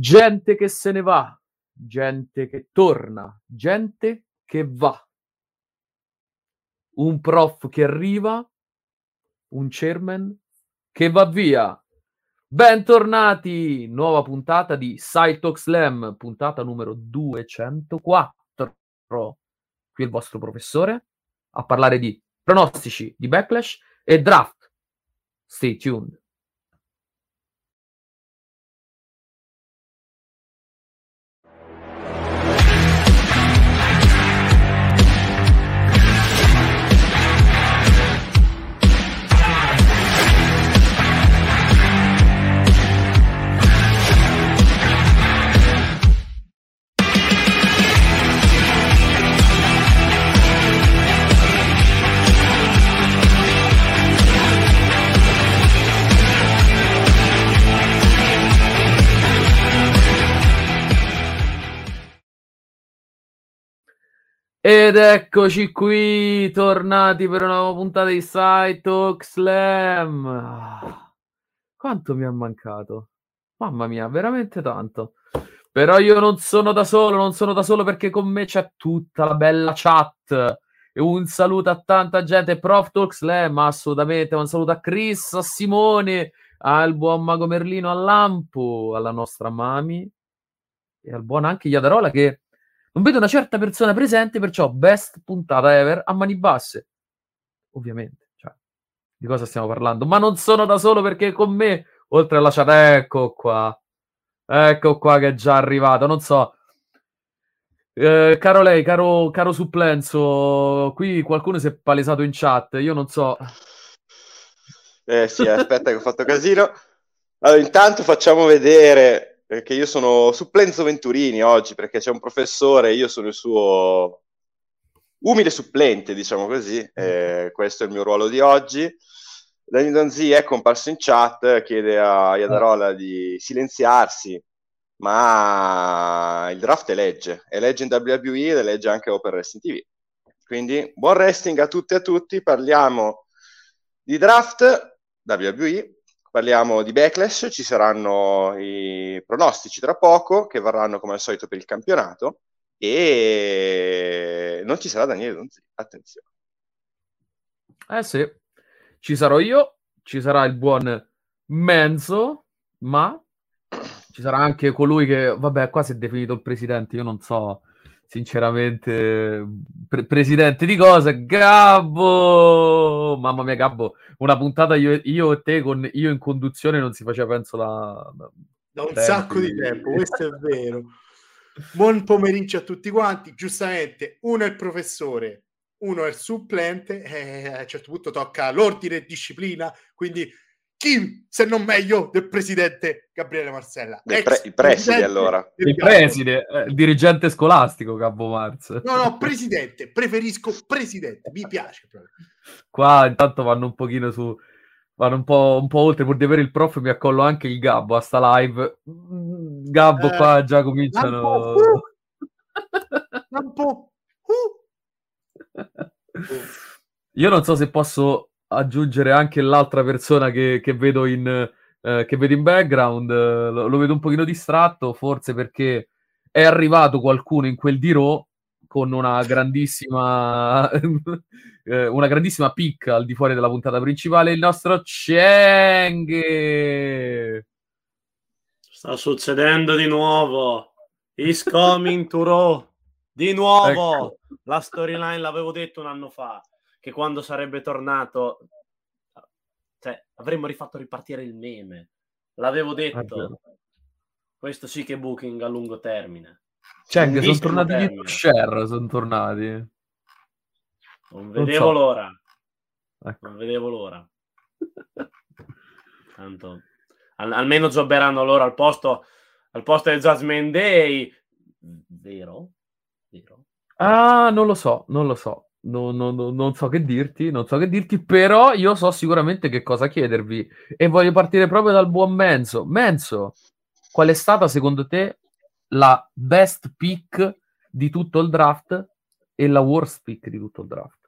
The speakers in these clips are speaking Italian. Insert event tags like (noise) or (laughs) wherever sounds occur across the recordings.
gente che se ne va, gente che torna, gente che va. Un prof che arriva, un chairman che va via. Bentornati, nuova puntata di Side Slam, puntata numero 204. Qui il vostro professore a parlare di pronostici di backlash e draft. Stay tuned. Ed eccoci qui, tornati per una nuova puntata di Side Talk Slam. Quanto mi ha mancato? Mamma mia, veramente tanto. Però io non sono da solo, non sono da solo perché con me c'è tutta la bella chat. E un saluto a tanta gente, Prof Talk Slam, assolutamente. Un saluto a Chris, a Simone, al buon Mago Merlino, a Lampo, alla nostra Mami e al buon anche Iadarola che non vedo una certa persona presente, perciò best puntata ever a mani basse. Ovviamente, cioè, di cosa stiamo parlando? Ma non sono da solo perché con me, oltre alla chat, ecco qua. Ecco qua che è già arrivato, non so. Eh, caro lei, caro, caro supplenzo, qui qualcuno si è palesato in chat, io non so. Eh sì, aspetta che ho fatto casino. Allora, intanto facciamo vedere perché io sono supplenzo Venturini oggi, perché c'è un professore, io sono il suo umile supplente, diciamo così, eh, questo è il mio ruolo di oggi. Danny Donzi è comparso in chat, chiede a Yadarola di silenziarsi, ma il draft è legge, è legge in WWE ed è legge anche Open Wrestling TV. Quindi buon wrestling a tutti e a tutti, parliamo di draft WWE, Parliamo di backlash, ci saranno i pronostici tra poco che varranno come al solito per il campionato e non ci sarà Daniele Donzi, attenzione. Eh sì, ci sarò io, ci sarà il buon Menzo, ma ci sarà anche colui che, vabbè, qua si è definito il presidente, io non so sinceramente, pre- presidente di cosa? Gabbo! Mamma mia, Gabbo, una puntata io, io, e te con io in conduzione non si faceva, penso, da, da, da un tempi. sacco di tempo, questo è vero. Buon pomeriggio a tutti quanti. Giustamente, uno è il professore, uno è il supplente, e a un certo punto tocca l'ordine e disciplina, quindi chi se non meglio del presidente Gabriele Marcella? Il, pre- il preside allora. Il preside, eh, il dirigente scolastico Gabbo Marz. No, no, presidente, preferisco presidente, mi piace. Proprio. Qua intanto vanno un pochino su, vanno un po', un po' oltre, pur di avere il prof mi accollo anche il Gabbo a sta live. Gabbo eh, qua già cominciano... Un po'. Uh. Io non so se posso aggiungere anche l'altra persona che, che vedo in, eh, che vedo in background, eh, lo, lo, vedo un pochino distratto, forse perché è arrivato qualcuno in quel dirò con una grandissima (laughs) eh, una grandissima picca al di fuori della puntata principale, il nostro Cheng. Sta succedendo di nuovo. Is coming to Raw. Di nuovo. Ecco. La storyline l'avevo detto un anno fa che quando sarebbe tornato, cioè, avremmo rifatto ripartire il meme. L'avevo detto. Questo sì che è booking a lungo termine. Cioè, che sono tornati termine. di share, sono tornati. Non vedevo non so. l'ora. Ecco. Non vedevo l'ora. Tanto, al- almeno gioberanno loro al posto, al posto del Jasmine Day. Vero? Vero? Ah, non lo so, non lo so. No, no, no, non so che dirti, non so che dirti, però io so sicuramente che cosa chiedervi e voglio partire proprio dal buon Menzo. Menzo, qual è stata secondo te la best pick di tutto il draft e la worst pick di tutto il draft?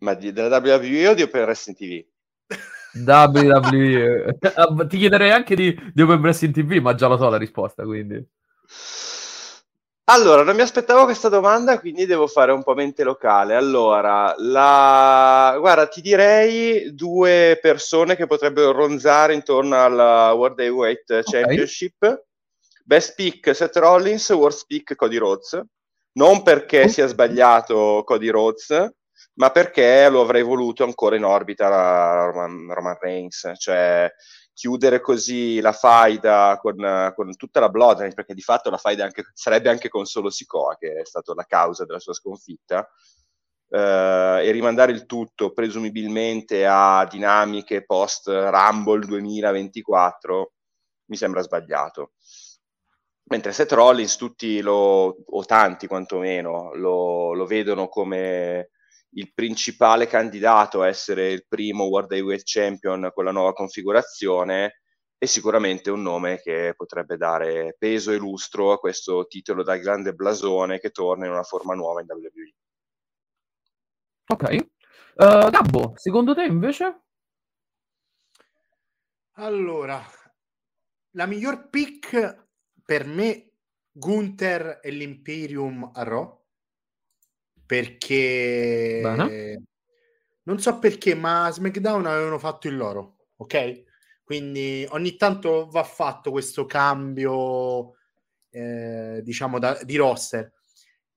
Ma di, della WWE o di Open Wrestling TV? WWE. (laughs) Ti chiederei anche di, di Open Wrestling TV, ma già lo so la risposta, quindi. Allora, non mi aspettavo questa domanda, quindi devo fare un po' mente locale. Allora, la... guarda, ti direi due persone che potrebbero ronzare intorno alla World Heavyweight Championship. Okay. Best pick Seth Rollins, worst pick Cody Rhodes. Non perché oh. sia sbagliato Cody Rhodes, ma perché lo avrei voluto ancora in orbita Roman, Roman Reigns. Cioè, chiudere così la faida con, con, tutta la Bloodline, perché di fatto la faida anche, sarebbe anche con solo Sikoa, che è stata la causa della sua sconfitta, eh, e rimandare il tutto presumibilmente a dinamiche post Rumble 2024 mi sembra sbagliato. Mentre Seth Rollins, tutti lo, o tanti quantomeno, lo, lo vedono come il principale candidato a essere il primo World Heavyweight Champion con la nuova configurazione è sicuramente un nome che potrebbe dare peso e lustro a questo titolo dal grande blasone che torna in una forma nuova in WWE. Ok. Uh, Gabbo, secondo te invece? Allora, la miglior pick per me Gunther e l'Imperium a Raw perché Bene. non so perché, ma SmackDown avevano fatto il loro, ok? Quindi ogni tanto va fatto questo cambio, eh, diciamo, da, di roster.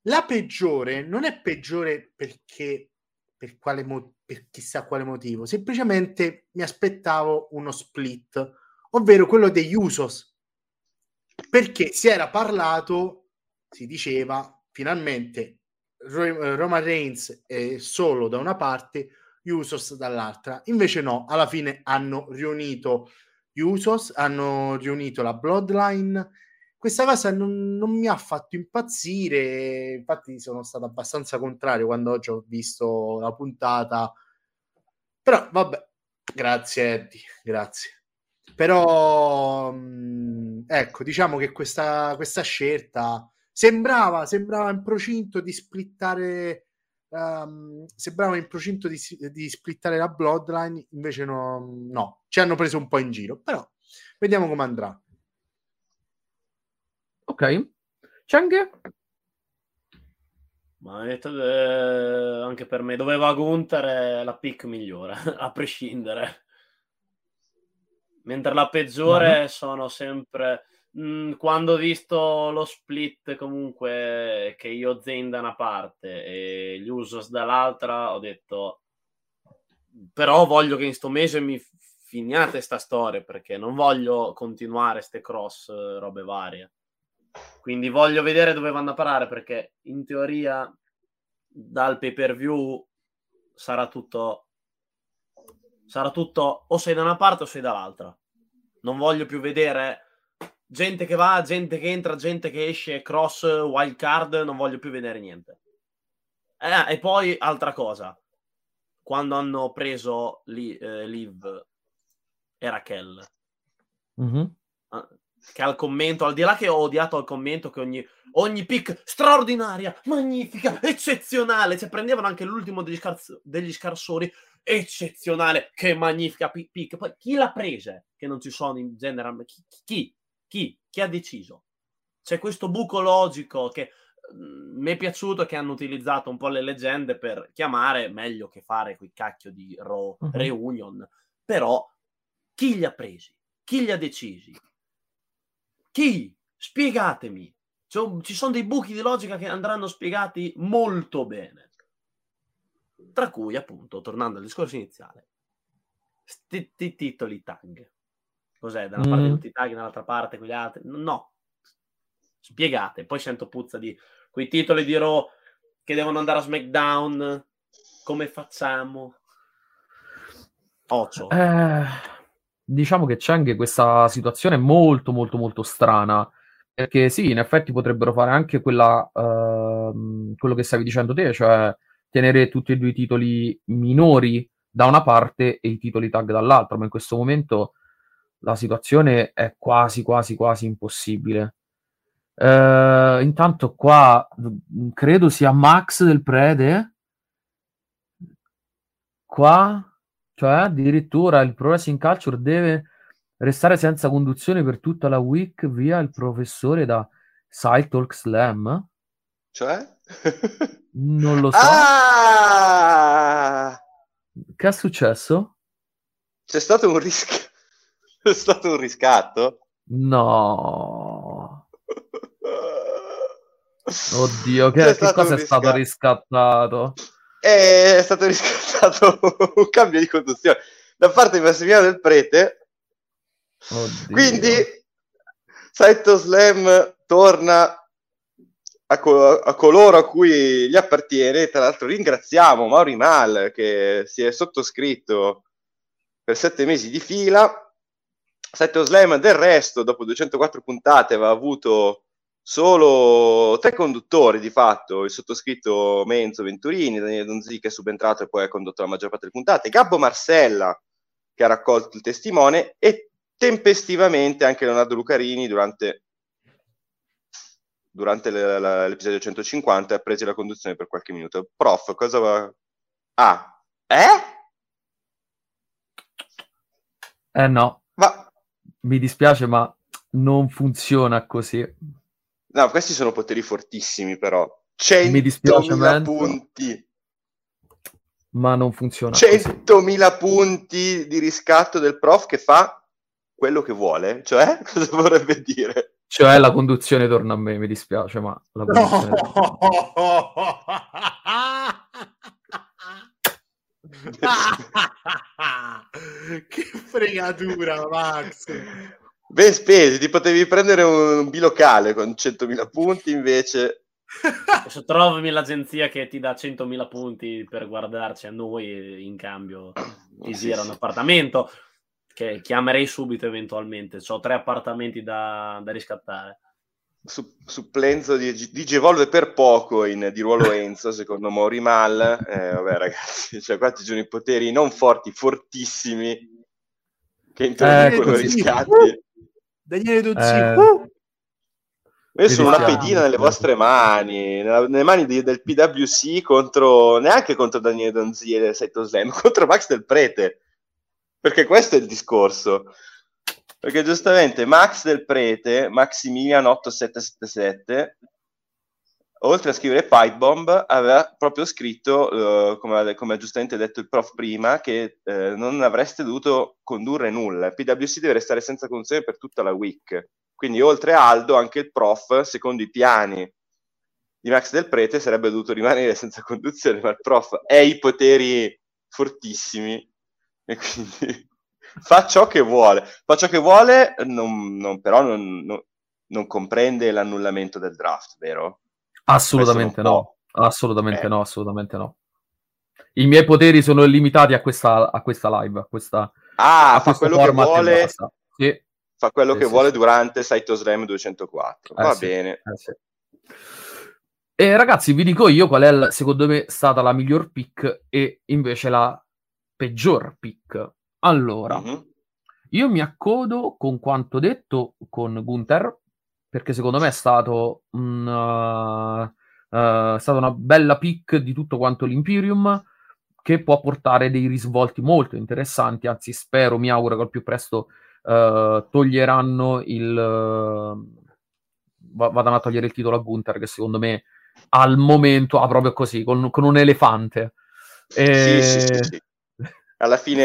La peggiore non è peggiore perché per, quale mo- per chissà quale motivo, semplicemente mi aspettavo uno split, ovvero quello degli Usos, perché si era parlato, si diceva, finalmente Roman Reigns è solo da una parte, Usos dall'altra. Invece no, alla fine hanno riunito Usos, hanno riunito la Bloodline. Questa cosa non, non, mi ha fatto impazzire, infatti sono stato abbastanza contrario quando oggi ho visto la puntata. Però vabbè, grazie Eddie, grazie. Però mh, ecco, diciamo che questa, questa scelta sembrava, sembrava in procinto di splittare um, sembrava in procinto di, di, splittare la bloodline invece no, no, ci hanno preso un po' in giro però vediamo come andrà. Ok. Chang? Ma eh, anche per me doveva Gunther la pick migliore (laughs) a prescindere. Mentre la peggiore uh-huh. sono sempre Mm, quando ho visto lo split comunque che io Zen da una parte e gli Usos dall'altra ho detto però voglio che in sto mese mi finiate sta storia perché non voglio continuare ste cross eh, robe varie. Quindi voglio vedere dove vanno a parare perché in teoria dal pay per view sarà tutto sarà tutto o sei da una parte o sei dall'altra. Non voglio più vedere gente che va, gente che entra, gente che esce, cross, wild card, non voglio più vedere niente. Eh, e poi altra cosa, quando hanno preso li, eh, Liv e Raquel, mm-hmm. che al commento, al di là che ho odiato al commento che ogni, ogni pick straordinaria, magnifica, eccezionale, cioè prendevano anche l'ultimo degli, scarz- degli scarsori, eccezionale, che magnifica pick. Poi chi l'ha presa? Che non ci sono in genere, chi? chi? Chi? Chi ha deciso? C'è questo buco logico che mhmm, mi è piaciuto che hanno utilizzato un po' le leggende per chiamare meglio che fare quei cacchio di Raw uh-huh. Reunion. Però chi li ha presi? Chi li ha decisi? Chi? Spiegatemi. Cioè, ci sono dei buchi di logica che andranno spiegati molto bene. Tra cui, appunto, tornando al discorso iniziale, sti titoli tag. Cos'è? Da una mm. parte tutti i tag, dall'altra parte quegli altri? No. Spiegate. Poi sento puzza di quei titoli di Raw che devono andare a SmackDown. Come facciamo? Occhio. Eh, diciamo che c'è anche questa situazione molto, molto, molto strana. Perché sì, in effetti potrebbero fare anche quella, uh, quello che stavi dicendo te, cioè tenere tutti e due i titoli minori da una parte e i titoli tag dall'altra, ma in questo momento la situazione è quasi, quasi, quasi impossibile. Uh, intanto qua credo sia Max del Prede. Qua Cioè, addirittura il Pro Wrestling Culture deve restare senza conduzione per tutta la week via il professore da Side Talk Slam? Cioè? Non lo (laughs) so. Ah! Che è successo? C'è stato un rischio. C'è stato un riscatto? No. Oddio, che, C'è che cosa un è stato riscattato? È stato riscattato (laughs) un cambio di conduzione da parte di Massimiliano del Prete. Oddio. Quindi Saito Slam torna a, co- a coloro a cui gli appartiene. Tra l'altro ringraziamo Mauri Mal che si è sottoscritto per sette mesi di fila. Saito Slam del resto, dopo 204 puntate, aveva avuto solo tre conduttori di fatto, il sottoscritto Menzo Venturini, Daniele Donzi che è subentrato e poi ha condotto la maggior parte delle puntate, Gabbo Marcella che ha raccolto il testimone e tempestivamente anche Leonardo Lucarini durante, durante le- la- l'episodio 150 ha preso la conduzione per qualche minuto. Prof, cosa va... Ah, eh? Eh no. Mi dispiace, ma non funziona così. No, questi sono poteri fortissimi però. Mi dispiace, 100.000 Menzo. punti. Ma non funziona così. 100.000 punti di riscatto del prof che fa quello che vuole, cioè (laughs) cosa vorrebbe dire? Cioè la conduzione torna a me, mi dispiace, ma la (laughs) conduzione (laughs) (laughs) che fregatura, Max. Ben spesi, ti potevi prendere un bilocale con 100.000 punti, invece Adesso trovami l'agenzia che ti dà 100.000 punti per guardarci a noi in cambio ti Sì, gira sì. un appartamento che chiamerei subito eventualmente. Ho tre appartamenti da, da riscattare. Su, supplenzo di, di Gevolve per poco in, di ruolo Enzo, secondo Mauri Mal. Eh, vabbè ragazzi, (laughs) cioè qua ci sono i poteri non forti, fortissimi, che introducono così. riscatti. Daniele Dozzi, Eh, uh, Io sono una pedina nelle vostre mani, nella- nelle mani di- del PWC contro, neanche contro Daniele Donzi e Saito Slam, (laughs) contro Max del Prete. Perché questo è il discorso. Perché giustamente Max del Prete, Maximilian 8777, oltre a scrivere Pipe Bomb, aveva proprio scritto, eh, come, come ha giustamente detto il prof prima, che eh, non avreste dovuto condurre nulla. PWC deve restare senza conduzione per tutta la week. Quindi, oltre a Aldo, anche il prof, secondo i piani di Max del Prete, sarebbe dovuto rimanere senza conduzione, ma il prof ha i poteri fortissimi e quindi fa ciò che vuole. Fa ciò che vuole, non- non- però non, non- comprende l'annullamento del draft, vero? Assolutamente no, assolutamente Eh. no, assolutamente no. I miei poteri sono limitati a questa, a questa live, a questa, Ah, a fa quello che vuole. Sì, fa quello Sì, che sì, vuole sì. durante Saito Slam 204. Eh, Va bene. eh. E ragazzi, vi dico io qual è, il- secondo me, stata la miglior pick e invece la peggior pick. Allora, Mhm. io mi accodo con quanto detto con Gunther, perché secondo me è stato un, uh, uh, stata una bella pick di tutto quanto l'Imperium che può portare dei risvolti molto interessanti, anzi spero, mi auguro che al più presto uh, toglieranno il... va- vadano a togliere il titolo a Gunther, che secondo me al momento ha proprio così, con, con un elefante. E- sì, sì, sì. Alla fine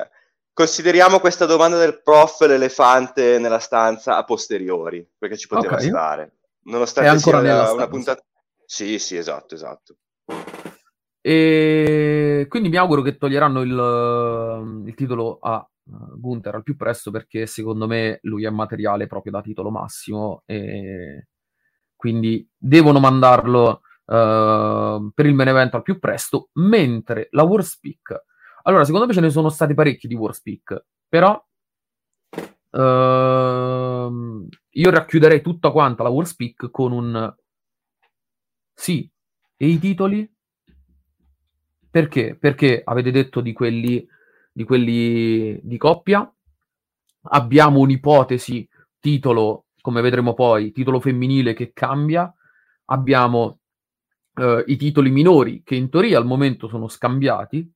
eh, consideriamo questa domanda del prof l'elefante nella stanza a posteriori, perché ci poteva Ok. stare. È Nonostante ancora sia una stanza. puntata... Sì, sì, esatto, esatto. E quindi mi auguro che toglieranno il, il titolo a uh, Gunther al più presto perché secondo me lui è materiale proprio da titolo massimo e quindi devono mandarlo uh, per il main event al più presto mentre la Worst Pick allora secondo me ce ne sono stati parecchi di Worst Pick però ehm, io racchiuderei tutta quanta la Worst Pick con un sì e i titoli perché? Perché avete detto di quelli di quelli di coppia. Abbiamo un'ipotesi titolo, come vedremo poi, titolo femminile che cambia. Abbiamo eh, i titoli minori che in teoria al momento sono scambiati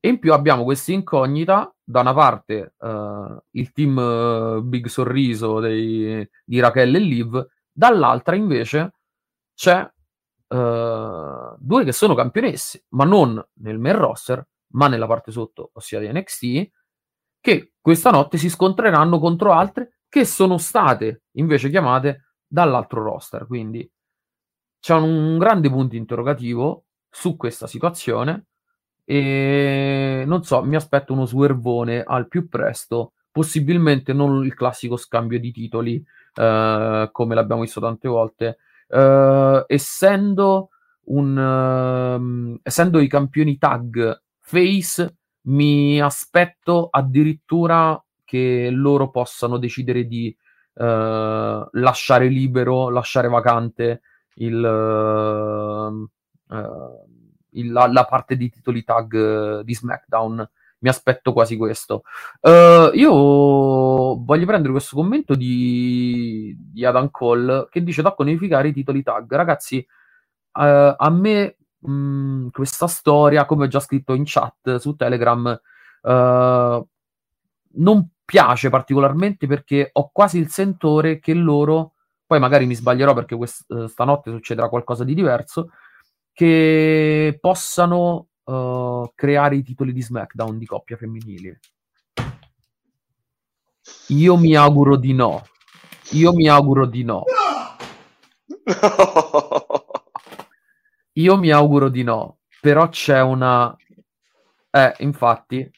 E in più abbiamo questa incognita, da una parte uh, il team uh, Big Sorriso dei, di Raquel e Liv, dall'altra invece c'è uh, due che sono campionesse, ma non nel main roster, ma nella parte sotto, ossia di NXT, che questa notte si scontreranno contro altre che sono state invece chiamate dall'altro roster. Quindi c'è un grande punto interrogativo su questa situazione e non so, mi aspetto uno swervone al più presto, possibilmente non il classico scambio di titoli eh, come l'abbiamo visto tante volte, eh, essendo, un, uh, essendo i campioni tag face, mi aspetto addirittura che loro possano decidere di uh, lasciare libero, lasciare vacante il, uh, il, la, la, parte di titoli tag di SmackDown. Mi aspetto quasi questo. Uh, io voglio prendere questo commento di, di Adam Cole che dice: Tocca unificare i titoli tag. Ragazzi, uh, a me mh, mm, questa storia, come ho già scritto in chat su Telegram, uh, non piace particolarmente perché ho quasi il sentore che loro, poi magari mi sbaglierò perché quest- stanotte succederà qualcosa di diverso, che possano uh, creare i titoli di SmackDown di coppia femminili. Io mi auguro di no. Io mi auguro di no. (laughs) Io mi auguro di no. Però c'è una... Eh, infatti,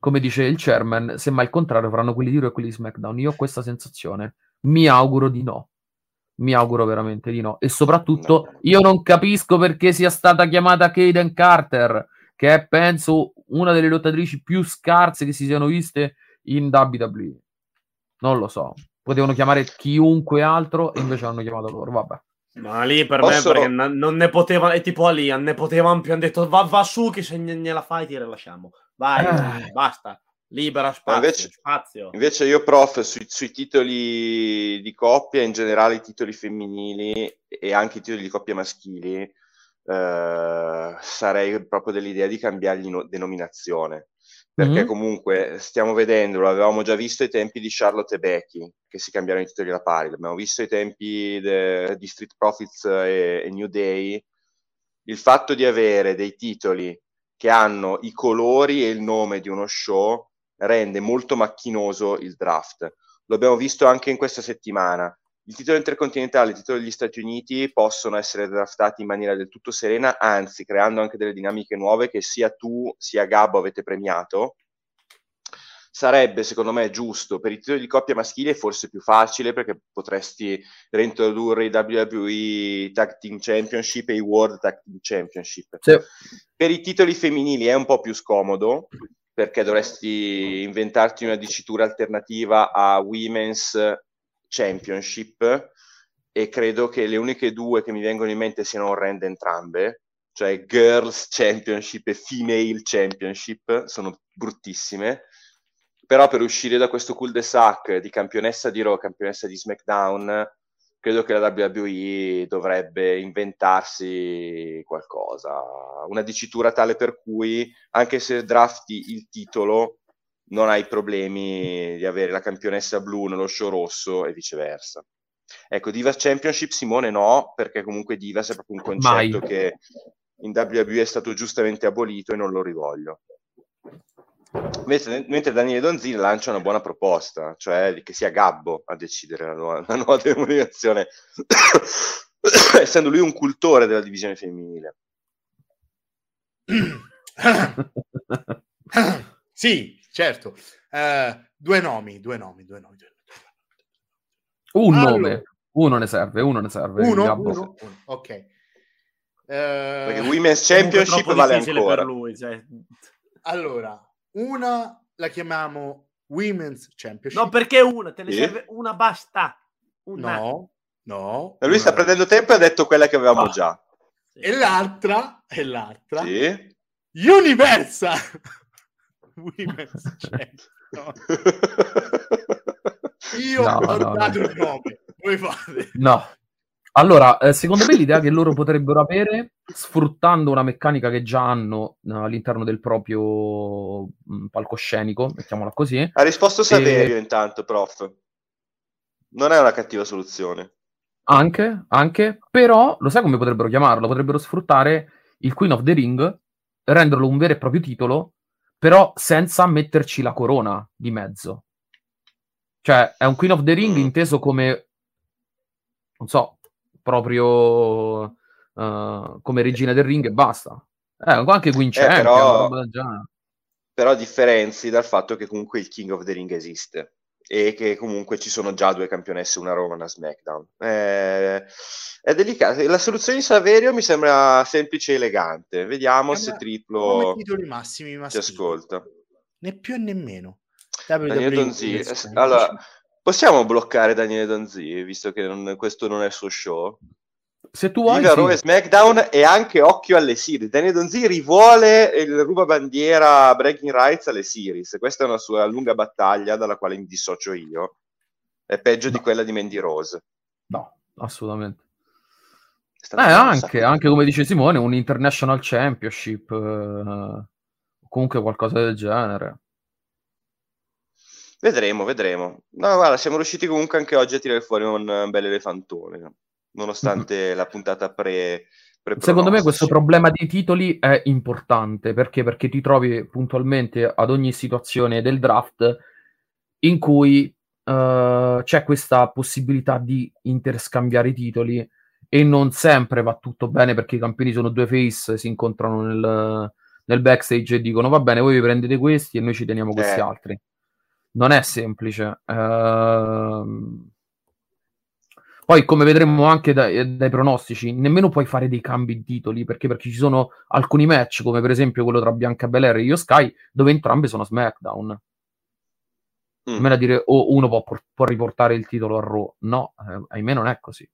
come dice il chairman, semmai il contrario faranno quelli di Raw e quelli di SmackDown. Io ho questa sensazione. Mi auguro di no mi auguro veramente di no. E soprattutto no. io non capisco perché sia stata chiamata Kaden Carter, che è penso una delle lottatrici più scarse che si siano viste in WWE. Non lo so. Potevano chiamare chiunque altro e invece hanno chiamato loro. Vabbè. Ma lì per Posso... me perché non ne potevano, è tipo lì, non ne potevano più, hanno detto va, va su che se gliela fai ti rilasciamo. Vai, eh. basta libera spazio. Invece, spazio. invece, io, prof, sui, sui, titoli di coppia, in generale i titoli femminili e anche i titoli di coppia maschili, eh, sarei proprio dell'idea di cambiargli no- denominazione. Perché mm-hmm. comunque stiamo vedendo, lo avevamo già visto ai tempi di Charlotte e Becky, che si cambiarono i titoli alla pari, l'abbiamo visto ai tempi de- di Street Profits e-, e New Day. Il fatto di avere dei titoli che hanno i colori e il nome di uno show rende molto macchinoso il draft. Lo abbiamo visto anche in questa settimana. Il titolo intercontinentale e il titolo degli Stati Uniti possono essere draftati in maniera del tutto serena, anzi creando anche delle dinamiche nuove che sia tu sia Gabbo avete premiato. Sarebbe secondo me giusto per i titoli di coppia maschile forse più facile perché potresti reintrodurre i WWE Tag Team Championship e i World Tag Team Championship. Sì. Per i titoli femminili è un po' più scomodo perché dovresti inventarti una dicitura alternativa a Women's Championship e credo che le uniche due che mi vengono in mente siano orrende entrambe, cioè Girls Championship e Female Championship, sono bruttissime, però per uscire da questo cul-de-sac di campionessa di Raw, campionessa di SmackDown, credo che la WWE dovrebbe inventarsi qualcosa, una dicitura tale per cui anche se drafti il titolo non hai problemi di avere la campionessa blu nello show rosso e viceversa. Ecco, Divas Championship Simone no, perché comunque Divas è proprio un concetto Mai. che in WWE è stato giustamente abolito e non lo rivoglio. Mentre, mentre, Daniele Donzini lancia una buona proposta, cioè che sia Gabbo a decidere la nuova, la nuova (laughs) denominazione, (coughs) essendo lui un cultore della divisione femminile. (coughs) sì, certo. Uh, due nomi, due nomi, due nomi. Due nomi. Un allora. nome, uno ne serve, uno ne serve. Uno, uno, uno. ok. Uh, Perché Women's Championship vale ancora. Per lui, cioè. Allora, una la chiamiamo Women's Championship. No, perché una? Te ne sì. serve una basta. Una. No, no. E lui sta prendendo tempo e ha detto quella che avevamo no. già. Sì. E l'altra, e l'altra, sì. Universal (laughs) Women's Championship. (laughs) Io no, ho no, dato no. il nome. Voi fate. No. Allora, eh, secondo me l'idea (laughs) che loro potrebbero avere, sfruttando una meccanica che già hanno eh, all'interno del proprio mh, palcoscenico, mettiamola così. Ha risposto Saverio e... intanto, prof. Non è una cattiva soluzione. Anche, anche, però lo sai come potrebbero chiamarlo? Potrebbero sfruttare il Queen of the Ring, renderlo un vero e proprio titolo, però senza metterci la corona di mezzo. Cioè, è un Queen of the Ring mm. inteso come, non so, proprio uh, come regina del ring e basta. Eh, anche Queen eh, Champion, però, però differenzi dal fatto che comunque il King of the Ring esiste e che comunque ci sono già due campionesse, una Raw e una SmackDown. Eh, è delicato. La soluzione di Saverio mi sembra semplice e elegante. Vediamo eh, se triplo titoli massimi ci ascolta. Né più né meno. Daniele Donzi. Allora, possiamo bloccare Daniele Donzi, visto che non, questo non è il suo show? Se tu vuoi, Viva sì. SmackDown e anche occhio alle series. Daniele Donzi rivuole il ruba bandiera Breaking Rights alle series. Questa è una sua lunga battaglia dalla quale mi dissocio io. È peggio no. di quella di Mandy Rose. No, assolutamente. Eh, anche, anche, come dice Simone, un International Championship, eh, comunque qualcosa del genere. Vedremo, vedremo. No, guarda, siamo riusciti comunque anche oggi a tirare fuori un bel elefantone, nonostante mm-hmm. la puntata pre, Secondo me questo problema dei titoli è importante perché? perché ti trovi puntualmente ad ogni situazione del draft in cui uh, c'è questa possibilità di interscambiare i titoli e non sempre va tutto bene perché i campioni sono due face, si incontrano nel, nel backstage e dicono va bene, voi vi prendete questi e noi ci teniamo questi eh. altri non è semplice. Uh, poi, come vedremo anche dai, dai, pronostici, nemmeno puoi fare dei cambi di titoli perché, perché ci sono alcuni match, come per esempio quello tra Bianca Belair e Io Sky, dove entrambe sono SmackDown. Mm. Almeno a dire o oh, uno può, può, riportare il titolo a Raw. No, eh, ahimè, non è così.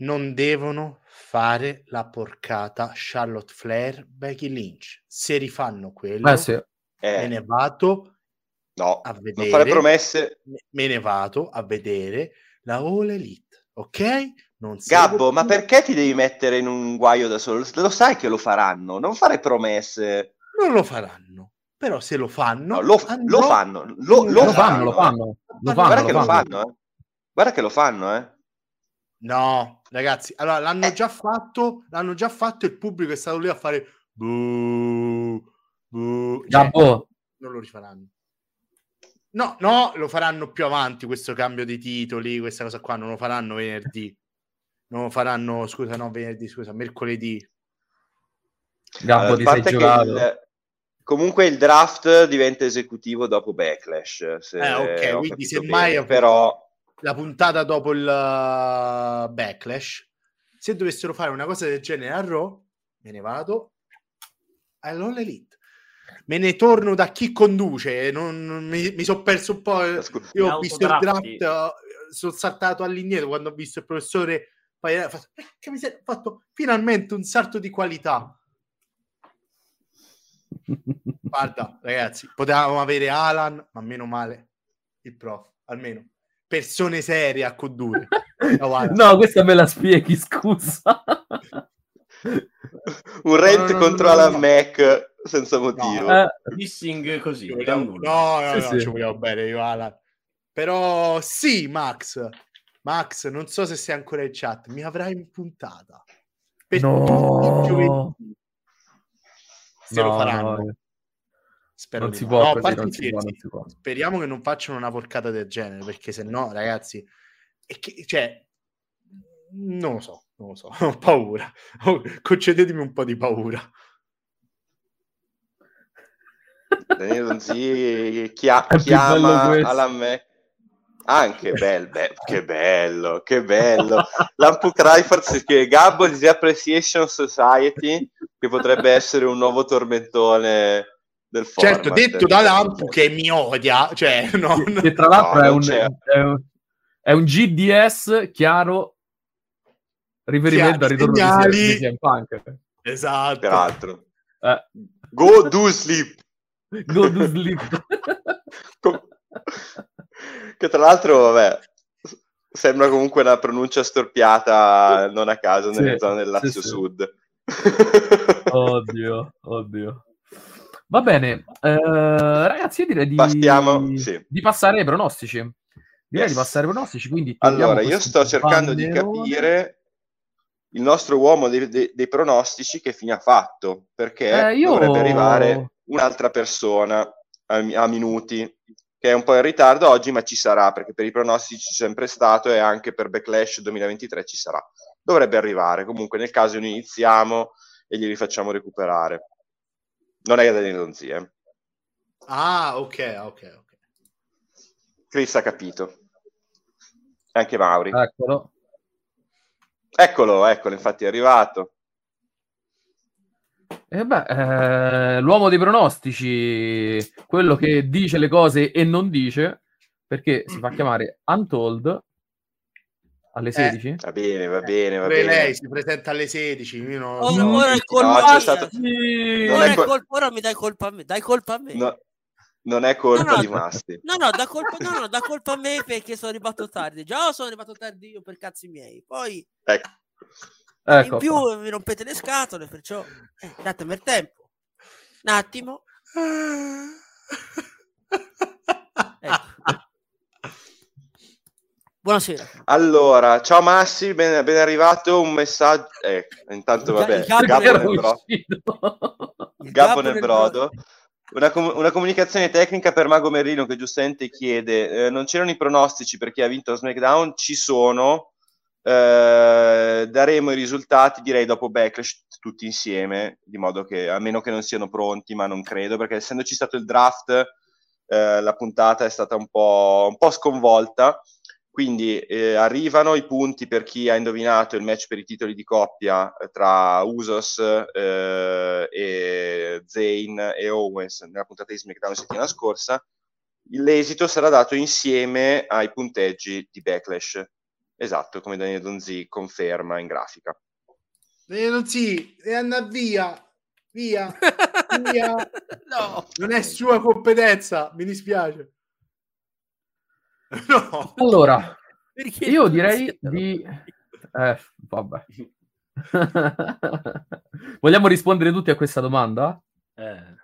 Non devono fare la porcata Charlotte Flair, Becky Lynch. Se rifanno quello, eh, sì. eh. me ne vado No, a vedere, non fare promesse. Me ne vado a vedere la All Elite, ok? Non Gabbo, ma perché ti devi mettere in un guaio da solo? Lo sai che lo faranno, non fare promesse. Non lo faranno, però se lo fanno... No, lo, andrò... lo, fanno, lo, lo, lo fanno, lo fanno. Lo fanno, Guarda che lo fanno, eh. Guarda che lo fanno, eh. No, ragazzi, allora l'hanno eh. già fatto, l'hanno già fatto il pubblico è stato lì a fare... Buh, buh. Cioè, Gabbo. Non lo rifaranno. No, no, lo faranno più avanti questo cambio di titoli, questa cosa qua, non lo faranno venerdì. Non lo faranno, scusa, no, venerdì, scusa, mercoledì. Gabbo, allora, ti sei giocato. Il, comunque il draft diventa esecutivo dopo Backlash. Se eh, ok, quindi semmai bene, però... la puntata dopo il uh, Backlash, se dovessero fare una cosa del genere a Raw, me ne vado all'All Elite me ne torno da chi conduce. Non, non, mi, mi sono perso un po'. Io ho visto il draft, sono saltato all'indietro quando ho visto il professore. Poi ha fatto, eh, fatto finalmente un salto di qualità. (laughs) Guarda, ragazzi, potevamo avere Alan, ma meno male il prof, almeno persone serie a condurre. (laughs) No, no questa me la spieghi, scusa. un rent no, no, contro Alan Mac senza motivo. No, eh, dissing così. No, no, sì, no, sì. ci vogliamo bene io, Alan. Però sì, Max. Max, non so se sei ancora in chat, mi avrai in puntata. Per no. giovedì. Se no, lo faranno. No. Spero non si no. può, no, così, non si può, non si può. Speriamo che non facciano una porcata del genere, perché se no, ragazzi, che, cioè, non lo so, non lo so, (laughs) ho paura. Concedetemi un po' di paura. Daniele Donzi chia- (laughs) chiama alla me anche bello, be- che bello, che bello. Lampu Cryford che Gabbo di Appreciation Society, che potrebbe essere un nuovo tormentone del format. Certo, detto da Lampu che mi odia, cioè, (laughs) no, che tra l'altro no, è, un, è, un, è, un, GDS chiaro riferimento al ritorno di CM Punk. Esatto. Peraltro. Eh. Go do sleep. Go to sleep. che tra l'altro, vabbè, sembra comunque una pronuncia storpiata non a caso nelle Sì, zone del Lazio sì, sì. Sud. Oddio, oddio. Va bene, eh, ragazzi, io direi di, Passiamo, di passare ai pronostici. Direi Yes. di passare ai pronostici, quindi Allora, io sto cercando di bannerone. capire il nostro uomo dei, dei- dei pronostici che fine ha fatto, perché Eh, io- dovrebbe arrivare un'altra persona a, a minuti, che è un po' in ritardo oggi, ma ci sarà, perché per i pronostici c'è sempre stato e anche per Backlash 2023 ci sarà. Dovrebbe arrivare, comunque nel caso noi iniziamo e glieli facciamo recuperare. Non è Daniele Donzi, eh. Ah, ok, ok, ok. Chris ha capito. Anche Mauri. Eccolo. Eccolo, eccolo, infatti è arrivato. E beh, eh, l'uomo dei pronostici, quello che dice le cose e non dice, perché si fa chiamare Untold alle 16. Va bene, va bene, va Pure bene. lei si presenta alle 16. Io non lo Ora, so. ora è colpa No, c'è mia. stato- Sì. Non Ora, è è col- colpa- ora mi dai colpa a me. Dai colpa a me. No, non è colpa No, no. di Masti. No, no, da colpa, no, no, da colpa a me perché sono arrivato tardi. Già sono arrivato tardi io per cazzi miei. Poi Ecco. Ecco in più qua. mi rompete le scatole, perciò eh, datemi il tempo. Un attimo. Ecco. Buonasera. Allora, ciao Massi, ben, ben arrivato. Un messaggio. Eh, intanto, vabbè, il gabbo Gabbo nel bro- Gabbo gabbo nel nel brodo. Una, com- una comunicazione tecnica per Mago Merlino che giustamente chiede: eh, non c'erano i pronostici per chi ha vinto SmackDown? Ci sono. Eh, daremo i risultati, direi dopo Backlash, tutti insieme, di modo che a meno che non siano pronti, ma non credo, perché essendoci stato il draft, eh, la puntata è stata un po', un po' sconvolta. Quindi eh, arrivano i punti per chi ha indovinato il match per i titoli di coppia eh, tra Usos eh, e Zayn e Owens nella puntata di SmackDown settimana scorsa. L'esito sarà dato insieme ai punteggi di Backlash. Esatto, come Daniele Donzi conferma in grafica. Non si, e andà via, via, via. (laughs) No. Non è sua competenza, mi dispiace. No. Allora, Perché io direi di... Eh, vabbè. (laughs) Vogliamo rispondere tutti a questa domanda? Eh.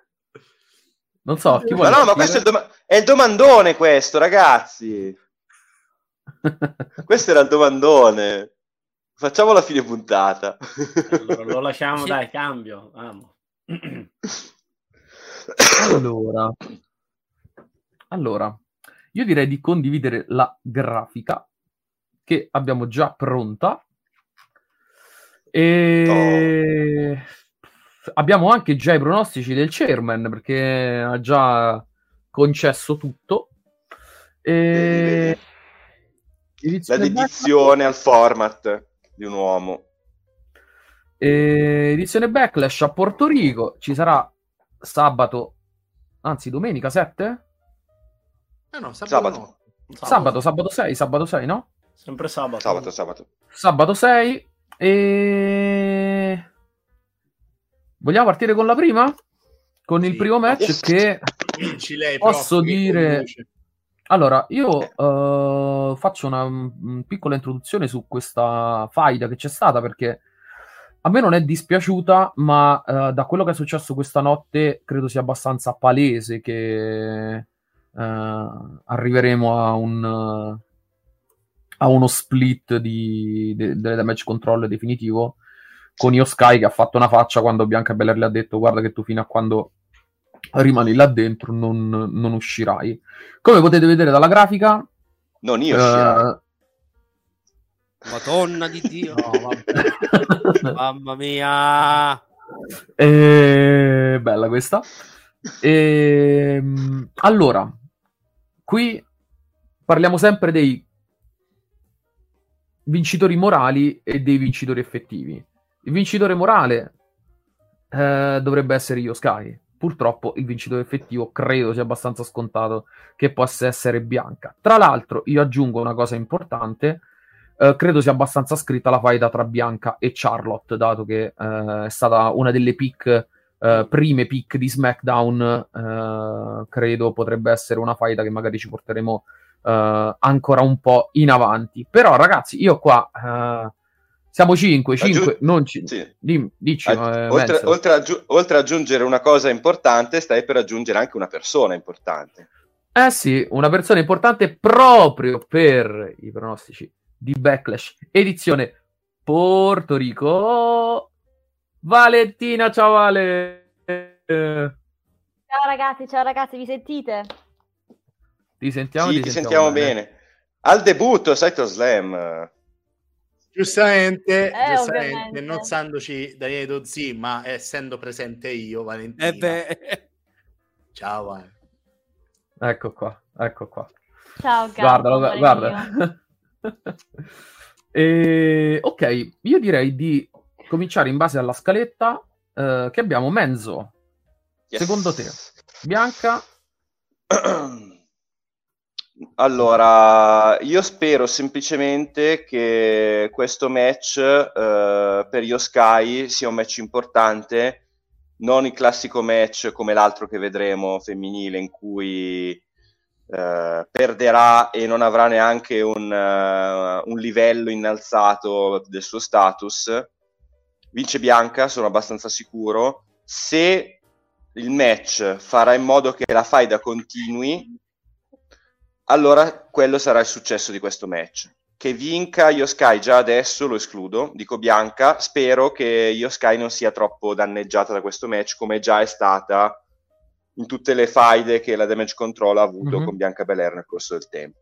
Non so, chi Ma vuole no, ma questo è il, doma- è il domandone questo, ragazzi. Questo era il domandone. Facciamo la fine puntata. Allora, lo lasciamo, Sì. dai, cambio. Amo. Allora, allora, io direi di condividere la grafica che abbiamo già pronta. E abbiamo anche già i pronostici del chairman perché ha già concesso tutto. E... La Edizione dedizione al format di un uomo. E edizione Backlash a Porto Rico ci sarà sabato, anzi domenica 7? Ah, no, sabato. Sabato. no. Sabato, sabato 6, sabato 6, no? Sempre sabato. Sabato, sabato. Sabato 6 e... Vogliamo partire con la prima? Con il primo match che... Lei, Posso dire- conduce. Allora, io eh, faccio una mm, piccola introduzione su questa faida che c'è stata perché a me non è dispiaciuta, ma eh, da quello che è successo questa notte credo sia abbastanza palese che eh, arriveremo a un a uno split di, de- delle damage control definitivo con Io Sky che ha fatto una faccia quando Bianca Belair le ha detto guarda che tu fino a quando rimani là dentro non, non uscirai. Come potete vedere dalla grafica, Non io, eh. Madonna di Dio. (laughs) No. (laughs) Mamma mia. Eh, bella questa. Ehm, allora, qui parliamo sempre dei vincitori morali e dei vincitori effettivi. Il vincitore morale eh, dovrebbe essere Io Sky. Purtroppo il vincitore effettivo credo sia abbastanza scontato che possa essere Bianca. Tra l'altro, io aggiungo una cosa importante. eh, credo sia abbastanza scritta la faida tra Bianca e Charlotte, dato che eh, è stata una delle pick, eh, prime pick di SmackDown. eh, credo potrebbe essere una faida che magari ci porteremo eh, ancora un po' in avanti. Però, ragazzi, io qua eh, siamo 5, 5, Aggiung- non ci... Sì. Dimmi, dici, Aggi- eh, oltre, oltre a aggiu- oltre aggiungere una cosa importante, stai per aggiungere anche una persona importante. Eh sì, una persona importante proprio per i pronostici di Backlash, edizione Porto Rico. Valentina, ciao Vale. Eh, Ciao ragazzi, ciao ragazzi, vi sentite? Ti sentiamo? sì, ti sentiamo bene. Al debutto, Saito Slam. Giustamente, Eh, giustamente non sandoci Daniele Dozzi, ma essendo presente io, Valentina. Eh beh, Ciao, Vale. Ecco qua, ecco qua. Ciao Gabbo, Guarda, amore guarda. (laughs) E, ok, io direi di cominciare in base alla scaletta eh, che abbiamo Menzo, Yes. Secondo te? Bianca, (clears throat) Allora, io spero semplicemente che questo match eh, per Io Sky sia un match importante, non il classico match come l'altro che vedremo femminile in cui eh, perderà e non avrà neanche un, eh, un livello innalzato del suo status. Vince Bianca, sono abbastanza sicuro. Se il match farà in modo che la faida continui, allora quello sarà il successo di questo match. Che vinca Io Sky già adesso lo escludo, dico Bianca, spero che Io Sky non sia troppo danneggiata da questo match come già è stata in tutte le faide che la Damage Control ha avuto Mhm. con Bianca Belair nel corso del tempo.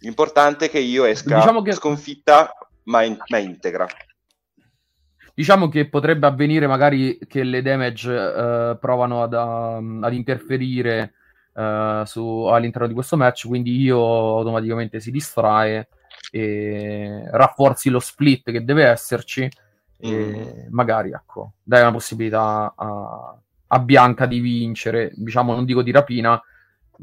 L'importante è che io esca Diciamo che- sconfitta ma, in- ma integra. diciamo che potrebbe avvenire magari che le damage eh, provano ad, um, ad interferire eh, su- all'interno di questo match, quindi io automaticamente si distrae e rafforzi lo split che deve esserci e magari ecco, dai una possibilità a, a Bianca di vincere, diciamo non dico di rapina,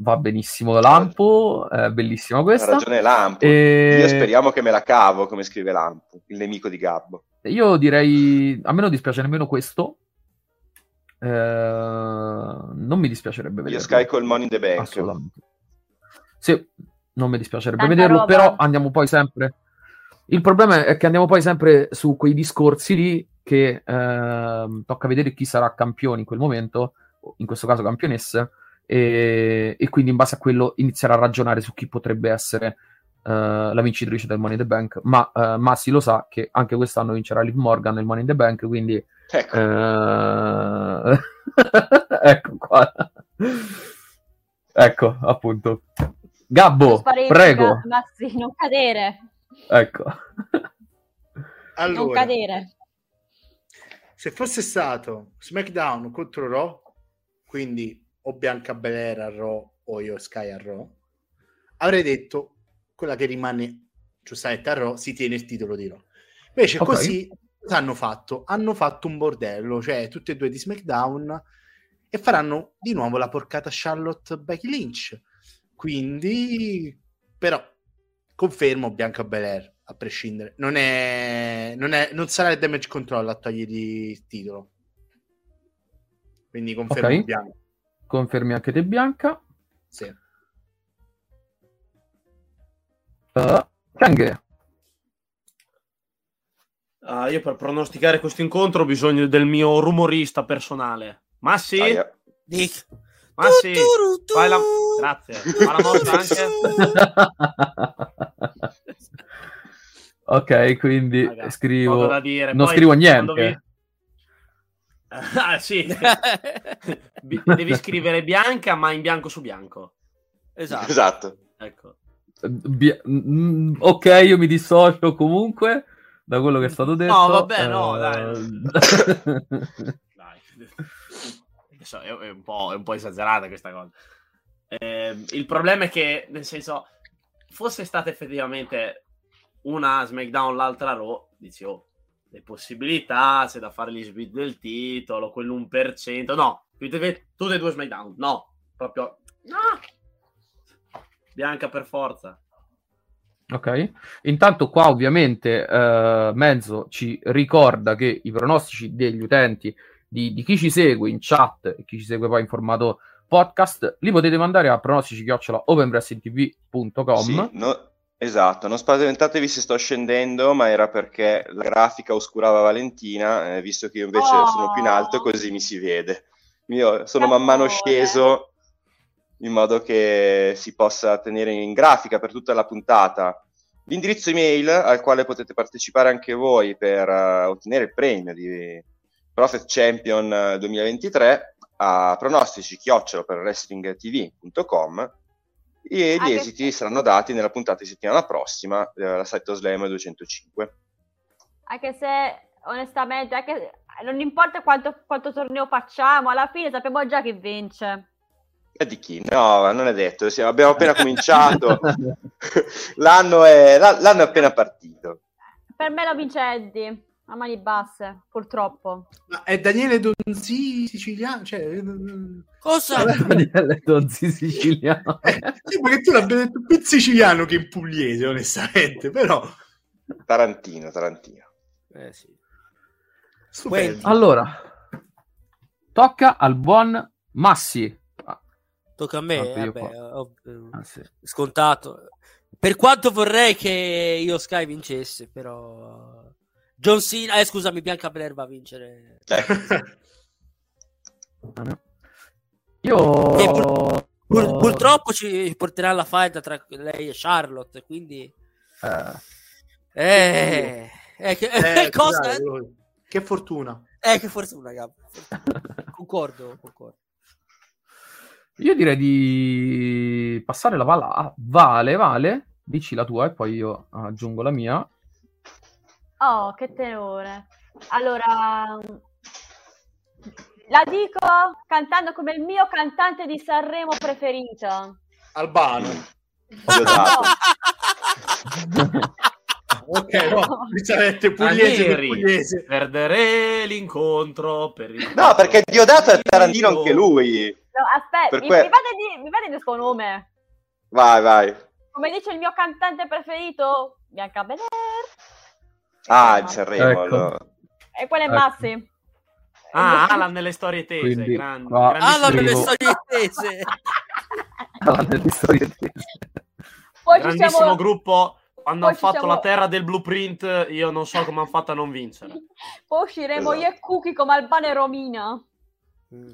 va benissimo Lampo, è bellissima Ha questa. ragione Lampo. E- Io speriamo che me la cavo, come scrive Lampo, il nemico di Gabbo. Io direi, a me non dispiace nemmeno questo. Eh, non mi dispiacerebbe Io vederlo. Sky col Money in the Bank. Assolutamente. Sì, non mi dispiacerebbe Tanta vederlo, roba. però andiamo poi sempre. Il problema è che andiamo poi sempre su quei discorsi lì che ehm, tocca vedere chi sarà campione in quel momento, in questo caso campionessa, e, e quindi in base a quello iniziare a ragionare su chi potrebbe essere eh, la vincitrice del Money in the Bank. Ma eh, Massi lo sa che anche quest'anno vincerà Liv Morgan nel Money in the Bank, quindi Ecco, eh, (laughs) ecco qua. Ecco, appunto. Gabbo, prego. Massi, non cadere, Ecco. non Allora, cadere. se fosse stato SmackDown contro Raw, quindi o Bianca Belair a Raw o io Sky a Raw, avrei detto quella che rimane giustamente a Raw si tiene il titolo di Raw. Invece Ok. così cosa hanno fatto? Hanno fatto un bordello, cioè tutte e due di SmackDown e faranno di nuovo la porcata Charlotte Becky Lynch. Quindi, però, confermo Bianca Belair a prescindere. Non, è, non, è, non sarà il damage control a togliergli il titolo. Quindi confermo Ok. Bianca. Confermi anche te, Bianca. Sì. Uh, Kang. Ah, io per pronosticare questo incontro ho bisogno del mio rumorista personale. Ma sì, aia. Dic. ma sì. Tu, tu, tu. Fai la... Grazie. (laughs) Fa la mossa anche. (laughs) ok, quindi Raga, scrivo. da dire. Non Poi, scrivo niente. (laughs) Ah, sì. Devi scrivere bianca, ma in bianco su bianco. esatto. Esatto. Ecco. Bi- mm, ok, io mi dissocio comunque da quello che è stato detto. No, vabbè, no, Eh, Dai. (laughs) Adesso è, è un po', è un po' esagerata questa cosa. Eh, il problema è che, nel senso, fosse stata effettivamente una SmackDown, l'altra Raw, dici, oh, le possibilità, c'è da fare gli split del titolo, quell'1%. No, tutte e due SmackDown. No, proprio... No! Bianca per forza. Ok, intanto qua ovviamente eh, Mezzo ci ricorda che i pronostici degli utenti, di, di chi ci segue in chat e chi ci segue poi in formato podcast li potete mandare a pronostici chiocciola openwrestlingtv.com Sì, no- esatto, non spaventatevi se sto scendendo, ma era perché la grafica oscurava Valentina, eh, visto che io invece Oh. sono più in alto, così mi si vede. Io sono man mano sceso in modo che si possa tenere in grafica per tutta la puntata l'indirizzo email al quale potete partecipare anche voi per eh, ottenere il premio di Prophet Champion eh, 2023 a pronostici chiocciola per wrestlingtv.com e gli Anche esiti se- saranno dati nella puntata di settimana prossima, eh, la Site Slam 205. Anche se, onestamente, anche- non importa quanto, quanto torneo facciamo, alla fine sappiamo già chi vince. Di chi? No, non è detto, sì, abbiamo appena (laughs) cominciato, (laughs) l'anno, è, la- l'anno è appena partito. Per me lo vince Eddie, a mani basse, purtroppo. Ma è Daniele Donzi siciliano? Cioè, mm, Cosa? (laughs) Daniele Donzi siciliano. eh, sembra che tu l'abbia detto più siciliano che in pugliese, onestamente, però Tarantino, Tarantino. Eh, sì. Allora, tocca al buon Massi. Tocca a me, vabbè, qua. ov- eh, ah, sì. scontato. Per quanto vorrei che io Sky vincesse, però John Cena, eh, scusami, Bianca Blair va a vincere. Eh, (laughs) Io... E Pur- purtroppo ci porterà alla fight tra lei e Charlotte, quindi Eh, eh, eh, che, Eh, (laughs) cosa? scusate, voi. Che fortuna. Eh, che fortuna, Gab. Concordo, concordo. Io direi di passare la palla a Vale. Vale, dici la tua e poi io aggiungo la mia. Oh, che tenore. Allora, la dico cantando come il mio cantante di Sanremo preferito. Albano. Diodato. (laughs) Ok, no, giustamente pugliese Ranieri. pugliese. Perderei l'incontro per il No, perché Diodato è Tarantino anche lui. No, aspetta, Per mi, que- mi fate di- mi fate il suo nome. Vai, vai. Come dice il mio cantante preferito, Bianca Belair. Ah, il Sanremo. Ecco. allora. E quello è Ecco. Massi. Ah, Alan nelle storie tese, Quindi, Ah, no, le Scrivo- storie tese. (laughs) Parlando di storie tese. Poi ci grandissimo siamo... gruppo. Quando Poi hanno fatto siamo- la terra del blueprint, io non so come hanno fatto a non vincere. Poi usciremo Esatto. io e Cookie come Albano e Romina. Mm.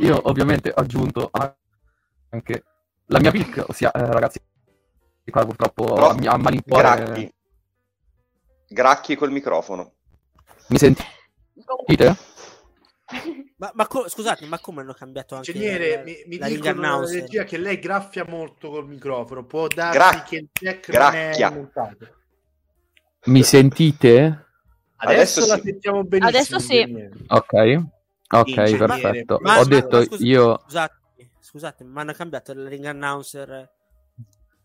Io ovviamente ho aggiunto anche la mia pick, ossia eh, ragazzi, qua purtroppo Però- a, mia- a malincuore Gracchi. Gracchi col microfono. mi sentite? Ma, ma co- scusate, ma come hanno cambiato anche Ingegnere, la- mi, mi la dicono announcer? regia che lei graffia molto col microfono. Può darsi Gra- che il jack non è gracchia. montato. Mi sentite? Adesso, Adesso la sì. sentiamo benissimo. Adesso sì. ingegnere. Ok, ok, Ingegnere, perfetto. Ma- Ho ma- detto ma scusi- io... Scusate, scusate, ma hanno cambiato il ring announcer.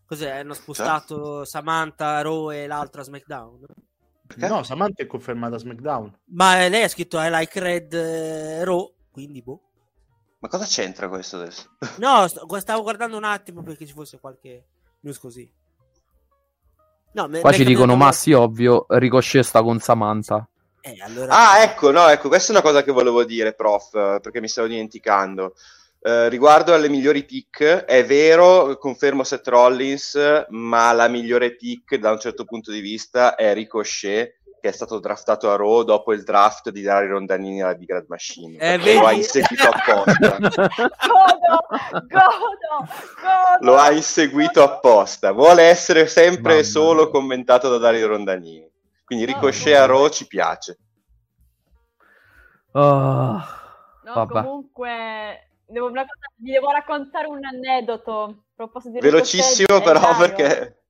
Cos'è? Hanno spostato Samantha, Raw e l'altra SmackDown? Perché? No, Samantha è confermata SmackDown. Ma eh, lei ha scritto I like red eh, Raw, quindi boh. Ma cosa c'entra questo adesso? (laughs) No, stavo guardando un attimo perché ci fosse qualche news così. No, me- Qua me- ci dicono me- Massi, ovvio, Ricochet sta con Samantha. Eh, allora... Ah, ecco, no, ecco, questa è una cosa che volevo dire, prof, perché mi stavo dimenticando. Eh, riguardo alle migliori pick, è vero, confermo Seth Rollins, ma la migliore pick da un certo punto di vista è Ricochet, che è stato draftato a Raw dopo il draft di Dario Rondanini alla Big Red Machine. Eh, lo ha inseguito apposta. (laughs) Godo, godo, godo. lo ha inseguito apposta. Vuole essere sempre Mamma solo mia. commentato da Dario Rondanini. Quindi No, Ricochet no. a Raw ci piace. Oh, No, vabbè. comunque, devo, cosa- vi devo raccontare un aneddoto. Velocissimo Ricochet però perché...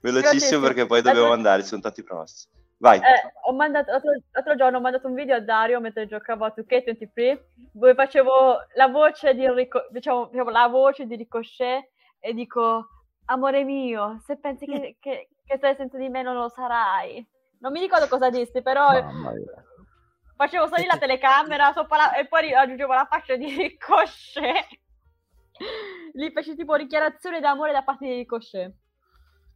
Velocissimo perché poi dobbiamo L'altro- andare, ci sono tanti pronostici. Vai. Eh, ho mandato, l'altro, l'altro giorno ho mandato un video a Dario mentre giocavo a 2K23 dove facevo la voce di, Rico- diciamo, facevo la voce di Ricochet e dico amore mio, se pensi che, che, che stai senza di me non lo sarai. Non mi ricordo cosa dissi, però facevo salire la telecamera sopra la- e poi aggiungevo la faccia di (laughs) Ricochet. Lì feci tipo dichiarazione d'amore da parte di Ricochet.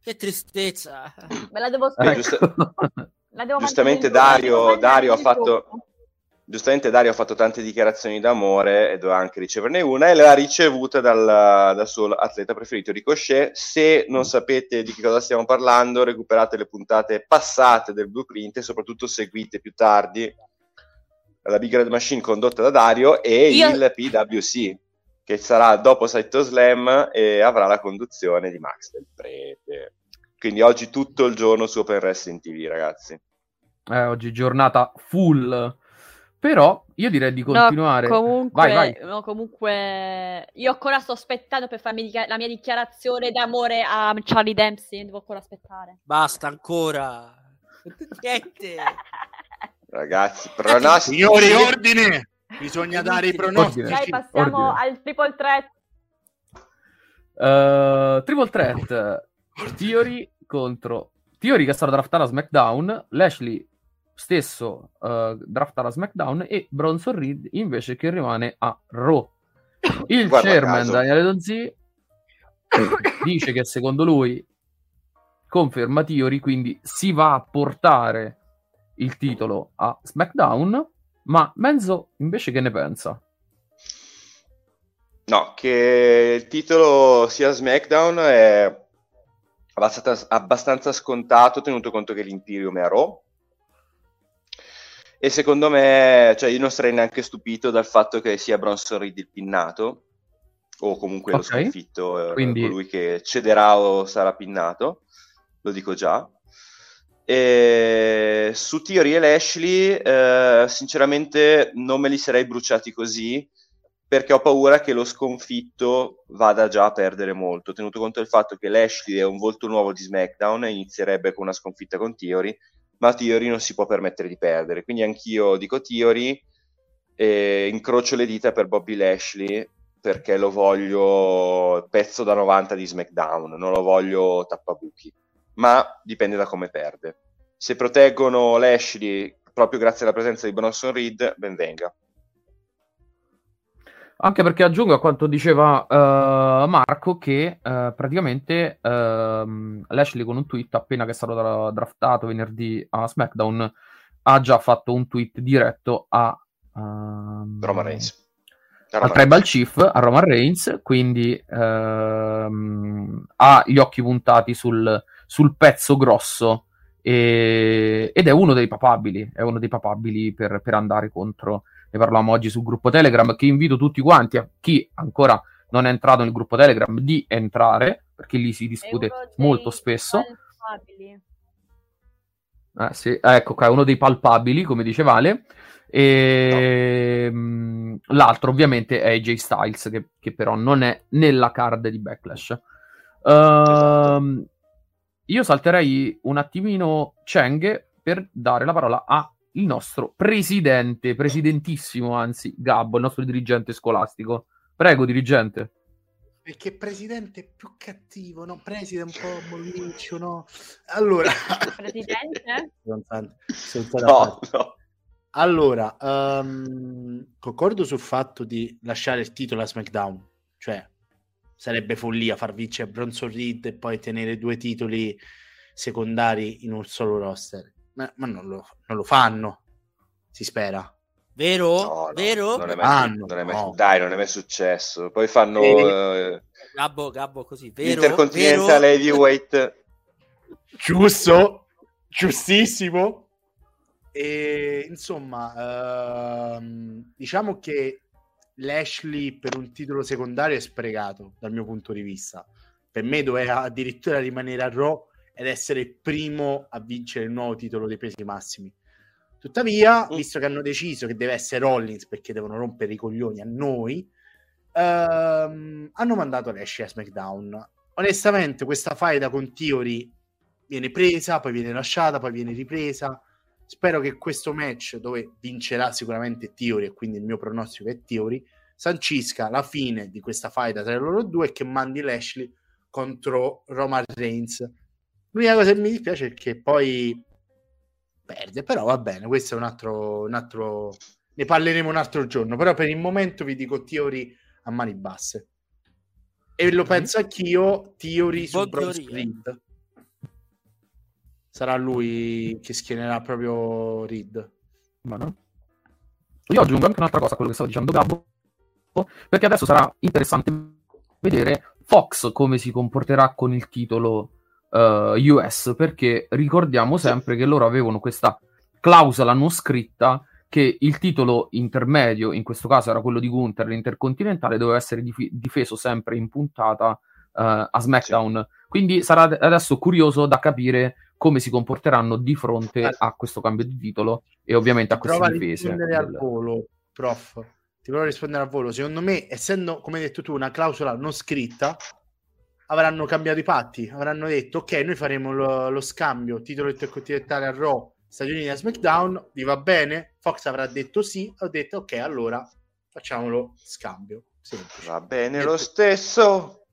Che tristezza. Me la devo Ecco. giusta- la devo giustamente Dario- Dario ha fatto- gruppo. Giustamente Dario ha fatto tante dichiarazioni d'amore e doveva anche riceverne una e l'ha ricevuta dal, dal suo atleta preferito Ricochet. Se non sapete di che cosa stiamo parlando, recuperate le puntate passate del blueprint e soprattutto seguite più tardi la Big Red Machine condotta da Dario e Io- il PWC che sarà dopo Saito Slam e avrà la conduzione di Max del Prete. Quindi oggi tutto il giorno su Open Wrestling TV, ragazzi. Eh, oggi giornata full. Però io direi di continuare. No, comunque, Vai, vai. no, comunque, io ancora sto aspettando per farmi dichiar- la mia dichiarazione d'amore a Charlie Dempsey. Devo ancora aspettare. Basta ancora. Niente. (laughs) Ragazzi, pronostici. Signori, ordine! Bisogna dare i pronostici. Ordine. Dai, passiamo Ordine. al triple threat. Eh, triple threat Theory contro Theory che è stata draftata a SmackDown, Lashley stesso eh, draftata a SmackDown e Bronson Reed invece che rimane a Raw. (laughs) Il Guarda chairman caso. Daniele Donzi (coughs) dice che secondo lui conferma Theory, quindi si va a portare il titolo a SmackDown, ma Menzo invece che ne pensa? No, che il titolo sia SmackDown è abbastanza, abbastanza scontato, tenuto conto che l'Imperium è a Raw. E secondo me, cioè io non sarei neanche stupito dal fatto che sia Bronson Reed il pinnato, o comunque lo Ok. sconfitto, eh, Quindi- colui che cederà o sarà pinnato, lo dico già. E su Theory e Lashley, eh, sinceramente non me li sarei bruciati così, perché ho paura che lo sconfitto vada già a perdere molto, tenuto conto del fatto che Lashley è un volto nuovo di SmackDown e inizierebbe con una sconfitta con Theory, ma Theory non si può permettere di perdere. Quindi anch'io dico Theory e incrocio le dita per Bobby Lashley perché lo voglio pezzo da 90 di SmackDown, non lo voglio tappabuchi, ma dipende da come perde. Se proteggono Lashley proprio grazie alla presenza di Bronson Reed, ben venga. Anche perché aggiungo a quanto diceva eh, Marco che eh, praticamente ehm, Lashley con un tweet appena che è stato dra- draftato venerdì a SmackDown ha già fatto un tweet diretto a ehm, Roman Reigns. al Tribal. Chief, a Roman Reigns, quindi ehm, ha gli occhi puntati sul, sul pezzo grosso e- ed è uno dei papabili, è uno dei papabili per, per andare contro, ne parlavamo oggi sul gruppo Telegram, che invito tutti quanti, a chi ancora non è entrato nel gruppo Telegram, di entrare, perché lì si discute molto spesso. palpabili. Eh, sì, ecco qua, è uno dei palpabili, come dice Vale. E mh, l'altro ovviamente è AJ Styles, che, che però non è nella card di Backlash. Ehm, Io salterei un attimino Cheng per dare la parola al nostro presidente, presidentissimo anzi, Gabbo, il nostro dirigente scolastico. Prego, dirigente. Perché presidente è più cattivo, no? Preside è un po' molliccio, no? Allora, (laughs) Presidente? No, no. allora ehm, concordo sul fatto di lasciare il titolo a SmackDown, cioè sarebbe follia far vincere Bronson Reed e poi tenere due titoli secondari in un solo roster, ma, ma non, lo, non lo fanno, si spera. Vero? No, no, Vero? non è mai, Ah, non è mai- no. Dai, non è mai successo. Poi fanno E- eh, Gabbo, Gabbo, così. Vero? Intercontinental Vero? Heavyweight. Giusto, giustissimo. E insomma, ehm, diciamo che Lashley per un titolo secondario è sprecato dal mio punto di vista. Per me doveva addirittura rimanere a Raw ed essere il primo a vincere il nuovo titolo dei pesi massimi. Tuttavia, visto che hanno deciso che deve essere Rollins perché devono rompere i coglioni a noi, ehm, hanno mandato Lashley a SmackDown. Onestamente, questa faida con Theory viene presa, poi viene lasciata, poi viene ripresa. Spero che questo match, dove vincerà sicuramente Theory, e quindi il mio pronostico è Theory, sancisca la fine di questa faida tra loro due e che mandi Lashley contro Roman Reigns. L'unica cosa che mi dispiace è che poi perde, però va bene, questo è un altro, un altro... ne parleremo un altro giorno, però per il momento vi dico Theory a mani basse. E lo penso anch'io, Theory su teoria. Reed. Sarà lui che schienerà proprio Reed. Ma no? Io aggiungo anche un'altra cosa a quello che stavo dicendo Gabbo, perché adesso sarà interessante vedere Fox come si comporterà con il titolo eh, US, perché ricordiamo sempre che loro avevano questa clausola non scritta che il titolo intermedio, in questo caso era quello di Gunther, l'intercontinentale, doveva essere dif- difeso sempre in puntata eh, a SmackDown. Quindi sarà ad- adesso curioso da capire come si comporteranno di fronte a questo cambio di titolo e ovviamente a queste Prova a difese. rispondere al volo, prof. Ti provo a rispondere al volo. Secondo me, essendo, come hai detto tu, una clausola non scritta, avranno cambiato i patti. Avranno detto, ok, noi faremo lo, lo scambio, titolo intercontinentale a Raw, Stati Uniti a SmackDown, vi va bene? Fox avrà detto sì, ho detto, ok, allora facciamolo scambio. Semplice. Va bene lo stesso.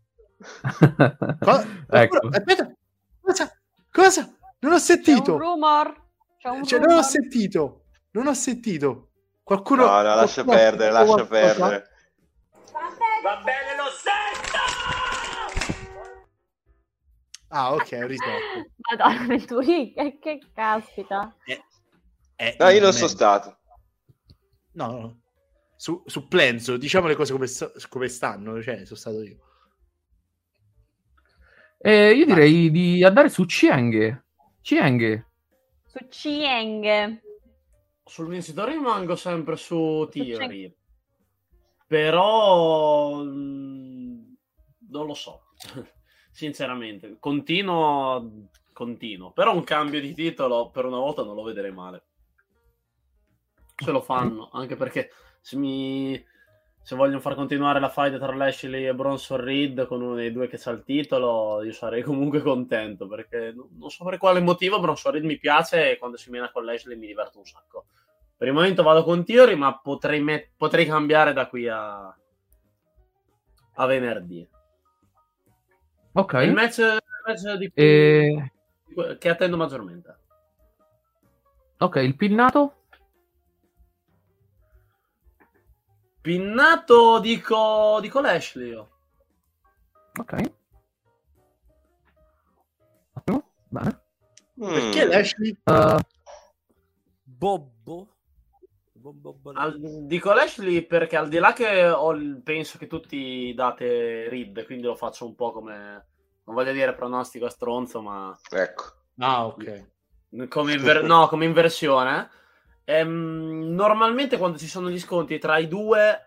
Co- (laughs) ecco. Aspetta, cosa? Cosa? Non ho C'è sentito. un rumor. C'è un Cioè, non ho sentito. Non ho sentito. Qualcuno. No, no, lascia qualcuno ha perdere, sentito lascia qualcosa? perdere. Ah, ok, ho risolto. Madonna, Venturi, che, che caspita. Eh, No, io non me- sono stato. No, no. Su, su Plenzo, diciamo le cose come, come stanno. Cioè, sono stato io. E io direi di andare su Chieng. Chieng. Su Chieng. Sul vincitore rimango sempre su Theory. Però mh, non lo so. (laughs) Sinceramente, continuo, continuo. Però un cambio di titolo per una volta non lo vedrei male. Se lo fanno, anche perché se mi se vogliono far continuare la fight tra Lashley e Bronson Reed con uno dei due che c'ha il titolo, io sarei comunque contento perché non so per quale motivo Bronson Reed mi piace e quando si mena con Lashley mi diverto un sacco. Per il momento vado con Theory, ma potrei, met- potrei cambiare da qui a, a venerdì. Ok. Il match, il match di E... che attendo maggiormente. Ok, il pinnato? Pinnato dico, dico Lashley io. Ok. Ottimo. Bene. Perché Mm. Lashley? Uh, Bobbo. Al- dico Lashley perché al di là che ho penso che tutti date Reed, quindi lo faccio un po' come, non voglio dire pronostico a stronzo, ma Ecco. Ah, ok. come, inver- no, come inversione. Ehm, normalmente quando ci sono gli scontri tra i due,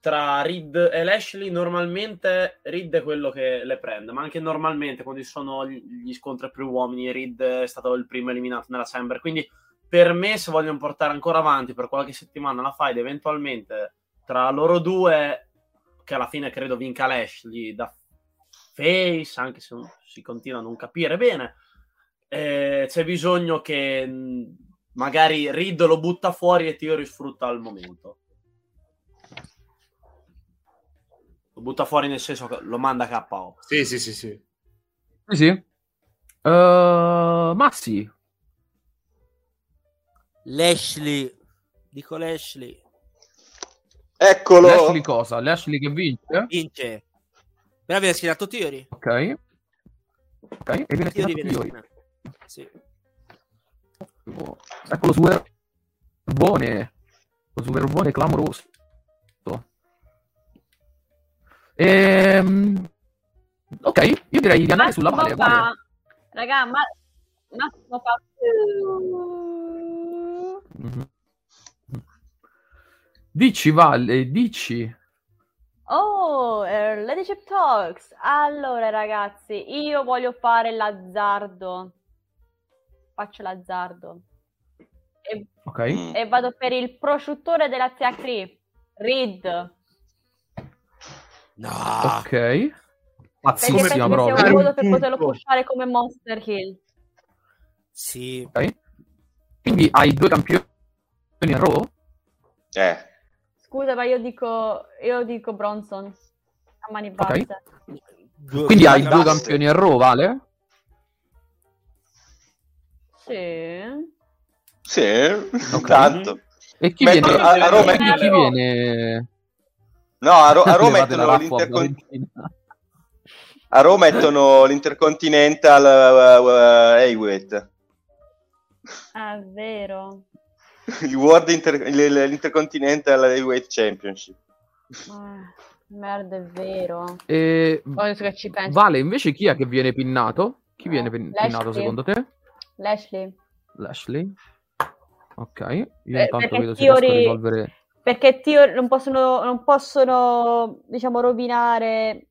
tra Reed e Lashley, normalmente Reed è quello che le prende, ma anche normalmente quando ci sono gli gli scontri più uomini, Reed è stato il primo eliminato nella Chamber. Quindi per me, se vogliono portare ancora avanti per qualche settimana la fight, eventualmente tra loro due, che alla fine credo vinca Lashley da face, anche se non- si continua a non capire bene, eh, c'è bisogno che mh, magari Reed lo butta fuori e Theory sfrutta al momento. Lo butta fuori nel senso che lo manda KO. Sì, sì, sì, sì. sì, sì. Uh, Massi. Lashley. Dico Lashley. Eccolo. Lashley cosa? Lashley che vince? Vince. Però viene schierato Theory. Ok. Ok, e viene schierato schierato. Sì. Oh, Ecco lo superbone. Lo superbone clamoroso. Ehm... Ok, io direi di andare sulla Vale. fa... Raga, ma... Massimo fa... Mhm. Dici, Vale, dici. Oh, eh, Leadership Talks. Allora, ragazzi, io voglio fare l'azzardo. Faccio l'azzardo. E, Ok. Mm. e vado per il prosciuttore della zia Cree, Reed. No. Ok. Perché Pazzissima penso che sia proprio. un modo per poterlo pushare come Monster Hill. Sì. Ok. Quindi hai due campioni in row? Eh. Scusa, ma io dico, io dico Bronson a mani basse. Due- Quindi hai due campioni in row, Vale? Sì. Sì, Ok. tanto. E chi Beh, viene? a- a Roma- quindi chi viene? No, a, Ro- a (laughs) Roma mettono, rappa, l'intercon- Valentina. a Roma mettono l'Intercontinental uh, uh, Heavyweight. È (laughs) vero. il World Inter- l'Intercontinental Heavyweight Championship. Ah, merda, è vero. E... Adesso che ci penso. Vale, invece chi è che viene pinnato? Chi viene Eh, pin- Lashley. pinnato secondo te? Lashley. Lashley. Ok, io Eh, intanto perché vedo se riesco a Theory- risolvere. Perché Tio non possono, non possono diciamo, rovinare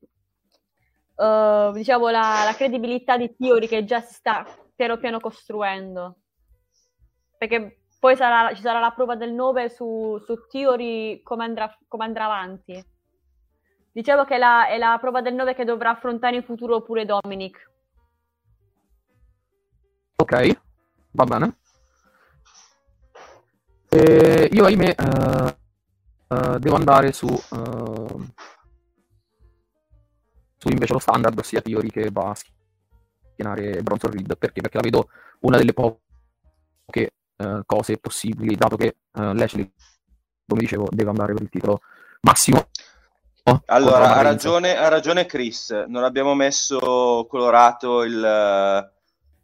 eh, diciamo, la, la credibilità di Theory che già si sta piano piano costruendo. Perché poi sarà- ci sarà la prova del 9 su, su Theory come andrà, come andrà avanti. Dicevo che la- è la prova del 9 che dovrà affrontare in futuro pure Dominic. Ok, va bene. E io, ahimè, eh, eh, devo andare su, eh, su invece lo standard, ossia Theory che va a schienare Bronson Reed. Perché? Perché la vedo una delle poche eh, cose possibili, dato che eh, Lashley, come dicevo, deve andare per il titolo massimo. contro Allora, ha ragione, ha ragione Chris, non abbiamo messo colorato il,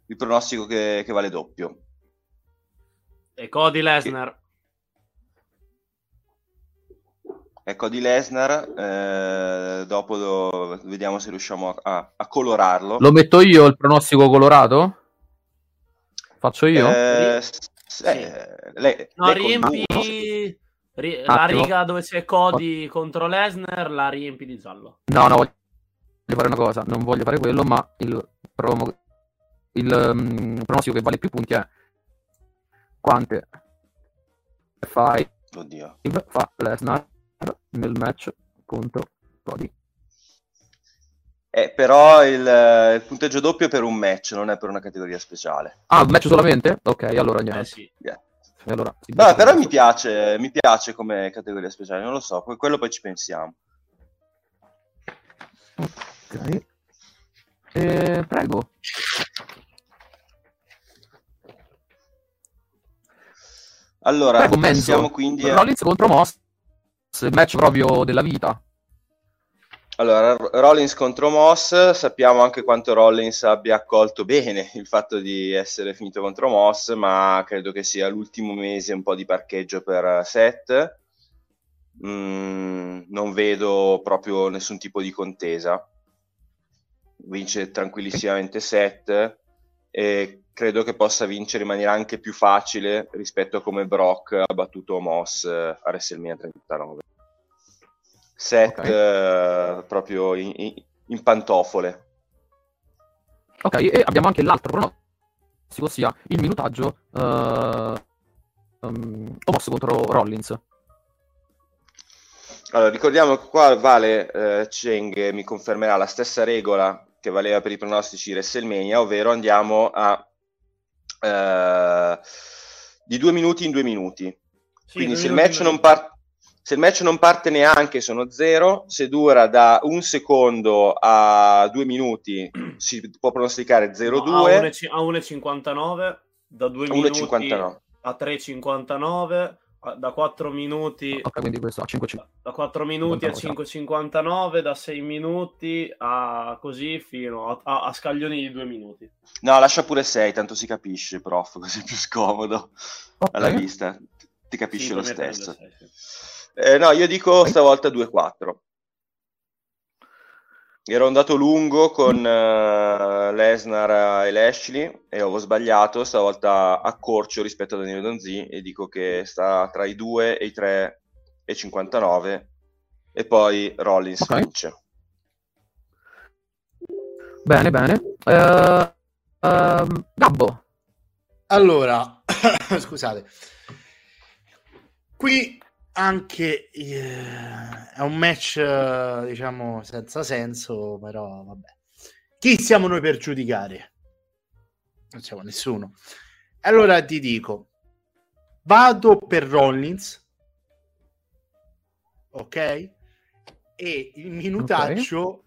il pronostico che, che vale doppio. E Cody Lesnar. Ecco di Lesnar, eh, dopo lo- vediamo se riusciamo a, a- colorarlo. Lo metto io il pronostico colorato? Faccio io? Eh, eh, lei- No, lei riempi ri- la riga dove c'è Cody contro Lesnar, la riempi di giallo. No, no, voglio fare una cosa, non voglio fare quello, ma il, promo- il mm, pronostico che vale più punti è quante five Oddio. fa Lesnar nel match contro Cody. Eh, però il, eh, il punteggio doppio è per un match, non è per una categoria speciale. Ah, match solamente? Ok, allora Eh niente. sì. Yeah. Allora, butta però mi piace, mi piace come categoria speciale, non lo so, poi- quello poi ci pensiamo. Ok. Eh, prego. Allora, Prego, passiamo quindi a... Rollins contro Moss, il match proprio della vita. Allora, Rollins contro Moss, sappiamo anche quanto Rollins abbia accolto bene il fatto di essere finito contro Moss, ma credo che sia l'ultimo mese un po' di parcheggio per Seth. Mm, non vedo proprio nessun tipo di contesa. Vince tranquillissimamente Seth e credo che possa vincere in maniera anche più facile rispetto a come Brock ha battuto Moss eh, a WrestleMania 39 set Ok. eh, proprio in, in- in pantofole. Ok, e abbiamo anche l'altro pronostico, ossia il minutaggio eh, um, Moss contro Rollins. Allora, ricordiamo che qua vale, eh, Cheng mi confermerà la stessa regola che valeva per i pronostici WrestleMania, ovvero andiamo a eh, di due minuti in due minuti. Sì, Quindi due se il, match non minuti. Se il match non parte neanche sono zero, se dura da un secondo a due minuti (clears throat) si può pronosticare 0-2 No, a 1,5 a 1,59 da 2 a minuti 1,59. a 3,59 a- da 4 minuti Ok, quindi questo a 5 da 4 minuti a 59. 5,59 da 6 minuti a così fino a, a- a scaglioni di 2 minuti No, lascia pure 6, tanto si capisce, prof, (laughs) così è più scomodo alla Ok. vista. Ti capisce Sì, lo stesso. sei, sì. Eh, no, io dico stavolta 2-4. Ero andato lungo con eh, Lesnar e Lashley e avevo sbagliato, stavolta accorcio rispetto a Danilo Donzi e dico che sta tra i 2 e i 3 e 59 e poi Rollins Ok. vince. Bene, bene. Eh, ehm, Gabbo, Allora, (coughs) scusate, qui anche eh, è un match, eh, diciamo, senza senso, però vabbè. Chi siamo noi per giudicare? Non siamo nessuno. Allora ti dico, vado per Rollins, ok? E il minutaggio,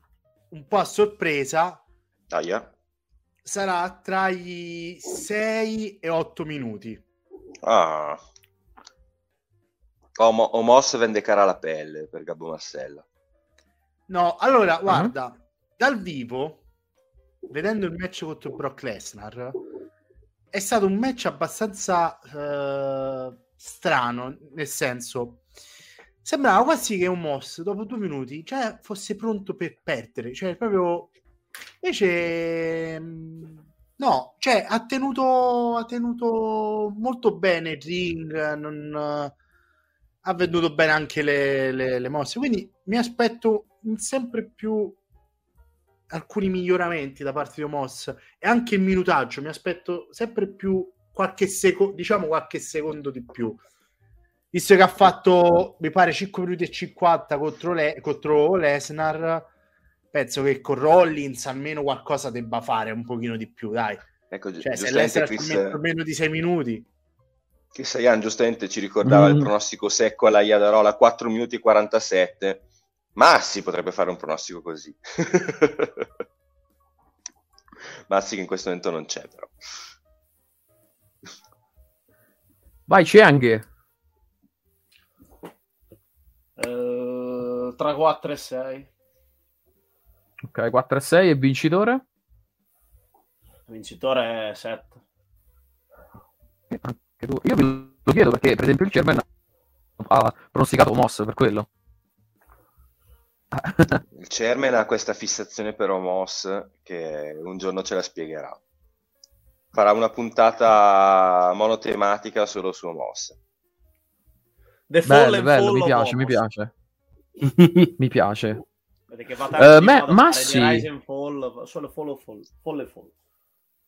un po' a sorpresa, Aia. sarà tra i 6 e 8 minuti. Ah. Omo- Omos vendicherà la pelle per Gabbo Marcella. No, allora, guarda, dal vivo, vedendo il match contro Brock Lesnar, è stato un match abbastanza eh, strano, nel senso, sembrava quasi che un Moss dopo due minuti cioè, fosse pronto per perdere, cioè proprio... Invece... mm, No, cioè ha tenuto, ha tenuto molto bene il ring, non, ha venduto bene anche le, le- le mosse, quindi mi aspetto sempre più alcuni miglioramenti da parte di Moss e anche il minutaggio, mi aspetto sempre più qualche secondo, diciamo qualche secondo di più. Visto che ha fatto, mi pare, 5 minuti e 50 contro, le- contro Lesnar, penso che con Rollins almeno qualcosa debba fare un pochino di più, dai. Ecco, gi- Cioè, se Lesnar Chris, meno di 6 minuti, Chris Sayan giustamente ci ricordava il Mm. pronostico secco alla Iadarola 4 minuti e 47. Massi potrebbe fare un pronostico così. (laughs) Massi che in questo momento non c'è però. Vai, c'è anche. Eh, tra 4 e 6. Ok, 4 e 6 e vincitore? Vincitore è 7. Tu. Io me lo chiedo perché, per esempio, il Chairman ha pronosticato Moss per quello. (laughs) Il chairman ha questa fissazione per Omos che un giorno ce la spiegherà. Farà una puntata monotematica solo su Omos. The bello, bello, mi piace, mi piace. (laughs) mi piace. Che va Eh, tanto me- di moda Massi- Fall, solo Fall e Fall.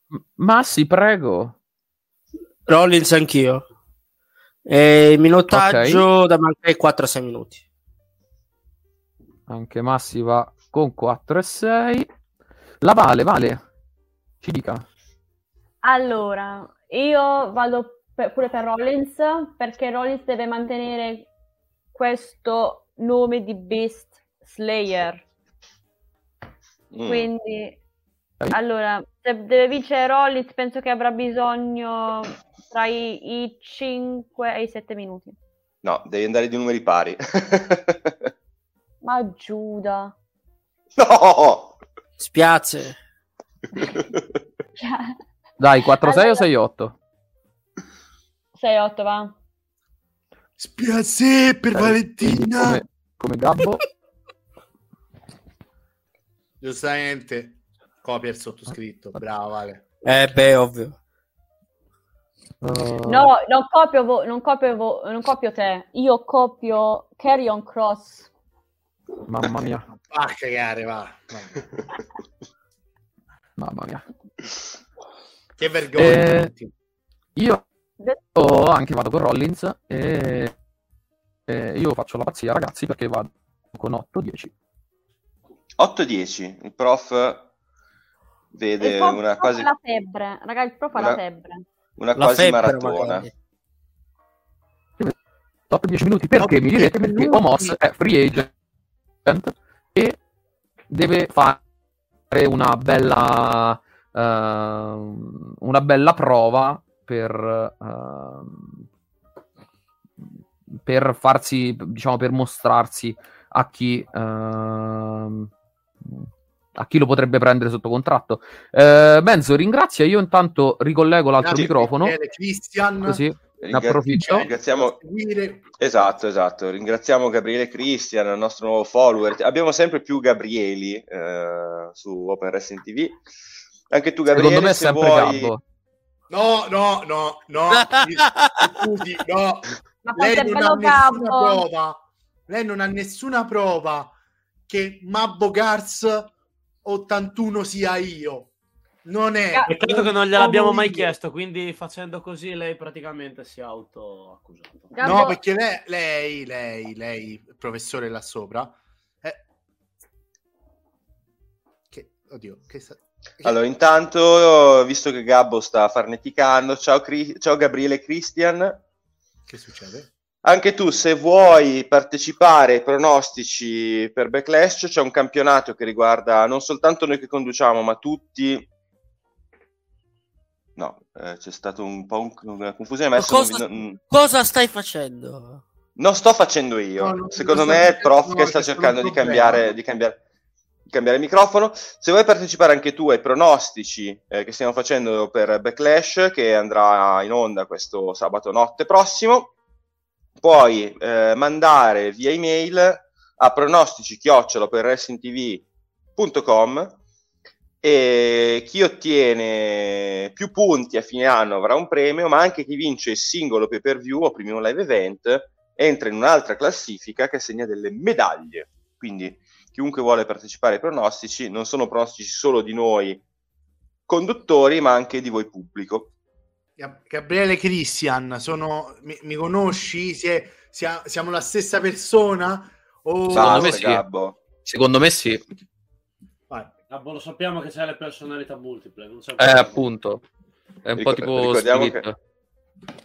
M- Massi, prego. Rollins anch'io. E il minutaggio da mancare 4-6 minuti. Anche Massi va con 4 e 6. La Vale, Vale. Ci dica. Allora, io vado per- pure per Rollins perché Rollins deve mantenere questo nome di Beast Slayer. Mm. Quindi, allora, se deve vincere Rollins, penso che avrà bisogno tra i, i 5 e i 7 minuti. No, devi andare di numeri pari. (laughs) Ma Giuda. no! Spiace. (laughs) Dai, 4 6 o Allora- 6 8? 6-8 va. spiace per Valentina. Come, come Gabbo. Giustamente, copia il sottoscritto, bravo Vale. Eh beh, ovvio. Uh, No, non copio, vo- non copio, vo- non copio te, io copio Carrion Cross. Mamma mia, Va a cagare, va. mamma mia. Che vergogna. Eh. Io anche vado con Rollins e, e io faccio la pazzia, ragazzi, perché vado con 8 10. 8-10. Il prof vede il prof- una prof quasi, la febbre, raga, il prof ha la una- febbre. Una La quasi febbre maratona. magari. 8 10 minuti perché mi direte perché. Omos è free agent e deve fare una bella ehm, una bella prova per ehm, per farsi diciamo per mostrarsi a chi ehm, a chi lo potrebbe prendere sotto contratto eh, Benzo ringrazia io intanto ricollego l'altro Grazie, microfono Michele, Christian. così ne Ringra- approfitto Ringraziamo, esatto, esatto. Ringraziamo Gabriele Cristian, il nostro nuovo follower. Abbiamo sempre più Gabrieli eh, su Open Wrestling TV. Anche tu, Gabriele, secondo me è se sempre vuoi... Gabbo No, no, no, no. (laughs) Scusi, no. Ma Lei non ha nessuna Gabbo! prova. Lei non ha nessuna prova che Mabbo Gars 81 sia io. Non è. Peccato che non gliel'abbiamo mai chiesto, quindi facendo così lei praticamente si è autoaccusato. Gabbo- No, perché lei, lei, lei, lei, professore là sopra. eh, Che, oddio, che sta... che- Allora, intanto, visto che Gabbo sta farneticando, ciao, Cri- ciao Gabriele Cristian. che succede? Anche tu, se vuoi partecipare ai pronostici per Backlash, c'è un campionato che riguarda non soltanto noi che conduciamo, ma tutti. No, eh, c'è stato un po' un- una confusione, ma cosa- vi- non- Cosa stai facendo? non sto facendo io. No, Secondo me è il prof che sta cercando di cambiare, di, cambiare, di cambiare il microfono. Se vuoi partecipare anche tu ai pronostici eh, che stiamo facendo per Backlash, che andrà in onda questo sabato notte prossimo, puoi eh, mandare via email a pronostici chiocciola per wrestlingtv.com e chi ottiene più punti a fine anno avrà un premio, ma anche chi vince il singolo pay per view o premium live event entra in un'altra classifica che assegna delle medaglie. Quindi chiunque vuole partecipare ai pronostici, non sono pronostici solo di noi conduttori, ma anche di voi pubblico. Gabriele Christian, sono, mi, mi conosci? Si è, sia, siamo la stessa persona? O... Secondo me sì. Gabbo. Secondo me sì. Vai. Gabbo, lo sappiamo che c'è le personalità multiple. Non Eh, appunto. È un po' Ricor- tipo ricordiamo che-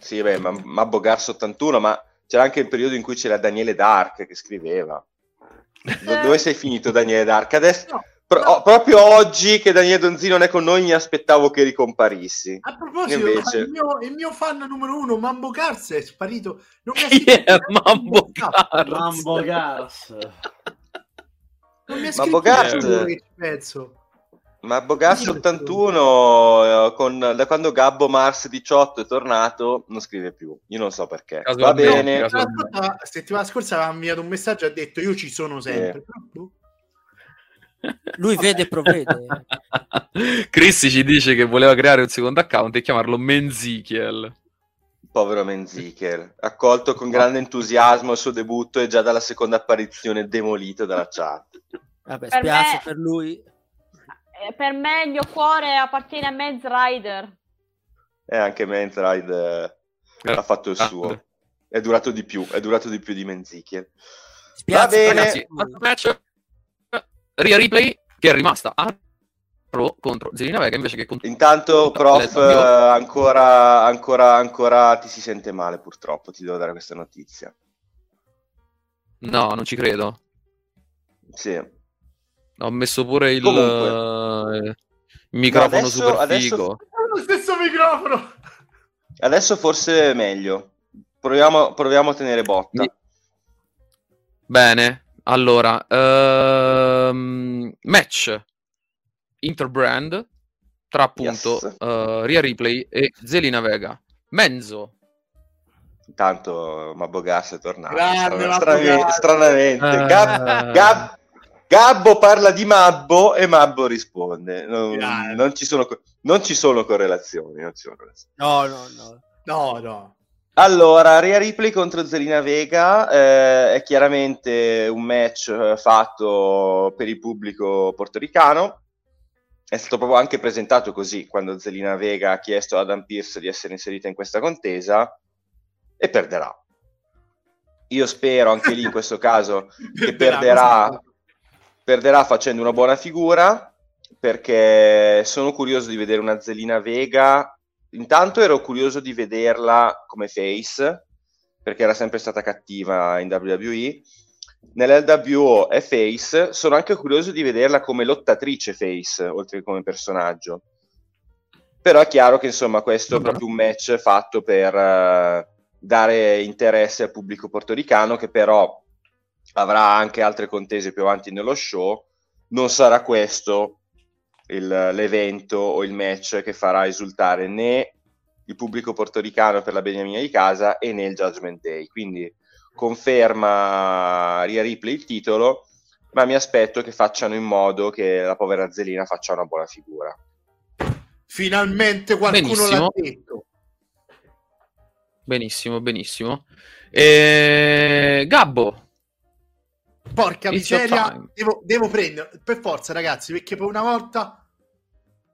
Sì, beh, ma Mabbo Garso 81, ma c'era anche il periodo in cui c'era Daniele Dark che scriveva. Do- Dove sei finito Daniele Dark? Adesso, No, pro- no. oh, proprio oggi che Daniele Donzi non è con noi mi aspettavo che ricomparissi. A proposito, Invece- il, mio, il mio fan numero uno, Mambo Cars, è sparito. Non mi neanche Mambo. Cars? Mambo Gas. Non mi ha Mambo scritto Cars. Mabbo Garso Io- 81, eh, con- da quando Gabbo Mars 18 è tornato, non scrive più. Io non so perché. Va Casualmente, bene. caso- La settimana scorsa aveva inviato un messaggio e ha detto io ci sono sempre. Boh. Lui vede e provvede. (laughs) Cristi ci dice che voleva creare un secondo account e chiamarlo Menzichiel. Povero Menziker, accolto con grande entusiasmo al suo debutto e già dalla seconda apparizione demolito dalla chat. Vabbè, Per spiace me- per lui. Eh, Per me il mio cuore appartiene a Men's Rider. E anche Mentride eh, ha fatto il Ah, suo. È durato di più, è durato di più di Menziker. Spiace Va bene. Ragazzi, Ria Ripley che è rimasta a Raw contro Zelina Vega invece che contro Intanto, prof, eh, ancora, ancora, ancora ti si sente male, purtroppo, ti devo dare questa notizia. No, non ci credo. Sì. Ho messo pure il, Comunque. eh, il microfono adesso- super adesso- figo. Lo stesso microfono. Adesso forse è meglio. Proviamo, proviamo a tenere botta. Mi- Bene, allora, ehm, match interbrand tra appunto Yes. eh, Ria Ripley e Zelina Vega. Menzo. Intanto Mabbo Gas è tornato. Grande Strana- stranamente. Eh, Gab- Gab- Gabbo parla di Mabbo e Mabbo risponde. Non, non ci, sono, co- non ci sono correlazioni. non ci sono correlazioni. No, no, no. No, no. Allora, Ria Ripley contro Zelina Vega eh, è chiaramente un match eh, fatto per il pubblico portoricano. È stato proprio anche presentato così quando Zelina Vega ha chiesto ad Adam Pierce di essere inserita in questa contesa e perderà. Io spero anche lì in questo (laughs) caso che perderà, perderà facendo una buona figura perché sono curioso di vedere una Zelina Vega. Intanto ero curioso di vederla come face perché era sempre stata cattiva in WWE. Nell'LWO è face, sono anche curioso di vederla come lottatrice face oltre che come personaggio. Però è chiaro che insomma questo è Vabbè. proprio un match fatto per eh, dare interesse al pubblico portoricano che però avrà anche altre contese più avanti nello show. Non sarà questo il- l'evento o il match che farà esultare né il pubblico portoricano per la beniamina di casa e né il Judgment Day. Quindi conferma Ria Ripley il titolo, ma mi aspetto che facciano in modo che la povera Zelina faccia una buona figura. Finalmente qualcuno Benissimo. l'ha detto. Benissimo, benissimo. E... Gabbo. Porca It's miseria, devo, devo prendere per forza, ragazzi, perché per una volta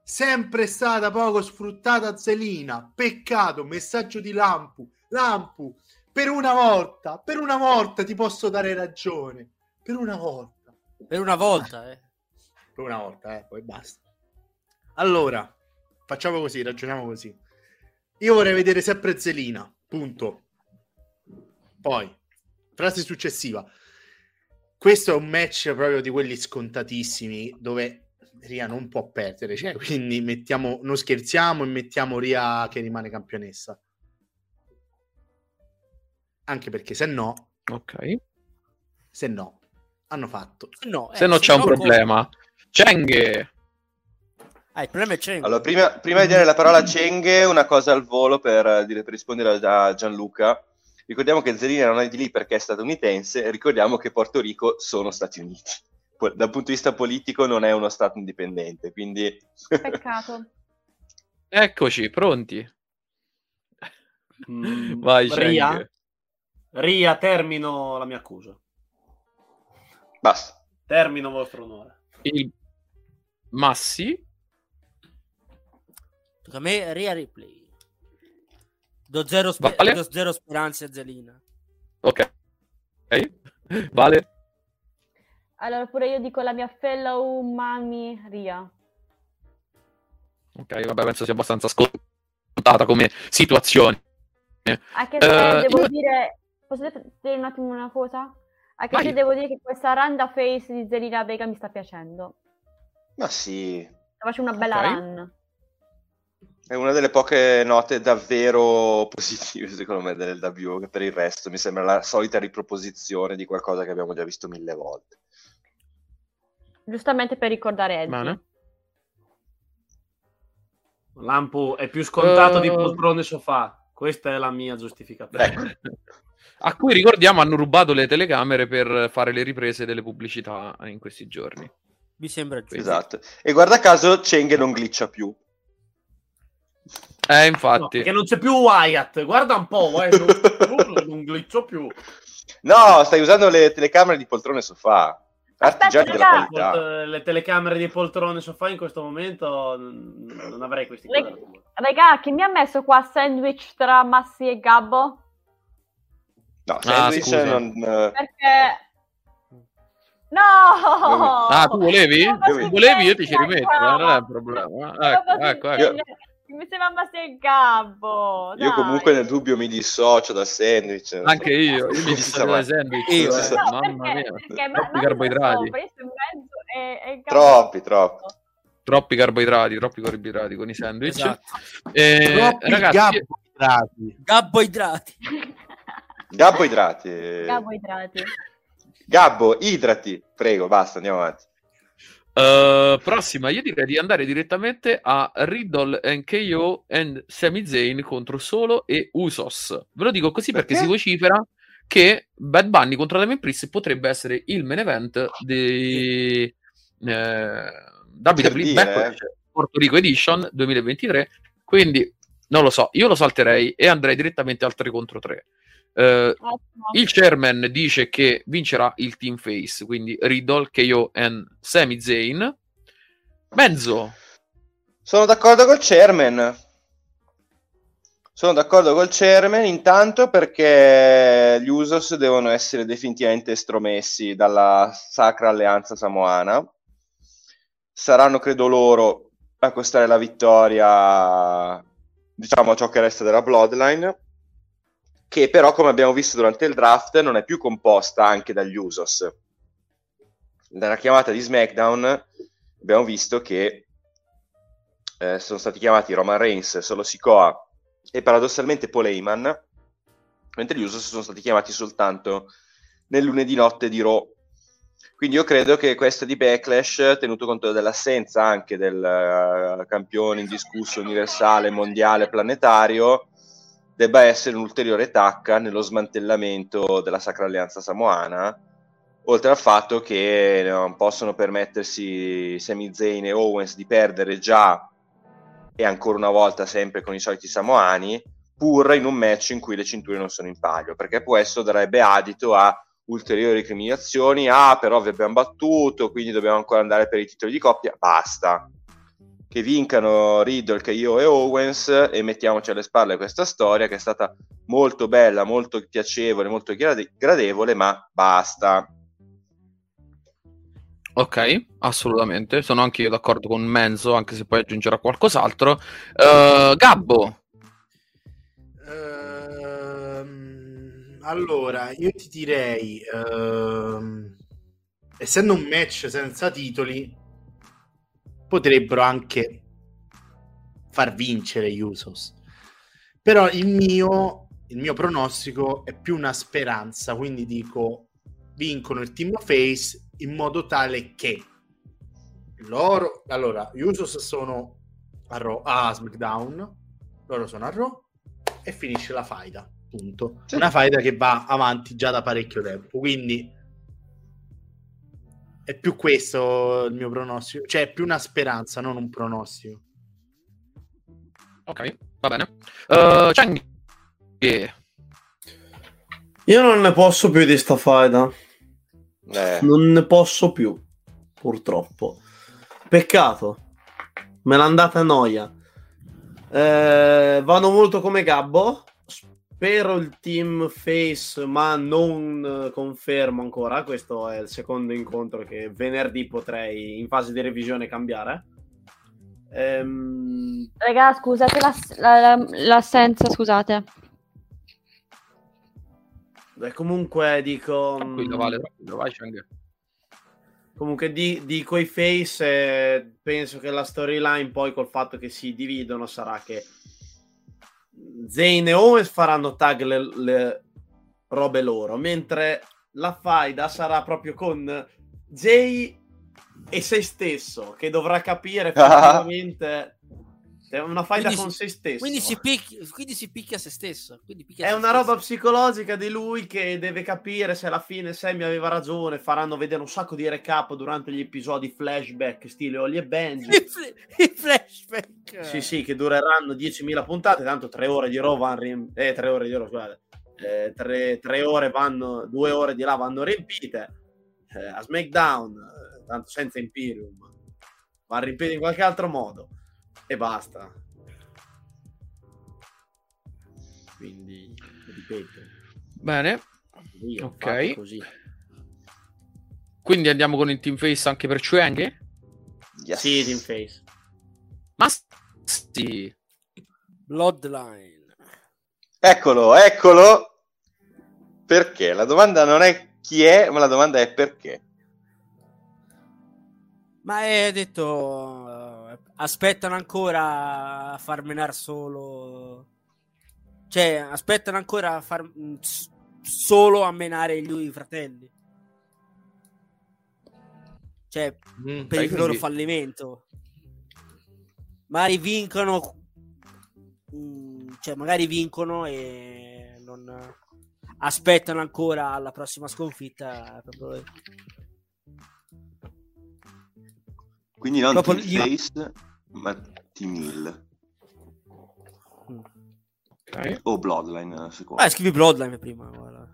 sempre stata poco sfruttata Zelina. Peccato, messaggio di Lampu. Lampu, per una volta, per una volta ti posso dare ragione. Per una volta. Per una volta, eh. (laughs) Per una volta, eh, poi basta. Allora, facciamo così, ragioniamo così. Io vorrei vedere sempre Zelina, punto. Poi, frase successiva. Questo è un match proprio di quelli scontatissimi dove Ria non può perdere, cioè, quindi mettiamo, non scherziamo e mettiamo Ria che rimane campionessa. Anche perché se no, Ok. se no, hanno fatto. No, eh, Se no c'è un come- problema. Cheng. Ah, il problema è c'è. Allora, prima, prima di dare la parola a Cheng, una cosa al volo per, dire- per rispondere a Gianluca. Ricordiamo che Zelina non è di lì perché è statunitense, ricordiamo che Porto Rico sono Stati Uniti. Po- Dal punto di vista politico non è uno Stato indipendente, quindi... Peccato. (laughs) Eccoci, pronti. Mm, Vai, Ria? Ria, termino la mia accusa. Basta. Termino vostro onore. Il Massi. Tocca a me, Ria Ripley. Do zero, spe- Vale. do zero speranze a Zelina. Ok. Ok. Vale. Allora pure io dico la mia fellow mami Ria. Ok, vabbè, penso sia abbastanza scontata come situazione. Anche se Eh, devo io- dire... Posso dire un attimo una cosa? Anche Vai. se devo dire che questa randa face di Zelina Vega mi sta piacendo. Ma sì, Sta facendo una bella Ok. run. è una delle poche note davvero (laughs) positive, secondo me, del W, che per il resto mi sembra la solita riproposizione di qualcosa che abbiamo già visto mille volte. Giustamente per ricordare Eddie. Bene. Lampo è più scontato di Eh. poltrone sofà. Questa è la mia giustificazione. Ecco. A cui ricordiamo hanno rubato le telecamere per fare le riprese delle pubblicità in questi giorni. Mi sembra giusto. Esatto. E guarda caso Cheng non glitcha più. Eh, No, infatti. perché non c'è più Wyatt. Guarda un po', non, (laughs) non, non glitcho più. No, stai usando le telecamere di poltrone sofà. Artigiani Aspetta, della qualità. Le telecamere di poltrone sofà in questo momento non avrei questi Le- quadrature. Raga, chi mi ha messo qua sandwich tra Massi e Gabbo? No, sandwich scusa. non... eh, Perché... No! Ah, tu volevi? Tu volevi? Io ti ci rimetto, non è un problema. Ecco, ecco, ecco. Mi sembra Massi e Gabbo. Io dai. comunque nel dubbio mi dissocio dal sandwich. Anche io, io mi (laughs) dissocio mai. sandwich. Io, eh, eh. No, Mamma perché, mia. perché ma- Troppi Massi carboidrati. io e, e Troppi, troppi. Troppi carboidrati, troppi carboidrati con i sandwich. Esatto. Eh, Troppi ragazzi, carboidrati. Gabboidrati. Gabbo idrati. Gabbo idrati. Gabbo, idrati. Prego, basta, andiamo avanti. Eh, prossima, io direi di andare direttamente a Riddle and KO and Sami Zayn contro Solo e Usos. Ve lo dico così perché, Perché? si vocifera che Bad Bunny contro Damien Priest potrebbe essere il main event di eh, WWE dire, Backlash Porto Rico Edition 2023. Quindi non lo so, io lo salterei e andrei direttamente al 3 contro 3. Eh, il chairman dice che vincerà il team face, quindi Riddle, KO e Sami Zayn. Menzo, Sono d'accordo col chairman. Sono d'accordo col chairman intanto perché gli Usos devono essere definitivamente estromessi dalla Sacra Alleanza Samoana. Saranno, credo, loro a costare la vittoria, diciamo, a ciò che resta della Bloodline, che però, come abbiamo visto durante il draft, non è più composta anche dagli Usos. Nella chiamata di SmackDown abbiamo visto che eh, sono stati chiamati Roman Reigns, Solo Sikoa e paradossalmente Paul Heyman, mentre gli Usos sono stati chiamati soltanto nel lunedì notte di Raw. Quindi io credo che questa di Backlash, tenuto conto dell'assenza anche del eh, campione indiscusso universale, mondiale, planetario, debba essere un'ulteriore tacca nello smantellamento della Sacra Alleanza Samoana, oltre al fatto che non possono permettersi Sami Zayn e Owens di perdere già e ancora una volta sempre con i soliti samoani, pur in un match in cui le cinture non sono in palio, perché questo darebbe adito a ulteriori recriminazioni, ah però vi abbiamo battuto, quindi dobbiamo ancora andare per i titoli di coppia, basta. Che vincano Riddle, KO e Owens e mettiamoci alle spalle questa storia che è stata molto bella, molto piacevole, molto grade- gradevole, ma basta. ok, assolutamente. Sono anche io d'accordo con Menzo, anche se poi aggiungerà qualcos'altro. Eh, Gabbo, Ehm, allora, io ti direi, ehm, essendo un match senza titoli, potrebbero anche far vincere gli Usos. Però il mio, il mio pronostico è più una speranza, quindi dico vincono il team face in modo tale che loro, allora, gli Usos sono a, Raw- a SmackDown, loro sono a Raw e finisce la faida. Punto. Sì. Una faida che va avanti già da parecchio tempo. Quindi è più questo il mio pronostico. Cioè, è più una speranza, non un pronostico. Ok, va bene. Uh, Chang, eh, Io non ne posso più di sta faida. Eh, Non ne posso più, purtroppo. Peccato. Me l'ha andata a noia. Eh, vado molto come Gabbo. Spero il team face, ma non eh, confermo ancora. Questo è il secondo incontro che venerdì potrei in fase di revisione cambiare. Ehm, Raga, scusate l'ass- la- la- l'assenza, scusate. beh, comunque dico. tranquillo, mm, vale, tranquillo, vai Chang. Comunque di, di quei face eh, penso che la storyline poi col fatto che si dividono sarà che Zayn e Owens faranno tag le, le robe loro, mentre la faida sarà proprio con Jay e se stesso che dovrà capire (laughs) effettivamente è una faida Quindi con si- se stesso. Quindi si, picchia, quindi si picchia se stesso. Picchia È se una stesso. roba psicologica di lui che deve capire se alla fine Sammy aveva ragione. Faranno vedere un sacco di recap durante gli episodi flashback, stile Oli e Benji. (laughs) I fl- i flashback. Sì, sì, che dureranno 10.000 puntate. Tanto tre ore di Raw vanno rim- eh, tre ore di Raw, scusate. Eh, tre, tre ore vanno, due ore di là vanno riempite. Eh, a SmackDown, eh, tanto senza Imperium, va riempite in qualche altro modo. E basta. Quindi, ripeto. Bene, Via, Ok. Così. quindi andiamo con il team face anche per Chang? yes. Sì, Team Face. Ma sì, Bloodline. Eccolo, eccolo. Perché? La domanda non è chi è, ma la domanda è perché. Ma è detto, aspettano ancora a far menare solo... Cioè, aspettano ancora a far mm, solo a menare lui i fratelli. Cioè, Mm. per il loro fallimento. Magari vincono, mm, cioè magari vincono e non aspettano ancora alla prossima sconfitta. proprio- Quindi non Dopo gli- Face, ma Team Hill. ok. O Bloodline, secondo. Ah, scrivi Bloodline prima. guarda.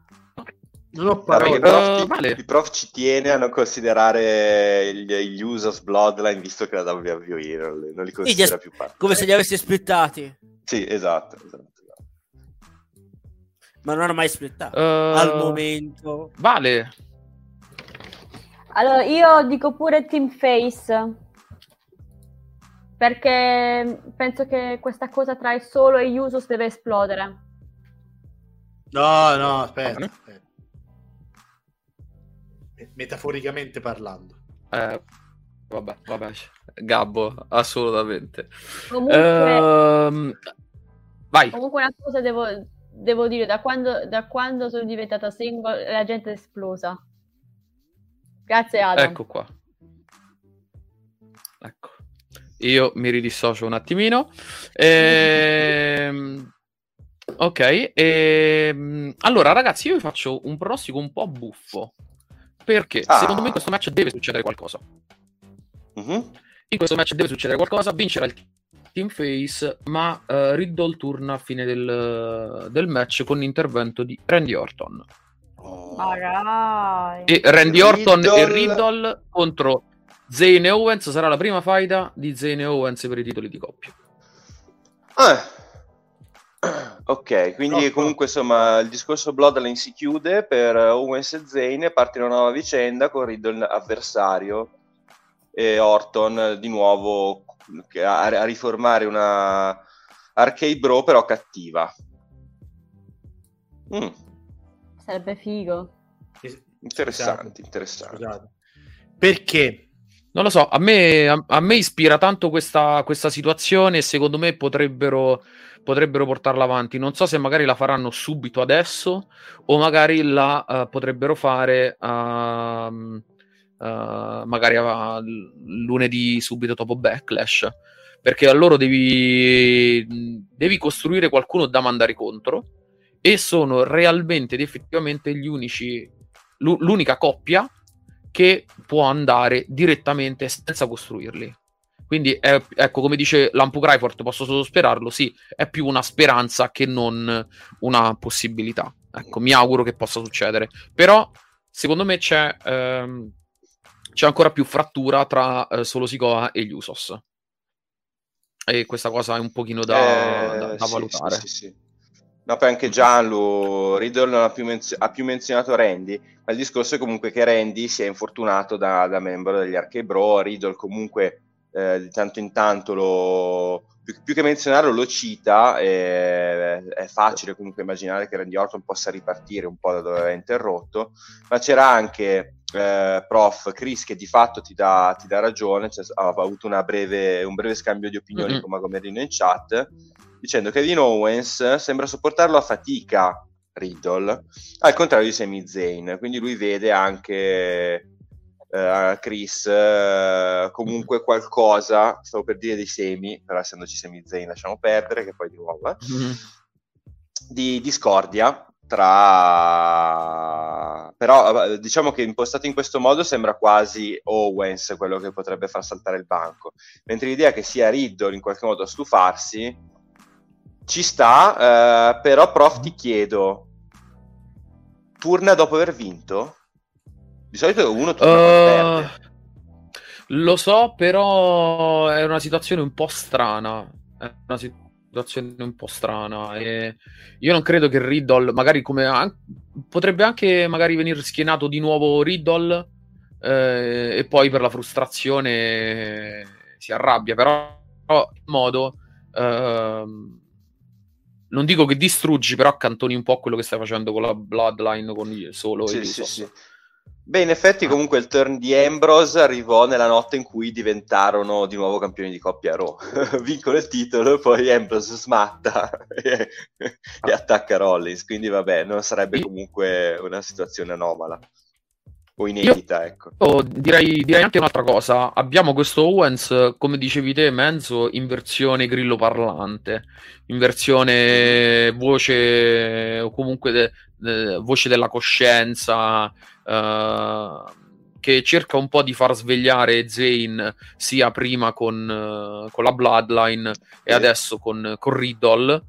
Non ho parole. prof Eh, ci, vale. il prof ci tiene a non considerare gli, gli users Bloodline, visto che la WWE non, li- non li considera più parte. Come se li avessi splittati, Sì, esatto. esatto, esatto. ma non hanno mai splittato. Eh, Al momento. Vale, Allora, io dico pure Team Face. Perché penso che questa cosa tra il solo e Usus deve esplodere. No, no, aspetta. Bene. aspetta. Me- Metaforicamente parlando. Eh, vabbè, vabbè, Gabbo, assolutamente. Comunque, Ehm, vai, comunque una cosa devo, devo dire, da quando, da quando sono diventata single la gente è esplosa. Grazie Adam. ecco qua. Io mi ridissocio un attimino. Ehm, ok, ehm, allora ragazzi, io vi faccio un pronostico un po' buffo. Perché Ah. secondo me in questo match deve succedere qualcosa. Mhm. In questo match deve succedere qualcosa, vincerà il team face, ma eh, Riddle turna a fine del, del match con l'intervento di Randy Orton. Oh. E Randy Orton e Riddle- Riddle contro Zayn e Owens sarà la prima faida di Zayn e Owens per i titoli di coppia. Ah. Ok, quindi Troppo. comunque insomma il discorso Bloodline si chiude per Owens e Zayn e parte una nuova vicenda con Riddle avversario e Orton di nuovo a, a riformare una arcade bro però cattiva. Mm, Sarebbe figo. interessante, interessante. Scusate. Perché? Non lo so, a me, a, a me ispira tanto questa, questa situazione e secondo me potrebbero, potrebbero portarla avanti. Non so se magari la faranno subito adesso o magari la eh, potrebbero fare ehm, eh, magari a- lunedì subito dopo Backlash. Perché a loro devi, devi costruire qualcuno da mandare contro e sono realmente ed effettivamente gli unici, l'u- l'unica coppia che può andare direttamente senza costruirli. Quindi, è, ecco, come dice Lampu Cryford, posso solo sperarlo, sì, è più una speranza che non una possibilità. Ecco, mi auguro che possa succedere. Però, secondo me c'è, ehm, c'è ancora più frattura tra eh, Solo Sikoa e gli Usos. E questa cosa è un pochino da, Eh, da- da sì, valutare. sì, sì. No, poi anche Gianlu, Riddle non ha più, menz- ha più menzionato Randy, ma il discorso è comunque che Randy si è infortunato da, da membro degli Arcade Bro, Riddle comunque eh, di tanto in tanto lo, più, più che menzionarlo lo cita, e è facile comunque immaginare che Randy Orton possa ripartire un po' da dove aveva interrotto, ma c'era anche eh, prof Chris che di fatto ti dà, ti dà ragione, cioè, ha avuto una breve, un breve scambio di opinioni Mm-mm. con Magomerino in chat, dicendo che Kevin Owens sembra sopportarlo a fatica Riddle, al contrario di Sami Zayn, quindi lui vede anche eh, Chris eh, comunque qualcosa, stavo per dire dei semi, però essendoci Sami Zayn lasciamo perdere, che poi di nuovo, eh, Mhm. di discordia tra però diciamo che impostato in questo modo sembra quasi Owens quello che potrebbe far saltare il banco. Mentre l'idea che sia Riddle in qualche modo a stufarsi ci sta eh, però prof ti chiedo turna dopo aver vinto? di solito uno turna Uh, perde lo so, però è una situazione un po' strana. È una situazione un po' strana. E io non credo che Riddle, magari come an- potrebbe anche magari venire schienato di nuovo Riddle eh, e poi per la frustrazione si arrabbia. Però in modo ehm, non dico che distruggi, però accantoni un po' quello che stai facendo con la Bloodline con gli- solo Sì, sì, sì. Beh, in effetti comunque il turn di Ambrose arrivò nella notte in cui diventarono di nuovo campioni di coppia Raw. (laughs) Vincono il titolo, poi Ambrose smatta (laughs) e, e attacca Rollins, quindi vabbè, non sarebbe comunque una situazione anomala o inedita, ecco. Oh, direi, direi anche un'altra cosa. Abbiamo questo Owens, come dicevi te, Menzo, in versione grillo parlante, in versione voce o comunque de- de- voce della coscienza, eh, che cerca un po' di far svegliare Zane sia prima con, eh, con la Bloodline e Sì. adesso con, con Riddle.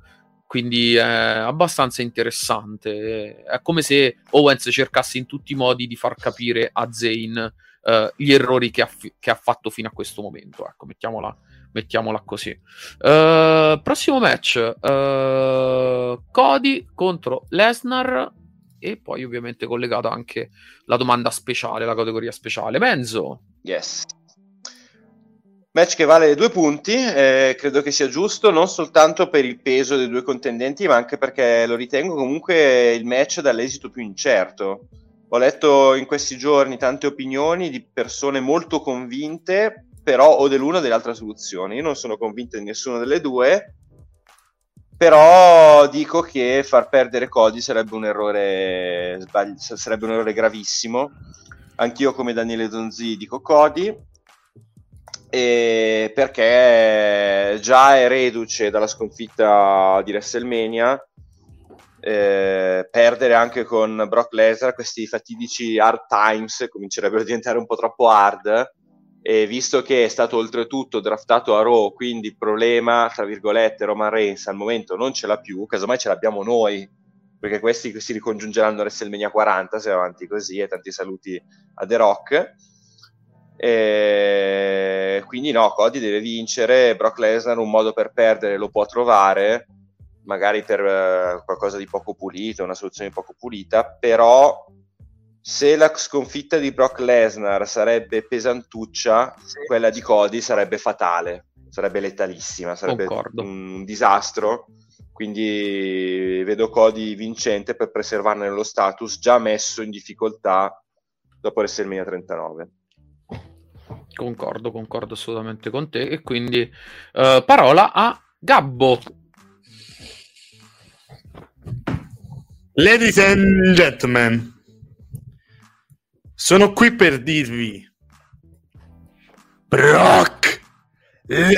Quindi è abbastanza interessante. È come se Owens cercasse in tutti i modi di far capire a Zane eh, gli errori che ha, fi- che ha fatto fino a questo momento. Ecco, mettiamola, mettiamola così. Eh, prossimo match: eh, Cody contro Lesnar. E poi, ovviamente, collegato anche la domanda speciale, la categoria speciale. Menzo, Yes. Match che vale due punti, eh, credo che sia giusto non soltanto per il peso dei due contendenti, ma anche perché lo ritengo comunque il match dall'esito più incerto. Ho letto in questi giorni tante opinioni di persone molto convinte, però o dell'una o dell'altra soluzione. Io non sono convinto di nessuna delle due, però dico che far perdere Cody sarebbe un errore, sbagli- sarebbe un errore gravissimo. Anch'io come Daniele Donzi dico Cody, e perché già è reduce dalla sconfitta di WrestleMania. eh, perdere anche con Brock Lesnar questi fatidici hard times comincerebbero a diventare un po' troppo hard e visto che è stato oltretutto draftato a Raw quindi il problema tra virgolette Roman Reigns al momento non ce l'ha più casomai ce l'abbiamo noi perché questi si ricongiungeranno a WrestleMania 40 se va avanti così e tanti saluti a The Rock e quindi no, Cody deve vincere, Brock Lesnar un modo per perdere lo può trovare, magari per eh, qualcosa di poco pulito, una soluzione poco pulita, però se la sconfitta di Brock Lesnar sarebbe pesantuccia, quella di Cody sarebbe fatale, sarebbe letalissima, sarebbe Concordo. un disastro. Quindi vedo Cody vincente per preservarne lo status già messo in difficoltà dopo WrestleMania 39. Concordo, concordo assolutamente con te. E quindi eh, parola a Gabbo. Ladies and gentlemen, sono qui per dirvi Brock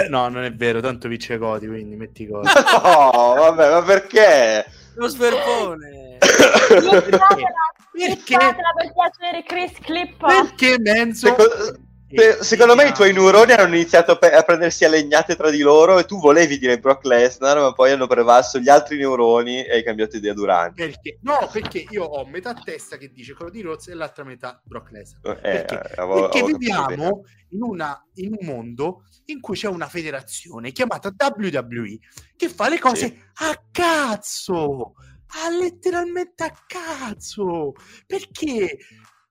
No, non è vero, tanto vince Cody, quindi metti Cody. (laughs) No, vabbè, ma perché? Lo sverpone. Clippatela, Perché? clippatela per piacere, Chris, clippa. Perché Menzo? Secondo, se- secondo me i tuoi neuroni hanno iniziato a, pe- a prendersi a legnate tra di loro e tu volevi dire Brock Lesnar, ma poi hanno prevalso gli altri neuroni e hai cambiato idea durante. Perché? No, perché io ho metà testa che dice quello di Rhodes e l'altra metà Brock Lesnar. Eh, Perché? avevo- Perché avevo viviamo in, una- in un mondo in cui c'è una federazione chiamata WWE che fa le cose Sì. a cazzo, a letteralmente a cazzo. Perché?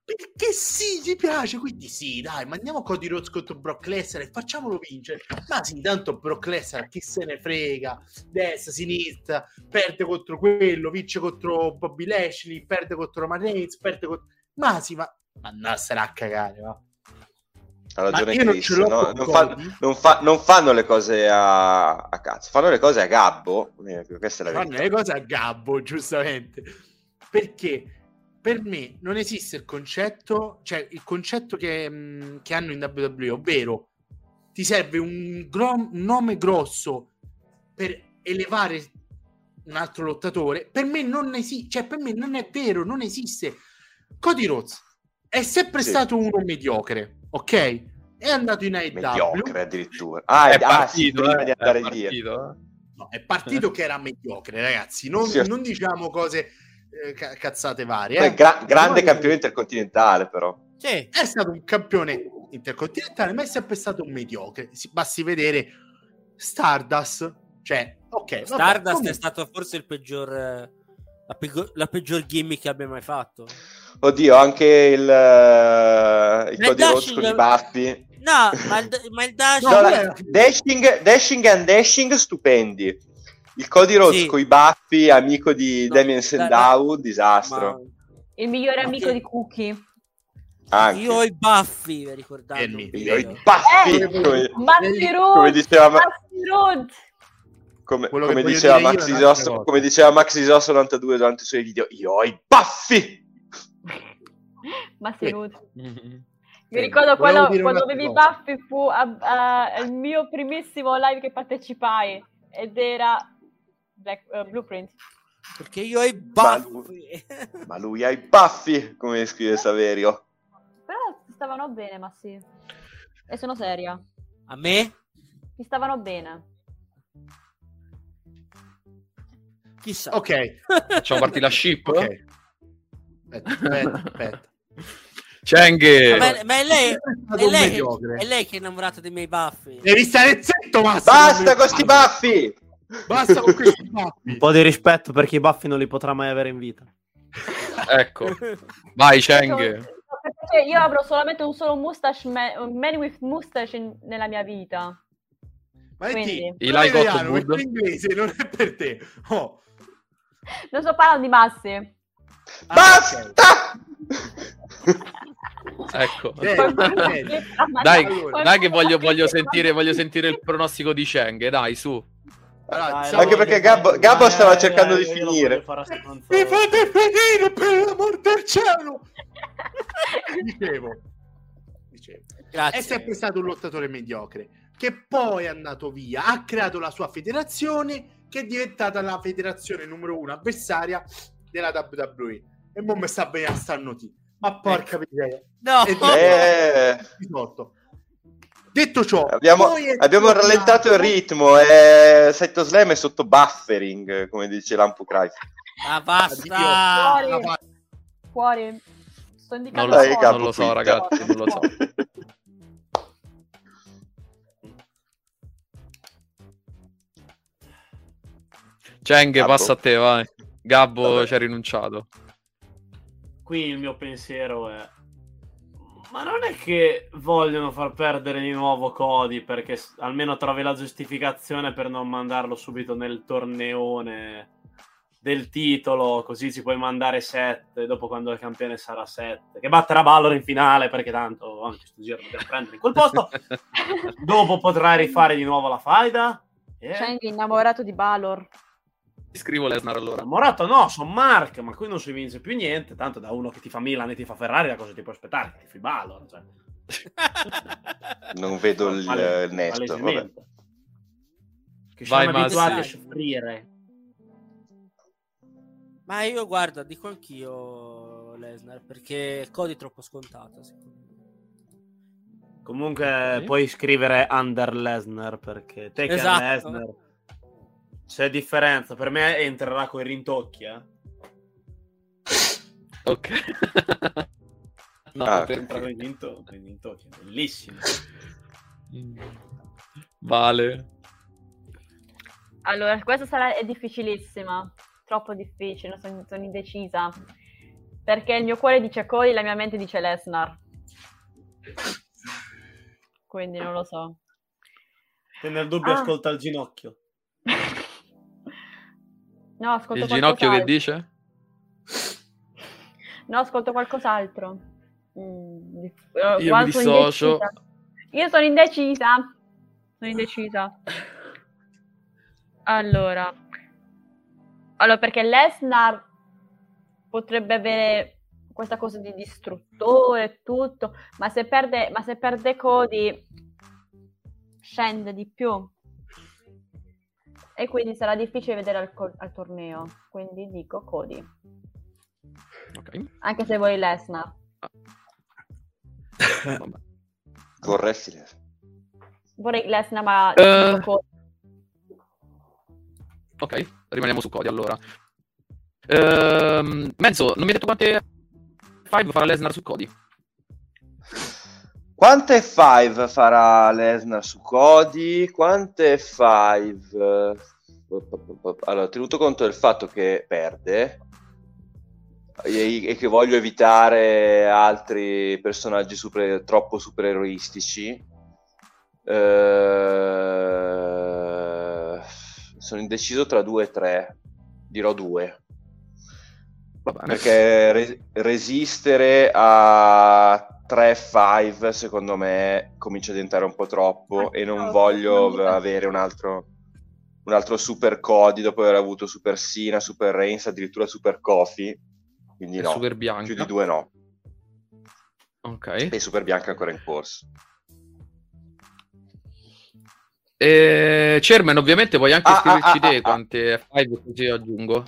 Perché sì, gli piace, quindi sì, dai, mandiamo Cody Rhodes contro Brock Lesnar e facciamolo vincere. Ma sì, tanto Brock Lesnar, chi se ne frega, destra, sinistra, perde contro quello, vince contro Bobby Lashley, perde contro Roman Reigns, perde contro... Ma sì, ma andarsene a cagare, va. Ha ragione io non no? non, fa- non fa- non fanno le cose a, a cazzo, fanno le cose a gabbo. Eh, questa è la fanno le cose a gabbo, giustamente. Perché per me non esiste il concetto, cioè il concetto che, mh, che hanno in WWE, ovvero ti serve un, gro- un nome grosso per elevare un altro lottatore. Per me non esiste, cioè per me non è vero, non esiste. Cody Rhodes è sempre Sì. stato uno mediocre, ok? È andato in AEW. Mediocre addirittura. Ah, È ah, sì, partito, prima eh, di è andare via. partito, eh. No, è partito che era mediocre, ragazzi. Non, Sì. non diciamo cose eh, ca- cazzate varie. Eh. gra- grande Poi- campione intercontinentale, però. Sì. È stato un campione intercontinentale, ma è sempre stato un mediocre. Si, basti vedere Stardust. Cioè, ok. vabbè, Stardust comunque- è stato forse il peggior. eh, La, peggior- la peggior gimmick che abbia mai fatto. Oddio, anche il, eh, il Cody Rhodes dashing- con i baffi. No, ma il, ma il dash. No, la- dashing, dashing and dashing stupendi. Il Cody Rhodes Sì. con i baffi, amico di No, Damien Sandow, disastro. ma- Il migliore Ma amico che- di Cookie. Anche. Io ho i baffi, vi ricordate? Io ho i baffi, Eh, come, diceva, Ma- Maxi Road! come, come diceva Max Isosso, come diceva Max Isosso 92 durante i suoi video, io ho i baffi! Maxi Sì. Road. (laughs) Mm-hmm. Mi ricordo quando un'altra avevi i baffi fu a- a- il mio primissimo live che partecipai ed era Black, eh, Blueprint. Perché io ho i Ma baffi. (laughs) Ma lui ha i baffi, come scrive Saverio. Però ti stavano bene, ma sì. E sono seria. A me? Ti stavano bene. Chissà. Ok, (laughs) Facciamo partire la ship? ok. Aspetta, aspetta. Cenghe! Ma, ma è lei, È lei, mediocre. è lei che è innamorata dei miei baffi. Devi stare zitto, Massimo. Basta con sti baffi! Basta con questi baffi. Un po' di rispetto perché i baffi non li potrà mai avere in vita. Ecco. (laughs) Vai, Cheng. perché io avrò solamente un solo mustache, man, un man with mustache in- nella mia vita. Ma Quindi. ti, I like hot italiano, questo inglese non è per te. Oh. Non sto parlando di massi. Ah, Basta! (laughs) Ecco. Dai, dai che voglio, voglio sentire, voglio sentire il pronostico di Cheng, dai, su. Allora, Dai, siamo- Anche perché Gabbo, Gabbo stava cercando di finire. Mi fate finire per l'amor del cielo! (laughs) Dicevo. Dicevo. Grazie. È sempre stato un lottatore mediocre che poi è andato via, ha creato la sua federazione che è diventata la federazione numero uno avversaria della WWE. E mo mi sta bene a starnuti. Ma porca miseria. No, E- Eh. Detto ciò, abbiamo, abbiamo rallentato il ritmo. E Saito Slam è sotto buffering, come dice Lampu Cry. ma Addio. basta. Fuori. Sto Non indicando lo Dai, so, fuori. non lo so, ragazzi, non lo so. Cheng, Gabbo? passa a te, vai. Gabbo Vabbè. ci ha rinunciato. Qui il mio pensiero è... Ma non è che vogliono far perdere di nuovo Cody perché almeno trovi la giustificazione per non mandarlo subito nel torneone del titolo, così ci puoi mandare 7 dopo quando il campione sarà 7, che batterà Balor in finale perché tanto anche sto giro dobbiamo prendere in quel posto. (laughs) dopo potrai rifare di nuovo la faida. Cheng è innamorato di Balor. Scrivo Lesnar allora. Morato no, sono Mark, ma qui non si vince più niente. Tanto da uno che ti fa Milan e ti fa Ferrari, da cosa ti puoi aspettare? Che ti fi Balor. Cioè. (laughs) Non vedo il, il nesto. Vabbè. palesemente. Che Vai, siamo abituati a soffrire. Ma io guarda, dico anch'io Lesnar perché Cody è troppo scontato. secondo me. Comunque Sì. puoi scrivere Under Lesnar perché Taker Esatto. Lesnar c'è differenza. Per me entrerà con i rintocchi, eh. Ok. (laughs) no, Ah, per- Entra con i rinto- con i rintocchi, bellissimo. Vale. Allora, questa sarà è difficilissima, troppo difficile, sono, sono indecisa. Perché il mio cuore dice Cody, la mia mente dice Lesnar. Quindi non lo so. Se nel dubbio Ah. ascolta il ginocchio. No, ascolto Il ginocchio che dice? No, ascolto qualcos'altro. Mm, eh, Io mi sono dissocio. indecisa. Io sono indecisa. Sono indecisa. Allora. Allora, perché Lesnar potrebbe avere questa cosa di distruttore e tutto, ma se perde, ma se perde Cody scende di più. E quindi sarà difficile vedere al, co- al torneo. Quindi dico Cody. Ok. Anche se vuoi Lesnar. Vabbè. Vorresti Lesnar. Vorrei Lesnar, ma Eh. dico Cody. Ok, rimaniamo su Cody allora. Ehm, Menzo, non mi hai detto quante 5 farà Lesnar su Cody? Quante 5 farà Lesnar su Cody? Quante 5? Allora, tenuto conto del fatto che perde e, che voglio evitare altri personaggi super- troppo supereroistici, eh, sono indeciso tra 2 e 3. Dirò 2. Perché re- resistere a 3-5 secondo me comincia a diventare un po' troppo e non Ah, voglio non avere un altro, un altro Super Cody dopo aver avuto Super Sina, Super Reigns, addirittura Super Kofi. Quindi no, Super Bianca. più di due no. Ok. E Super Bianca ancora in corso. E... Chairman, ovviamente puoi anche Ah, scriverci ah, ah, te ah, quante 5 così aggiungo.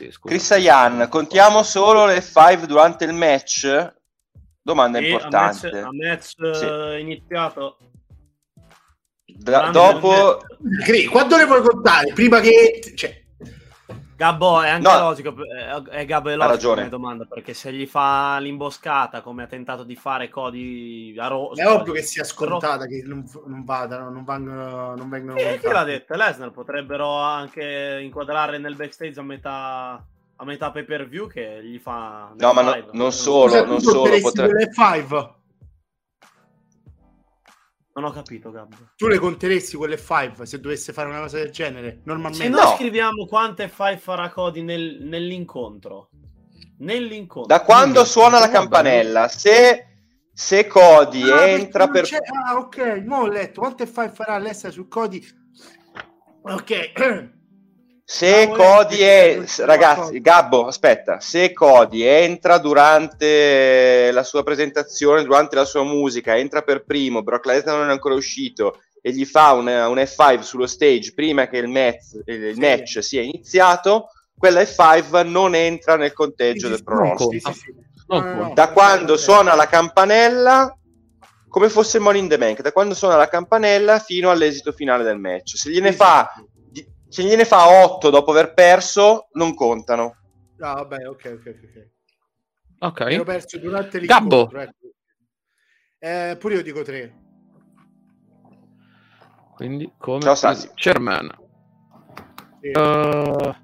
Sì, scusa. Chris Ayan, contiamo solo le 5 durante il match? Domanda Sì, importante. A match, a match, Sì. eh, iniziato. Da- dopo, match. Quando le vuoi contare? Prima che... Cioè, Gabbo è anche No. logico, è, è Gabbo è Ha logico ragione. come domanda, perché se gli fa l'imboscata come ha tentato di fare Cody a Ro- è ovvio che sia scontata che non, non vadano, non vengono, non vengono Chi, chi l'ha detto? Lesnar potrebbero anche inquadrare nel backstage a metà, a metà pay per view che gli fa No, ma no- non solo, Scusa, non tu solo, quelle five? Non ho capito Gabbo Tu le conteresti quelle five se dovesse fare una cosa del genere? se Normalmente noi No. scriviamo quante fai farà Cody nel- nell'incontro nell'incontro da quando Quindi, suona la campanella, se, se Cody Ah, entra per... c'è- Ah, ok, mo ho letto. Quante five farà l'essa su Cody? Ok. (clears throat) Se Ah, Cody è... Ragazzi, Gabbo, aspetta. Se Cody entra durante la sua presentazione, durante la sua musica, entra per primo, Brock Lesnar non è ancora uscito e gli fa un, un F5 sullo stage prima che il match, il Sì. match sia iniziato, quella F5 non entra nel conteggio Sì, del sì, pro non wrestling. conta. Sì, sì, No, no, conta. no. da quando suona la campanella come fosse il Money in the Bank da quando suona la campanella fino all'esito finale del match se gliene Sì, fa se gliene fa 8 dopo aver perso non contano Ah, vabbè, ok, ok, ok. Ok. Ero perso durante Gabbo. l'incontro. Ecco. Eh, pure io dico tre. Quindi come Ciao, Sassi. Chairman. Sì. Uh...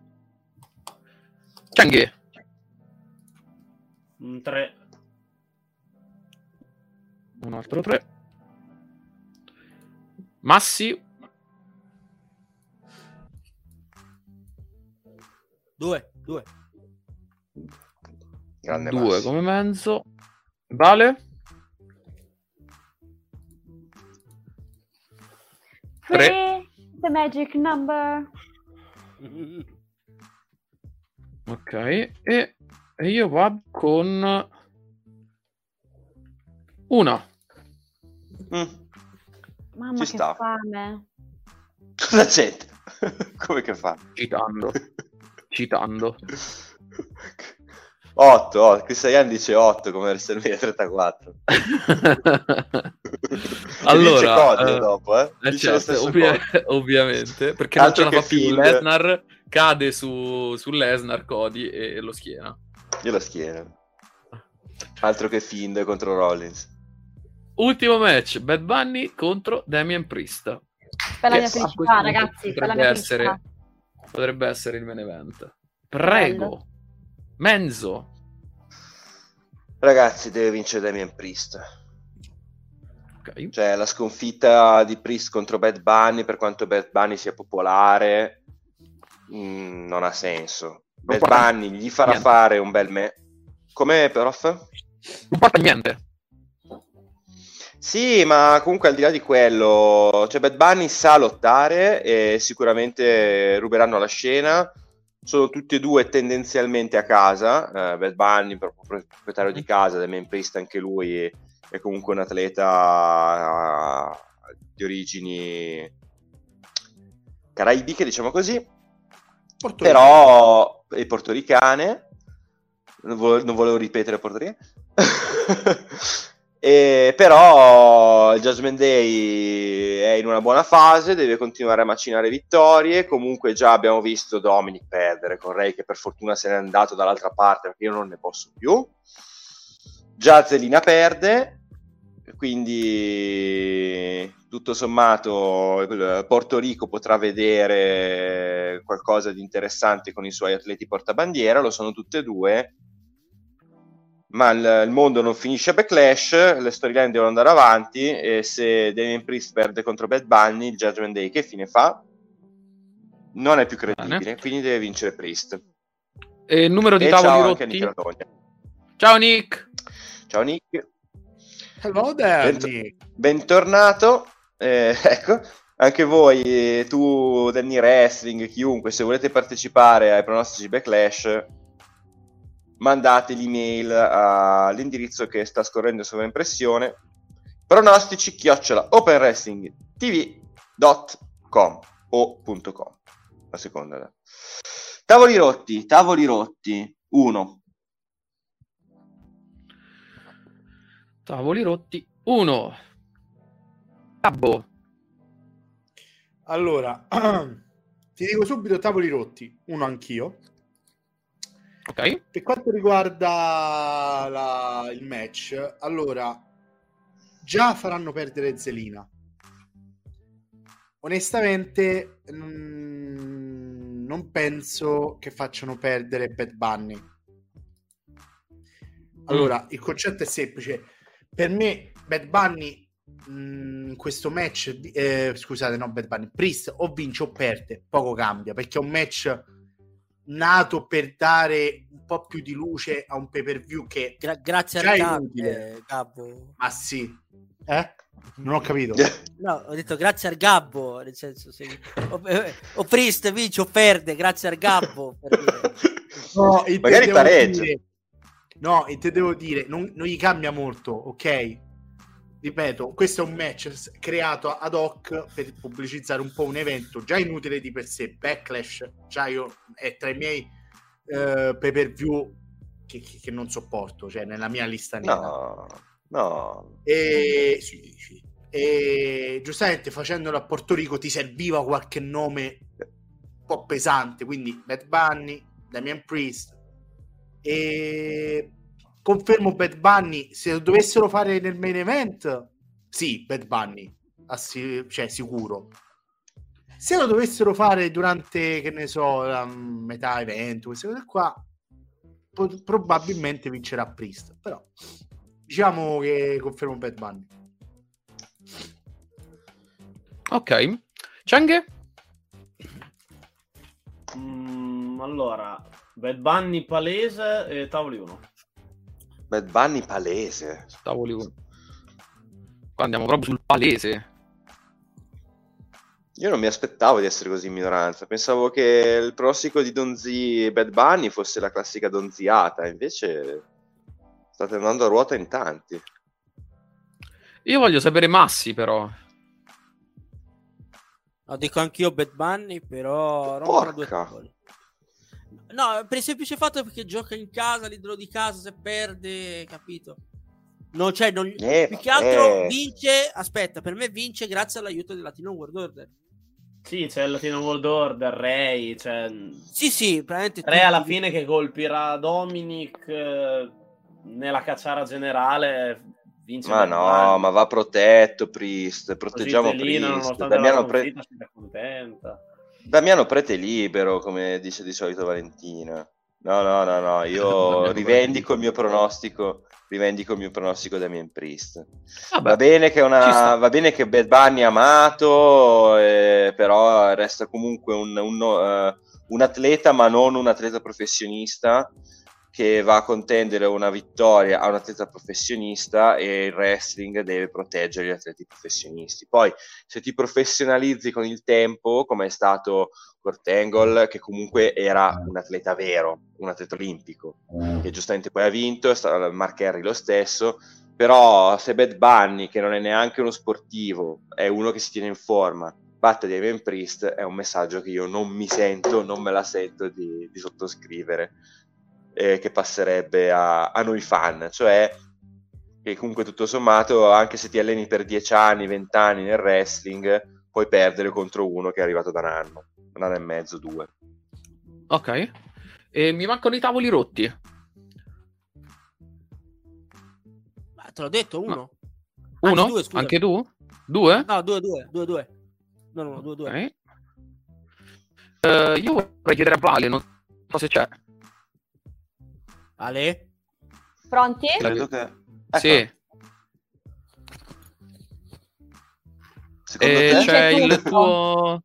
Changhe. Un tre. Un altro 3. Massi. Due, due. grande 2 Massi. come Menzo. Vale. Tre. Three, the magic number. Ok. E, e io vado con... Una. Mm, Mamma Ci che sta. fame. cosa c'entra (laughs) come che fa Citando. Citando. 8, oh, Cristian dice 8 come WrestleMania 34. (laughs) allora, Cody eh, dopo, eh? eh, Dice lo certo, ovvia- (laughs) ovviamente, perché non ce Altro la che fa più. Lesnar, cade su, su Lesnar, Cody e lo schiena. Io la schiena. Altro che Fiend contro Rollins. Ultimo match, Bad Bunny contro Damien Priest. Per la mia felicità, punto ragazzi, per la mia essere, felicità. Potrebbe essere il main event. Prego. Menzo. Ragazzi, deve vincere Damien Priest. Ok. Cioè, la sconfitta di Priest contro Bad Bunny, per quanto Bad Bunny sia popolare, mh, non ha senso. Bad porta Bunny gli farà niente. fare un bel me. Come, prof? Non porta niente. Sì, ma comunque al di là di quello, cioè Bad Bunny sa lottare e sicuramente ruberanno la scena. Sono tutti e due tendenzialmente a casa. eh, Bad Bunny, proprio proprietario di casa, Damien Priest anche lui è comunque un atleta eh, di origini caraibiche, diciamo così. Porto Però è portoricane, non volevo, non volevo ripetere portoricane. (laughs) E però il Judgment Day è in una buona fase, deve continuare a macinare vittorie. Comunque, già abbiamo visto Dominic perdere con Ray, che per fortuna se n'è andato dall'altra parte perché io non ne posso più. Già Zelina perde, quindi tutto sommato Porto Rico potrà vedere qualcosa di interessante con i suoi atleti portabandiera. Lo sono tutte e due ma il, il mondo non finisce a Backlash, le storyline devono andare avanti e se Damien Priest perde contro Bad Bunny, il Judgment Day che fine fa? Non è più credibile, Bene. quindi deve vincere Priest. E il numero di E tavoli ciao rotti. Nick. Ciao Nick. Ciao Nick, Hello there, Bento- Nick. bentornato. Eh, (laughs) ecco, anche voi, tu, Danny Wrestling, chiunque, se volete partecipare ai pronostici Backlash, mandate l'email all'indirizzo che sta scorrendo in sovraimpressione pronostici chiocciola openwrestlingtv.com o punto .com la seconda tavoli rotti tavoli rotti 1 Tavoli rotti. Uno. Cabbo. Allora, (clears throat) ti dico subito tavoli rotti, uno anch'io. Ok. Per quanto riguarda la- il match, allora, già faranno perdere Zelina. Onestamente, mm, non penso che facciano perdere Bad Bunny. Allora, il concetto è semplice. Per me, Bad Bunny mm, in questo match, eh, scusate, no, Bad Bunny, Priest o vince o perde, poco cambia perché è un match nato per dare un po' più di luce a un pay per view che, Gra- grazie è Gabbo, Gabbo. ma sì, eh? Non ho capito. (laughs) No, ho detto grazie al Gabbo, nel senso se o, eh, o Priest vince o perde, grazie al Gabbo. per dire. No, magari pareggio dire- no, intendevo dire, non, non gli cambia molto, ok? Ripeto, questo è un match creato ad hoc per pubblicizzare un po' un evento già inutile di per sé. Backlash, già io è tra i miei eh, pay per view che, che- che non sopporto, cioè nella mia lista nera. no no E, sì, sì. E giustamente facendolo a Porto Rico ti serviva qualche nome un po' pesante, quindi Bad Bunny, Damian Priest. E confermo Bad Bunny, se lo dovessero fare nel main event, sì, Bad Bunny, assi- cioè sicuro. Se lo dovessero fare durante, che ne so, la metà evento, queste cose qua, po- probabilmente vincerà Priest, però diciamo che confermo Bad Bunny. Ok. Chang? Mm, allora, Bad Bunny palese e tavoli 1. Bad Bunny palese Tavoli uno. Qua andiamo proprio sul palese. Io non mi aspettavo di essere così in minoranza. Pensavo che il prossimo di Donzi e Bad Bunny fosse la classica donziata. Invece state andando a ruota in tanti. Io voglio sapere Massi, però. No, dico anch'io Bad Bunny, però due Porca. tavoli. No, per il semplice fatto che gioca in casa, l'idolo di casa, se perde, capito? Non c'è, non... Eh, più che altro eh. vince, aspetta, per me vince grazie all'aiuto del Latino World Order. Sì, c'è il Latino World Order, Ray, cioè... Sì, sì, praticamente tutti- alla fine che colpirà Dominic eh, nella cacciara generale vince Ma no, Bunny. ma va protetto Priest, proteggiamo Priest. nonostante Damiano, Pre- sconfitta, si è contenta. Damiano Prete libero, come dice di solito Valentina. No, no, no, no, io (laughs) rivendico il mio pronostico, rivendico il mio pronostico Damien Priest. Vabbè, Va bene che, una, va bene che Bad Bunny è amato, eh, però resta comunque un, un, eh, un atleta, ma non un atleta professionista che va a contendere una vittoria a un atleta professionista e il wrestling deve proteggere gli atleti professionisti. Poi se ti professionalizzi con il tempo, come è stato Kurt Angle, che comunque era un atleta vero, un atleta olimpico, che giustamente poi ha vinto, è stato Mark Henry lo stesso, però se Bad Bunny, che non è neanche uno sportivo, è uno che si tiene in forma, batte Damien Priest, è un messaggio che io non mi sento, non me la sento di, di sottoscrivere, eh, che passerebbe a, a noi fan, cioè che comunque tutto sommato, anche se ti alleni per 10 anni, 20 anni nel wrestling, puoi perdere contro uno che è arrivato da un anno, un anno e mezzo, due. Ok. E mi mancano i tavoli rotti. Ah, te l'ho detto, uno. Uno? Anzi, due. Anche tu? Due? No, due, due, due, due. No, no, due, due. Ok. Eh, io vorrei chiedere a Vale, non so se c'è. Ale? Pronti? Credo che... Ecco, Sì. Secondo E te? c'è il tutto. tuo...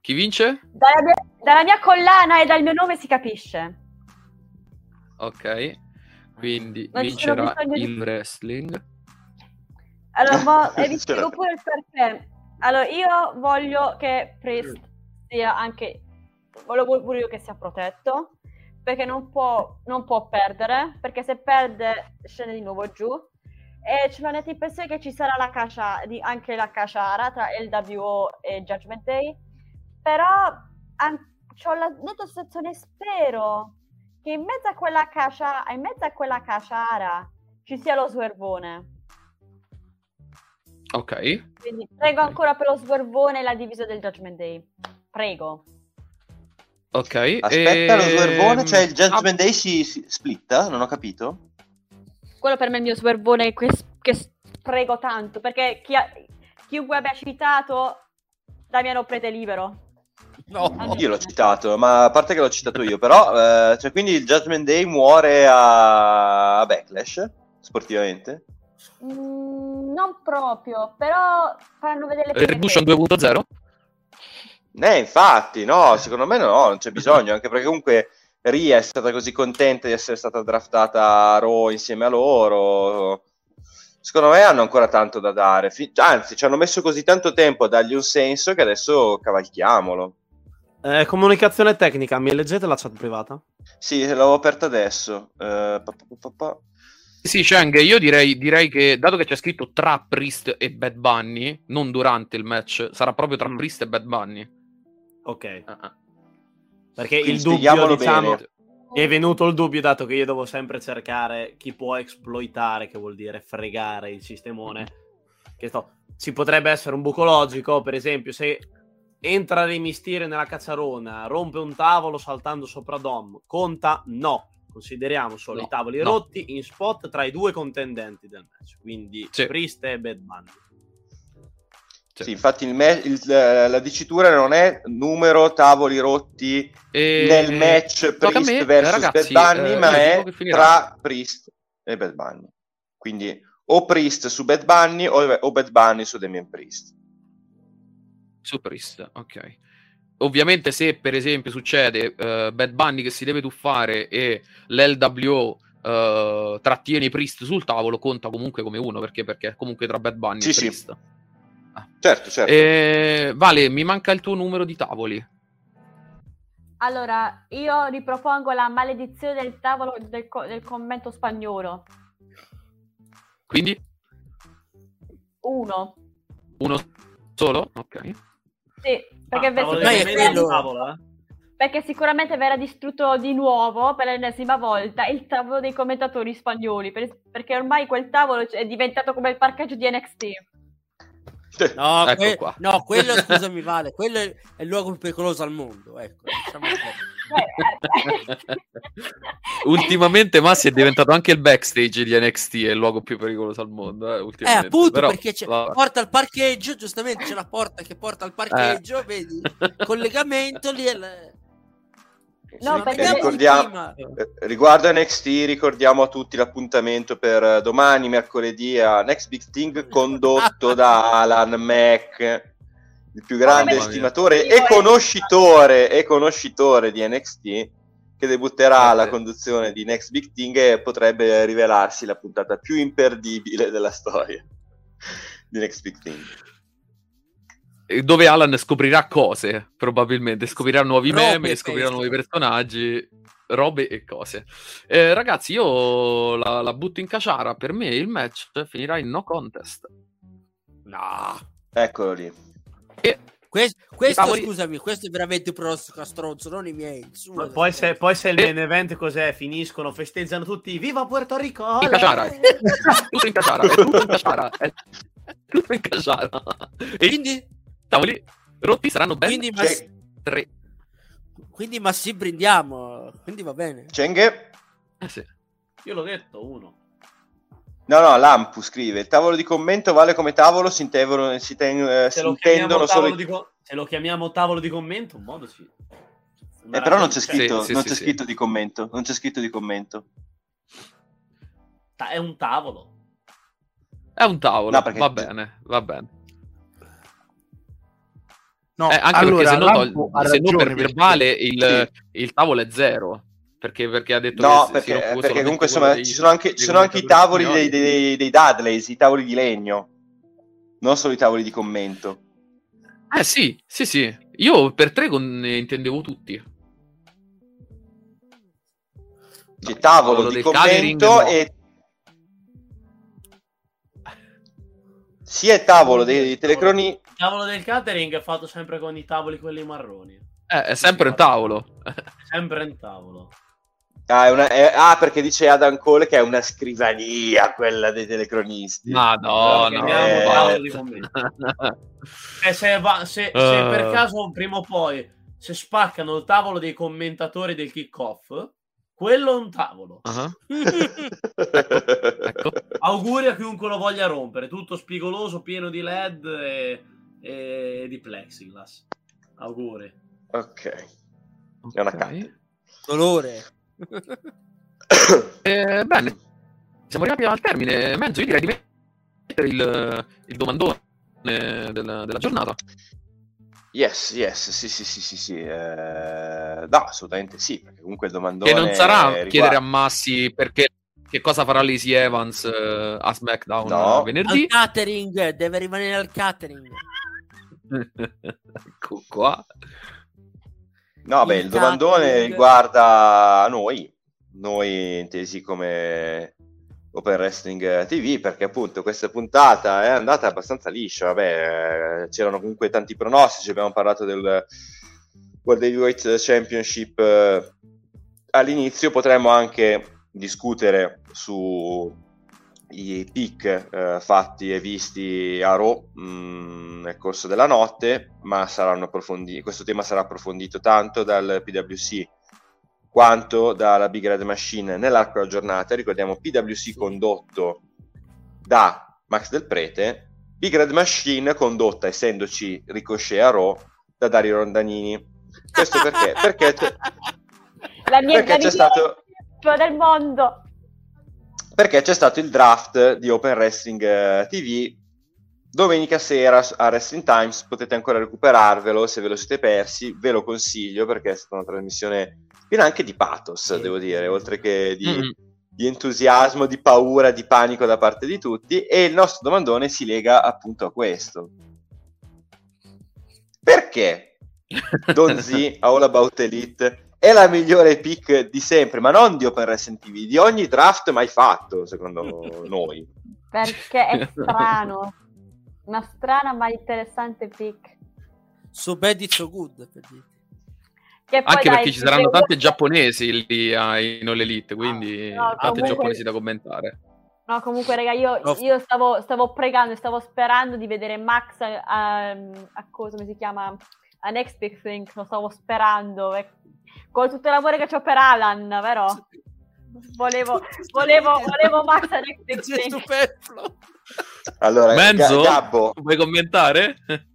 Chi vince? Dalla mia, dalla mia collana e dal mio nome si capisce. Ok. Quindi Non vincerà bisogno di- il wrestling. Allora, mo- (laughs) e vi C'era spiego te. pure il perché. Allora, io voglio che Priest sia anche... Voglio pure io che sia protetto, perché non può, non può perdere, perché se perde scende di nuovo giù. E ci fanno l'impressione che ci sarà la cacia, di- anche la caciara tra LWO e Judgment Day, però an- c'ho la netta sensazione, spero che in mezzo a quella cacia, in mezzo a quella caciara ci sia lo swervone. Ok. Quindi prego Ok. ancora per lo swervone la divisa del Judgment Day. Prego. Ok. Aspetta, lo ehm, swervone, cioè il ah, Judgment Day si, si splitta? Non ho capito. Quello per me è il mio swervone che, che prego tanto, perché chi ha- chiunque abbia citato Damiano Prete libero. No. Io l'ho citato, ma a parte che l'ho citato io, però, eh, cioè, quindi il Judgment Day muore a, a Backlash, sportivamente? Mm, non proprio, però faranno vedere le prime Retribution fasi. 2.0? Eh, infatti, no, secondo me no, non c'è bisogno, anche perché comunque Ria è stata così contenta di essere stata draftata a Raw insieme a loro. Secondo me hanno ancora tanto da dare, Fi- anzi, ci hanno messo così tanto tempo a dargli un senso che adesso cavalchiamolo. Eh, comunicazione tecnica, mi leggete la chat privata? Sì, l'avevo aperta adesso. Eh, pa, pa, pa, pa. Sì, Cheng, io direi, direi che dato che c'è scritto tra Priest e Bad Bunny, non durante il match, sarà proprio tra Mm. Priest e Bad Bunny. Ok, ah. perché Quindi il dubbio, diciamo, bene. è venuto il dubbio dato che io devo sempre cercare chi può esploitare, che vuol dire fregare il sistemone. Che sto- ci potrebbe essere un buco logico, per esempio, se entra Rey Mysterio nella cacciarona, rompe un tavolo saltando sopra Dom, conta? No. Consideriamo solo No, i tavoli no. rotti in spot tra i due contendenti del match, quindi Sì. Priest e Bad Bunny. Sì. Sì, infatti il me- il- la dicitura non è numero tavoli rotti E- nel match tocca a Priest me, versus ragazzi, Bad Bunny, eh, ma è tra Priest e Bad Bunny. Quindi o Priest su Bad Bunny o, o Bad Bunny su Damien Priest. su Priest, ok. Ovviamente se per esempio succede eh, Bad Bunny che si deve tuffare e l'LWO eh, trattiene Priest sul tavolo, conta comunque come uno, perché, perché è comunque tra Bad Bunny Sì, e sì. Certo, certo. E... Vale, mi manca il tuo numero di tavoli. Allora, io ripropongo la maledizione del tavolo del, co- del commento spagnolo. Quindi Uno. uno solo? Ok. Sì, perché Ah, tavolo quello- tavolo, eh? perché sicuramente verrà distrutto di nuovo per l'ennesima volta il tavolo dei commentatori spagnoli, per- perché ormai quel tavolo è diventato come il parcheggio di NXT. No, Ecco que- qua. no, quello scusami, Vale, quello è, è il luogo più pericoloso al mondo. Ecco, diciamo (laughs) Ultimamente Massi è diventato anche il backstage di NXT, è il luogo più pericoloso al mondo. Eh, Eh, appunto, Però, perché c'è, vabbè. porta al parcheggio, giustamente c'è la porta che porta al parcheggio, Eh. vedi, collegamento lì. È la- No, perché- Ricordiamo- Eh, Riguardo NXT, ricordiamo a tutti l'appuntamento per eh, domani, mercoledì, a Next Big Thing condotto da Alan Mack, il più grande mia. estimatore e conoscitore, e conoscitore di NXT, che debutterà alla conduzione di Next Big Thing e potrebbe rivelarsi la puntata più imperdibile della storia di Next Big Thing. Dove Alan scoprirà cose, probabilmente scoprirà nuovi Robe, meme, scoprirà nuovi personaggi, robe e cose. Eh, ragazzi, io la, la butto in caciara, per me il match finirà in no contest. No. Eccolo lì. Que- questo, Cavoli- scusami, questo è veramente un pronostico a stronzo, non i miei. è Poi se, poi se il Eh. main event cos'è? Finiscono, festeggiano tutti. Viva Puerto Rico! In caciara, olè! tutto in caciara, è tutto in caciara, è tutto in caciara. E Quindi, tavoli rotti saranno ben quindi, ma, C'è- tre. quindi ma sì, brindiamo, quindi va bene. Cenghe? Eh sì. Io l'ho detto, uno. No, no, Lampu scrive: il tavolo di commento vale come tavolo, si, intendono, si, ten- eh, si intendono solo i di co- se lo chiamiamo tavolo di commento, un modo sì. Eh, però non c'è scritto, sì, non sì, c'è sì. scritto di commento. Non c'è scritto di commento. Ta- È un tavolo. È un tavolo, No, va bene, va bene. No, Eh, anche allora, perché se no, togli- se no per verbale il, Sì. il tavolo è zero. Perché, perché ha detto No, che perché, si perché comunque insomma, dei- ci sono anche, ci sono anche i tavoli dei, dei, dei Dudleys, i tavoli di legno, non solo i tavoli di commento. Eh sì, sì, sì. Io per tre con- ne intendevo tutti. C'è No, il tavolo tavolo di del commento no. e sia il tavolo dei, dei telecroni. Il tavolo del catering è fatto sempre con i tavoli quelli marroni. Eh, è sempre un tavolo. (laughs) Sempre in tavolo. Ah, è una- è- ah, perché dice Adam Cole che è una scrivania quella dei telecronisti. Madonna. Lo no, chiamiamo eh. tavolo di commento. (laughs) Se, va- se- se Eh. per caso prima o poi se spaccano il tavolo dei commentatori del kick-off, quello è un tavolo. Ecco. Ecco. (laughs) Auguri a chiunque lo voglia rompere, tutto spigoloso, pieno di LED e, e di plexiglass. Auguri. ok. È una cattedra. Dolore. (coughs) Eh, bene, siamo arrivati al termine. Mezzo, io direi di mettere il, il domandone della, della giornata. Yes, yes, sì, sì, sì, sì, sì. eh, no, assolutamente sì, perché comunque il domandone Che non sarà riguarda- chiedere a Massi perché che cosa farà Lacey Evans eh, a SmackDown No. Al venerdì. catering, deve rimanere al catering. (laughs) ecco qua. No, beh, Il il domandone riguarda noi, noi intesi come Open Wrestling TV, perché appunto questa puntata è andata abbastanza liscia, vabbè, eh, c'erano comunque tanti pronostici, abbiamo parlato del World Heavyweight Championship eh, all'inizio, potremmo anche discutere su i pick eh, fatti e visti a Raw mh, nel corso della notte, ma saranno approfonditi. Questo tema sarà approfondito tanto dal PWC quanto dalla Big Red Machine nell'arco della giornata. Ricordiamo PWC condotto da Max Del Prete, Big Red Machine condotta, essendoci Ricochet a Raw, da Dario Rondanini. Questo perché? perché mia perché c'è stato del mondo. Perché c'è stato il draft di Open Wrestling eh, TV domenica sera a Wrestling Times potete ancora recuperarvelo se ve lo siete persi ve lo consiglio perché è stata una trasmissione piena anche di pathos devo dire oltre che di, Mm. di entusiasmo di paura di panico da parte di tutti. E il nostro domandone si lega appunto a questo. Perché Don Z (laughs) All About Elite è la migliore pick di sempre, ma non di Open Wrestling TV, di ogni draft mai fatto, secondo (laughs) noi. Perché è strano. Una strana ma interessante pick. So bad it's so good. per dire. Anche dai, perché ci saranno tante giapponesi lì a- in All Elite, quindi no, tante comunque- giapponesi da commentare. No, comunque, raga, io, No. io stavo, stavo pregando, stavo sperando di vedere Max a, a, a cosa come si chiama? A Next Big Thing, lo stavo sperando. eh. Con tutto l'amore che ho per Alan, vero? Volevo, (laughs) volevo, volevo Max a Next Big È Thing. superfluo. Allora, Menzo, Ga- Gabbo, vuoi commentare? (laughs)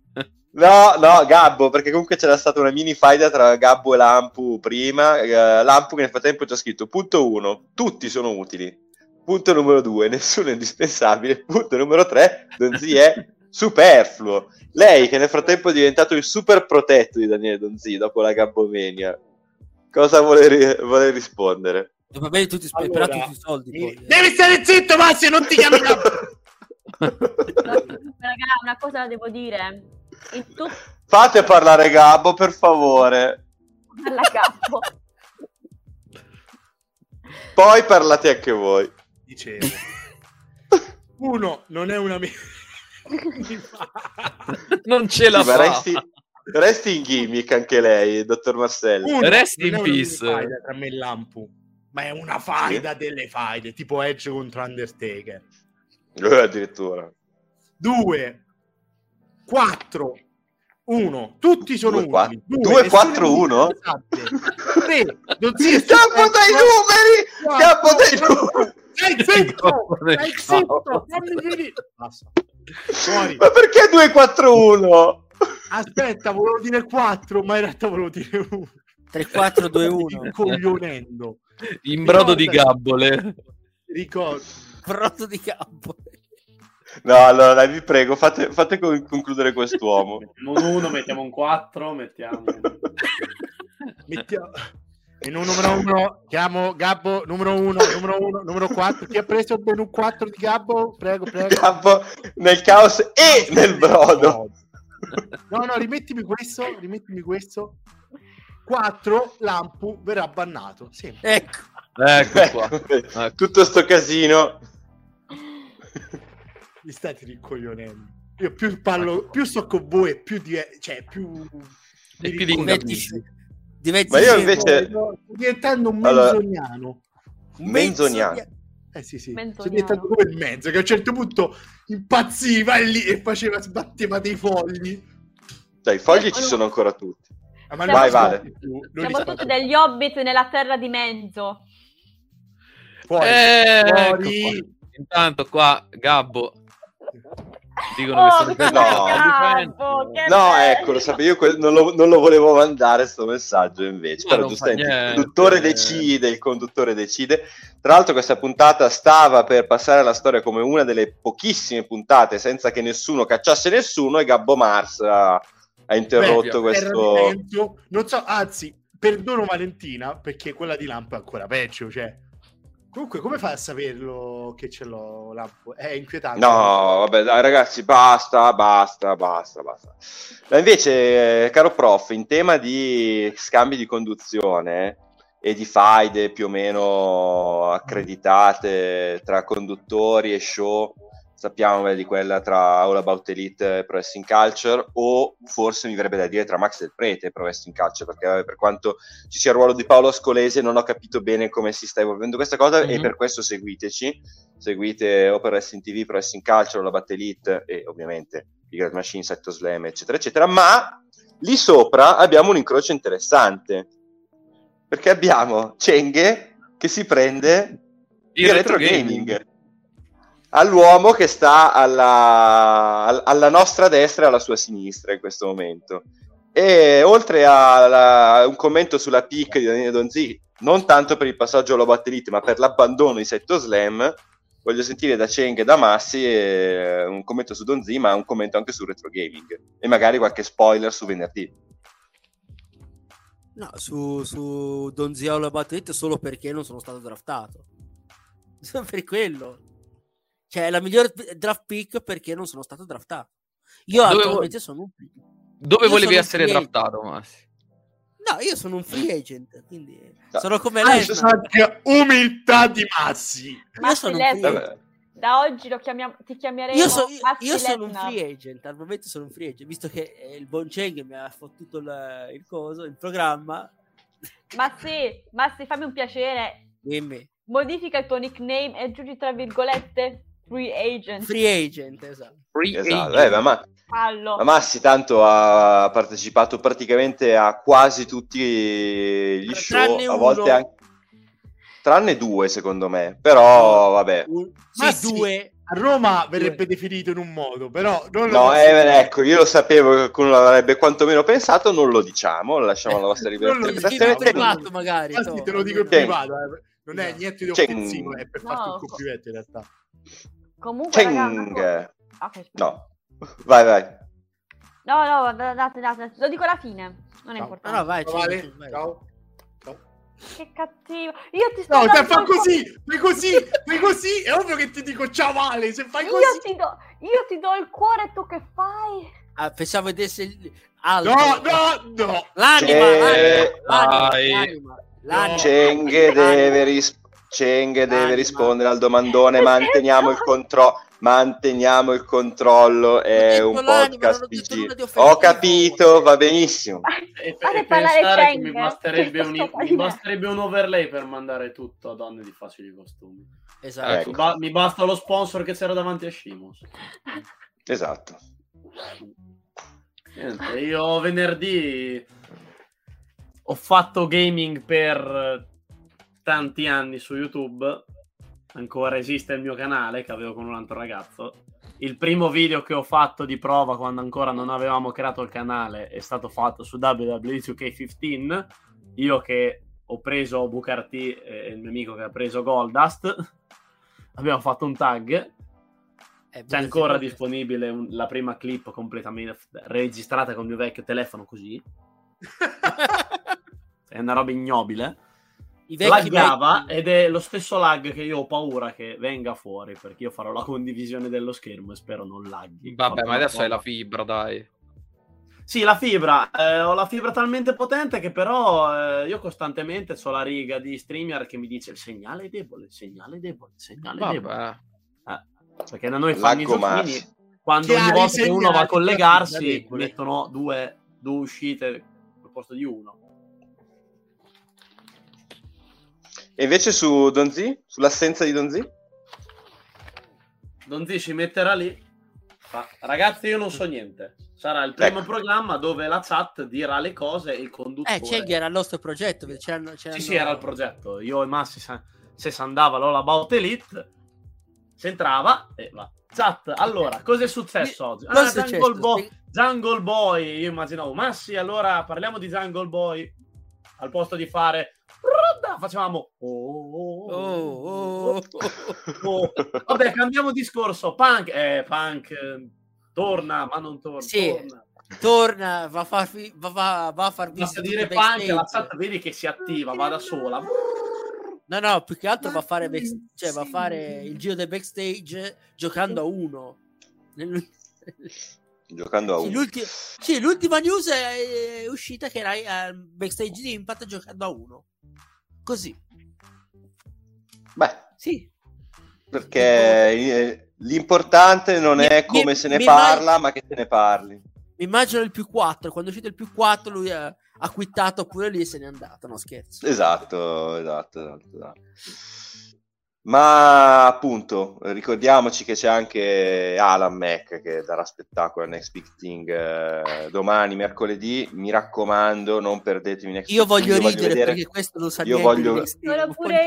No, no, Gabbo, perché comunque c'era stata una mini faida tra Gabbo e Lampu prima. Eh, Lampu che nel frattempo ci ha scritto punto 1, tutti sono utili. Punto numero 2, nessuno è indispensabile. Punto numero 3, Donzi è superfluo. Lei che nel frattempo è diventato il super protetto di Daniele Donzi dopo la Gabbomania. Cosa vuole, vuole rispondere? Dopo aver tutti spe- Allora, però tutti i soldi. mi- poi, eh. Devi stare zitto, Massi, non ti Gabbo. (laughs) Raga, una cosa la devo dire. Tutto Fate parlare Gabbo, per favore. alla capo. Poi parlate anche voi. Dicevo. Uno, non è una mia... non ce la Ma fa. Resti, resti in gimmick anche lei, dottor Marcello. Uno, Rest non in peace. tra me e Lampu, ma è una faida delle faide, tipo Edge contro Undertaker. Eh, addirittura. Due, quattro, uno, tutti sono Due, utili. due, nessuno quattro, uno? indispensabile. Tre, non si (laughs) è Scappo dai numeri! Scappo dai numeri! Stai zitto! Stai zitto! Fammi finire! Basta. Fuori. Ma perché 241? Aspetta, volevo dire 4, ma in realtà volevo dire 1. 3, 4, 2, 1. Coglionendo. In brodo di gabbole. Ricordo. Brodo di campo. No, allora dai, vi prego, fate, fate con- concludere quest'uomo. Mettiamo un 1, mettiamo un 4, mettiamo... Mettiamo... In un (laughs) numero 1 chiamo Gabbo numero 1, numero 1, numero 4. Chi ha preso il menu 4 di Gabbo? Prego, prego. Capo nel caos e nel brodo. No, no, rimettimi questo, rimettimi questo. 4 Lampu verrà bannato. Sì. Ecco. Ecco qua. Ecco, (laughs) Tutto sto casino. Mi state ricoglionendo. Io più parlo, più sto con voi più di cioè più E più. Diventi, diventi Ma io invece- Sto diventando un Allora- menzoniano. Un Menzoniano. menzogna- Eh sì, sì. Menzoniano. Sto diventando come il mezzo che a un certo punto impazziva e lì e faceva sbatteva dei fogli. Dai, i fogli ci sono ancora tutti. Ah, ma Vai, Vale. più, Siamo tutti degli hobbit nella terra di mezzo. Fuori, Eh, ecco fuori. Intanto qua Gabbo dicono Oh, che sono No. Che No, ecco, lo sapevo, io que- non, lo, non lo volevo mandare sto messaggio invece, Ma però giustamente il conduttore decide, il conduttore decide. Tra l'altro questa puntata stava per passare alla storia come una delle pochissime puntate senza che nessuno cacciasse nessuno e Gabbo Mars ha, ha interrotto questo... terramento, non so, anzi, perdono Valentina perché quella di Lampo è ancora peggio, cioè. Comunque, come fai a saperlo che ce l'ho Lampo? È inquietante. No, vabbè, dai ragazzi, basta, basta, basta, basta. Ma invece, eh, caro prof, in tema di scambi di conduzione e di faide più o meno accreditate tra conduttori e show, sappiamo beh, di quella tra All About Elite e Pro Wrestling Culture, o forse mi verrebbe da dire tra Max del Prete e Pro Wrestling Culture, perché vabbè, per quanto ci sia il ruolo di Paolo Ascolese non ho capito bene come si sta evolvendo questa cosa e Mhm. per questo seguiteci seguite o per Wrestling TV, Pro Wrestling Culture, la Bat Elite e ovviamente i Great Machine, Secto Slam, eccetera, eccetera. Ma lì sopra abbiamo un incrocio interessante perché abbiamo Cenghe che si prende il retro gaming all'uomo che sta alla, al- alla nostra destra e alla sua sinistra in questo momento. E oltre a un commento sulla pick di Daniele Donzi, non tanto per il passaggio alla batterite, ma per l'abbandono di Setto Slam, voglio sentire da Cheng e da Massi eh, un commento su Donzi, ma un commento anche sul retro gaming e magari qualche spoiler su venerdì. No, su, su Don Ziolo Batterit solo perché non sono stato draftato. (laughs) Solo per quello. Cioè, la miglior draft pick perché non sono stato draftato. Io Dove attualmente sono un... Dove Io volevi essere draftato, Massi? No, io sono un free agent, quindi No. sono come Ah, anche umiltà di Massi. Io Massi sono un Lesnar. free Vabbè. agent. Da oggi lo chiamiamo, ti chiameremo Io, so- io- Massi io sono un free agent, al momento sono un free agent, visto che eh, il buon Cheng mi ha fottuto il, il coso, il programma, Ma sì, ma sì, fammi un piacere. Dimmi. Modifica il tuo nickname e aggiungi tra virgolette free agent. Free agent, esatto. Free Esatto, agent. eh, ma, Fallo. ma Massi tanto ha partecipato praticamente a quasi tutti gli show, Tranne a volte uno. anche... Tranne due, secondo me. Però, vabbè. Un- Ma sì, due. A Roma verrebbe definito in un modo, però non lo No, eh, ecco, io lo sapevo che qualcuno l'avrebbe quantomeno pensato, non lo diciamo, lasciamo la vostra libera (laughs) Non lo Lo interpretazione. privato magari. Anzi, te lo dico in privato, eh. non è niente di offensivo, è per No. farti un complimento in realtà. Comunque, raga, una Cheng. cosa- Ok, aspetta. No, vai, vai. No, no, date, date, lo dico alla fine. Non è No. Importante. no, vai. Ciao, ci- Vale, ciao. Ciao. Che cattivo. Io ti sto No, dando fa così, fai così, fai così, è ovvio che ti dico ciao Vale, se fai Io così... ti, do, io ti do il cuore e tu che fai? Ah, pensavo vedesse il... altro. No, no, no. L'anima, C'è- l'anima, l'anima, l'anima. Cheng deve, ris- Cheng deve rispondere al domandone, manteniamo il controllo. Manteniamo il controllo, è un podcast non ho detto PG. nulla di offensivo. Ho capito, va benissimo. E, Fate e parlare pensare che Cheng, mi eh, basterebbe, che un, mi basterebbe un overlay per mandare tutto a donne di facili costumi. Esatto. Ecco. Mi basta lo sponsor che c'era davanti a Shimos. Esatto. Niente, io venerdì ho fatto gaming per tanti anni su YouTube. Ancora esiste il mio canale che avevo con un altro ragazzo. Il primo video che ho fatto di prova quando ancora non avevamo creato il canale è stato fatto su WWE 2K15. Io che ho preso Booker T e il mio amico che ha preso Goldust. Abbiamo fatto un tag Eh, c'è ancora disponibile un- la prima clip completamente registrata con il mio vecchio telefono così. (laughs) È una roba ignobile. I vecchi Laggava vecchi- ed è lo stesso lag che io ho paura che venga fuori perché io farò la condivisione dello schermo e spero non laghi. Vabbè, ma adesso hai la fibra, dai. Sì, la fibra. eh, ho la fibra talmente potente che però eh, io costantemente ho la riga di streamer che mi dice il segnale è debole, il segnale è debole, il segnale è debole. Vabbè. Eh, perché da noi fanno i giochini, quando Chiari ogni volta che uno va a collegarsi debole. mettono due, due uscite al posto di uno. E invece su Donzi? Sull'assenza di Donzi? Donzi si metterà lì. fa, Ragazzi, io non so niente. Sarà il primo Ecco. programma dove la chat dirà le cose e il conduttore. Eh, Cheng era il nostro progetto. C'erano, Sì, c'erano... sì, era il progetto. Io e Massi, se si andava l'All About Elite, si entrava e va. Chat, allora, cosa è successo oggi? Ah, successo? Jungle, Bo- Jungle Boy, io immaginavo, Massi, allora parliamo di Jungle Boy. Al posto di fare... Facevamo... Oh, oh, Oh, oh, oh. Vabbè, cambiamo discorso. Punk, eh, Punk, eh, torna, ma non torna. Sì. torna. Torna, va a far, fi- va, va- va a far Basta visita dire Punk, la chat vedi che si attiva, va da sola. No, no, più che altro va a fare, back- cioè, va a fare il giro del backstage giocando a uno. Nel- Giocando a Sì, uno. l'ulti- sì, l'ultima news è, è uscita che era al backstage di Impact giocando a uno. Così. Beh, Sì. perché eh, l'importante non Mi- è mi- come se ne mi parla, ma che se ne parli. Mi immagino il più 4. Quando è uscito il più 4 lui ha, ha quittato pure lì e se n'è andato. No, scherzo. Esatto, esatto, esatto, esatto. Ma appunto, ricordiamoci che c'è anche Alan Mac che darà spettacolo a Next Big Thing eh, domani, mercoledì. Mi raccomando, non perdetevi Next Io Big Thing, voglio io ridere vedere- perché questo non sa io voglio-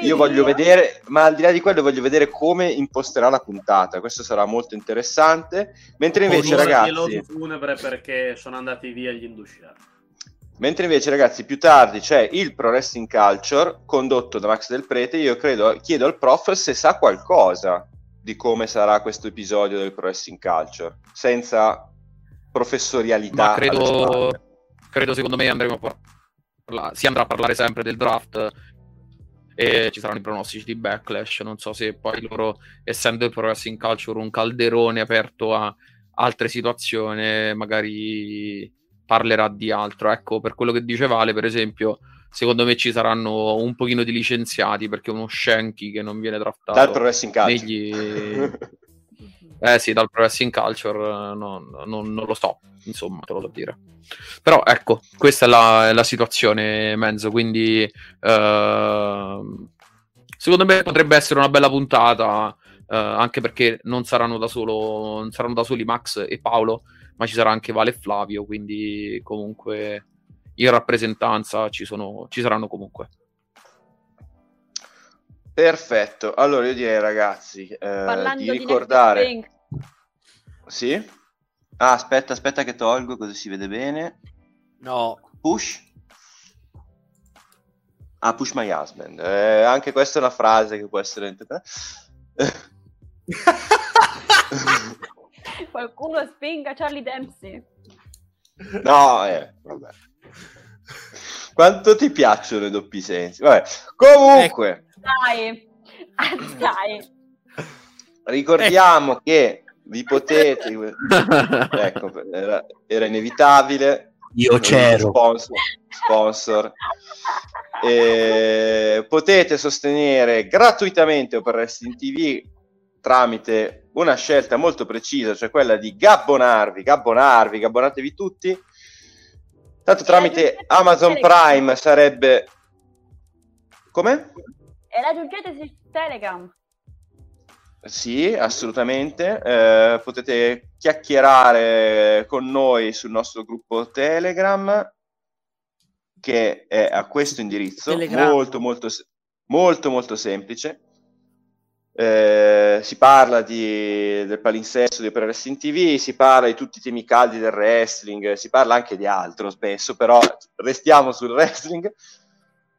Io voglio Io- vedere, ma al di là di quello, voglio vedere come imposterà la puntata. Questo sarà molto interessante. Mentre invece, Ora ragazzi, funebre perché sono andati via gli indusciati. Mentre invece, ragazzi, più tardi c'è il Pro Wrestling Culture condotto da Max Del Prete. Io credo, chiedo al prof se sa qualcosa di come sarà questo episodio del Pro Wrestling Culture, senza professorialità. Ma credo, credo secondo me andremo a parlare, si andrà a parlare sempre del draft e ci saranno i pronostici di backlash. Non so se poi loro, essendo il Pro Wrestling Culture un calderone aperto a altre situazioni, magari parlerà di altro. Ecco, per quello che dice Vale, per esempio, secondo me ci saranno un pochino di licenziati perché uno Shanky che non viene Dal draftato Pro Wrestling Culture. negli... (laughs) Eh sì, dal pro wrestling culture eh, non, non- non lo so, insomma, te lo so dire. Però ecco, questa è la, è la situazione, Menzo, quindi ehm, secondo me potrebbe essere una bella puntata, eh, anche perché non saranno da solo, non saranno da soli Max e Paolo, ma ci sarà anche Vale e Flavio, quindi comunque in rappresentanza ci, sono, ci saranno comunque. Perfetto. Allora io direi ragazzi eh, di di ricordare... Spring, Sì? Ah, aspetta, aspetta che tolgo così si vede bene. No, Push? Ah, push my husband. Eh, anche questa è una frase che può essere interpretata. (laughs) (laughs) qualcuno spinga Charlie Dempsey. no, eh, vabbè. Quanto ti piacciono i doppi sensi? Vabbè. Comunque, Dai, dai. ricordiamo che vi potete... ecco, era, era inevitabile. Io Sponsor. sponsor. E potete sostenere gratuitamente Open Wrestling TV tramite una scelta molto precisa, cioè quella di gabbonarvi, gabbonarvi, gabbonatevi tutti. Tanto tramite Amazon Prime sarebbe... Come? E raggiungete su Telegram. Sì, assolutamente. Eh, potete chiacchierare con noi sul nostro gruppo Telegram che è a questo indirizzo, Telegram. molto molto molto molto semplice. Eh, si parla di, del palinsesto di Open Wrestling TV, si parla di tutti i temi caldi del wrestling, si parla anche di altro spesso, però restiamo sul (laughs) wrestling.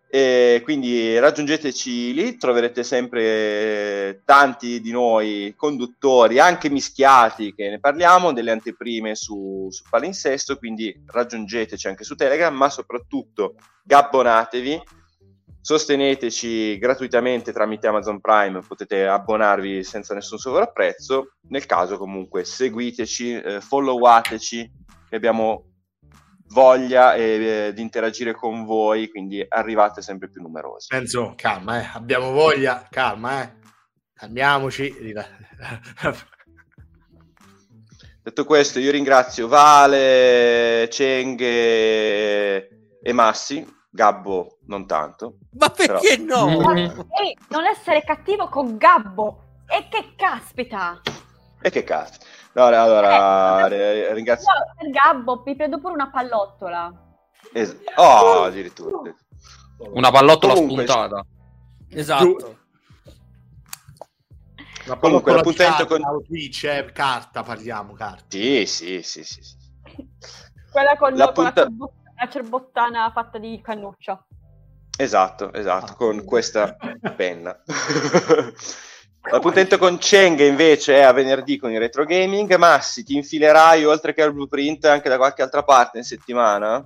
E quindi raggiungeteci lì, troverete sempre tanti di noi conduttori, anche mischiati, che ne parliamo, delle anteprime su, su palinsesto, quindi raggiungeteci anche su Telegram, ma soprattutto gabbonatevi, sosteneteci gratuitamente tramite Amazon Prime, potete abbonarvi senza nessun sovrapprezzo, nel caso comunque seguiteci, eh, followateci, abbiamo voglia eh, di interagire con voi, quindi arrivate sempre più numerosi. Enzo, calma, eh. abbiamo voglia, calma, eh. calmiamoci. (laughs) Detto questo, io ringrazio Vale, Cenghe e Massi, Gabbo non tanto. ma perché no? Ehi, non essere cattivo con Gabbo. E che caspita! E che cazzo. No, allora, Eh, eh, ringrazio... Io per Gabbo mi prendo pure una pallottola. es- Oh, addirittura. Una pallottola Comunque- spuntata. Esatto. Ma Comunque, l'appuntamento con con- la Twitch, eh, carta, parliamo, carta. Sì, sì, sì, sì. sì. Quella con, La con la, cerbottana fatta di cannuccia. Esatto, esatto, con questa penna. (laughs) L'appuntamento con Cheng invece è a venerdì con il retro gaming. Massi, ti infilerai oltre che al blueprint anche da qualche altra parte in settimana?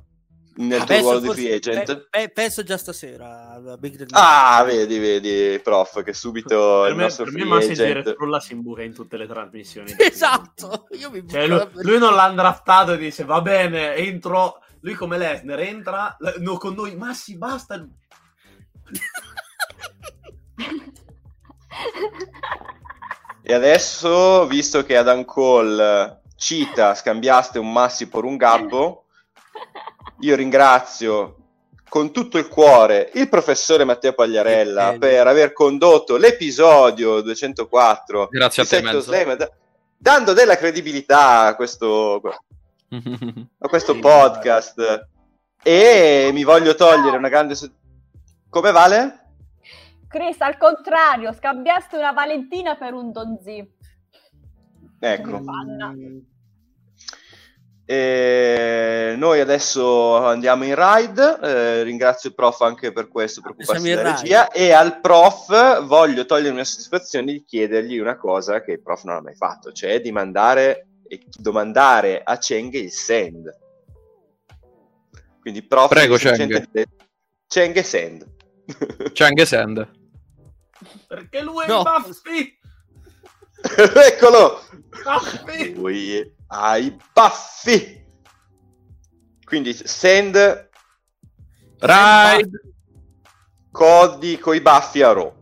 Nel tuo Penso ruolo di free agent? pe- pe- penso già stasera. Big Ah, vedi, vedi, prof, che subito Per il me, nostro per me free Massi agent... Si imbuca in tutte le trasmissioni. (laughs) Esatto. Io mi Cioè, lui, lui non l'ha draftato e dice va bene, entro. Lui come Lesnar entra l- no, con noi, Massi basta. (laughs) E adesso, visto che ad Uncall Cita scambiaste un Massi per un Gabbo, io ringrazio con tutto il cuore il professore Matteo Pagliarella per aver condotto l'episodio 204 Grazie a te. Slam, da- dando della credibilità a questo, a questo podcast e mi voglio togliere una grande... so- Come vale? Chris, al contrario, scambiaste una Valentina per un Donzi. Ecco. Panna. E noi adesso andiamo in ride. eh, ringrazio il prof anche per questo, per occuparsi della regia. E al prof voglio togliermi la soddisfazione di chiedergli una cosa che il prof non ha mai fatto, cioè di mandare e domandare a Cheng il send. Quindi, prof, Prego, semplicemente dire- Cheng e send. (laughs) C'è anche Sand. Perché lui è No. Buffy. (laughs) Eccolo! Buffy. Lui ha i baffi. Quindi send Ride! codi coi baffi a Raw.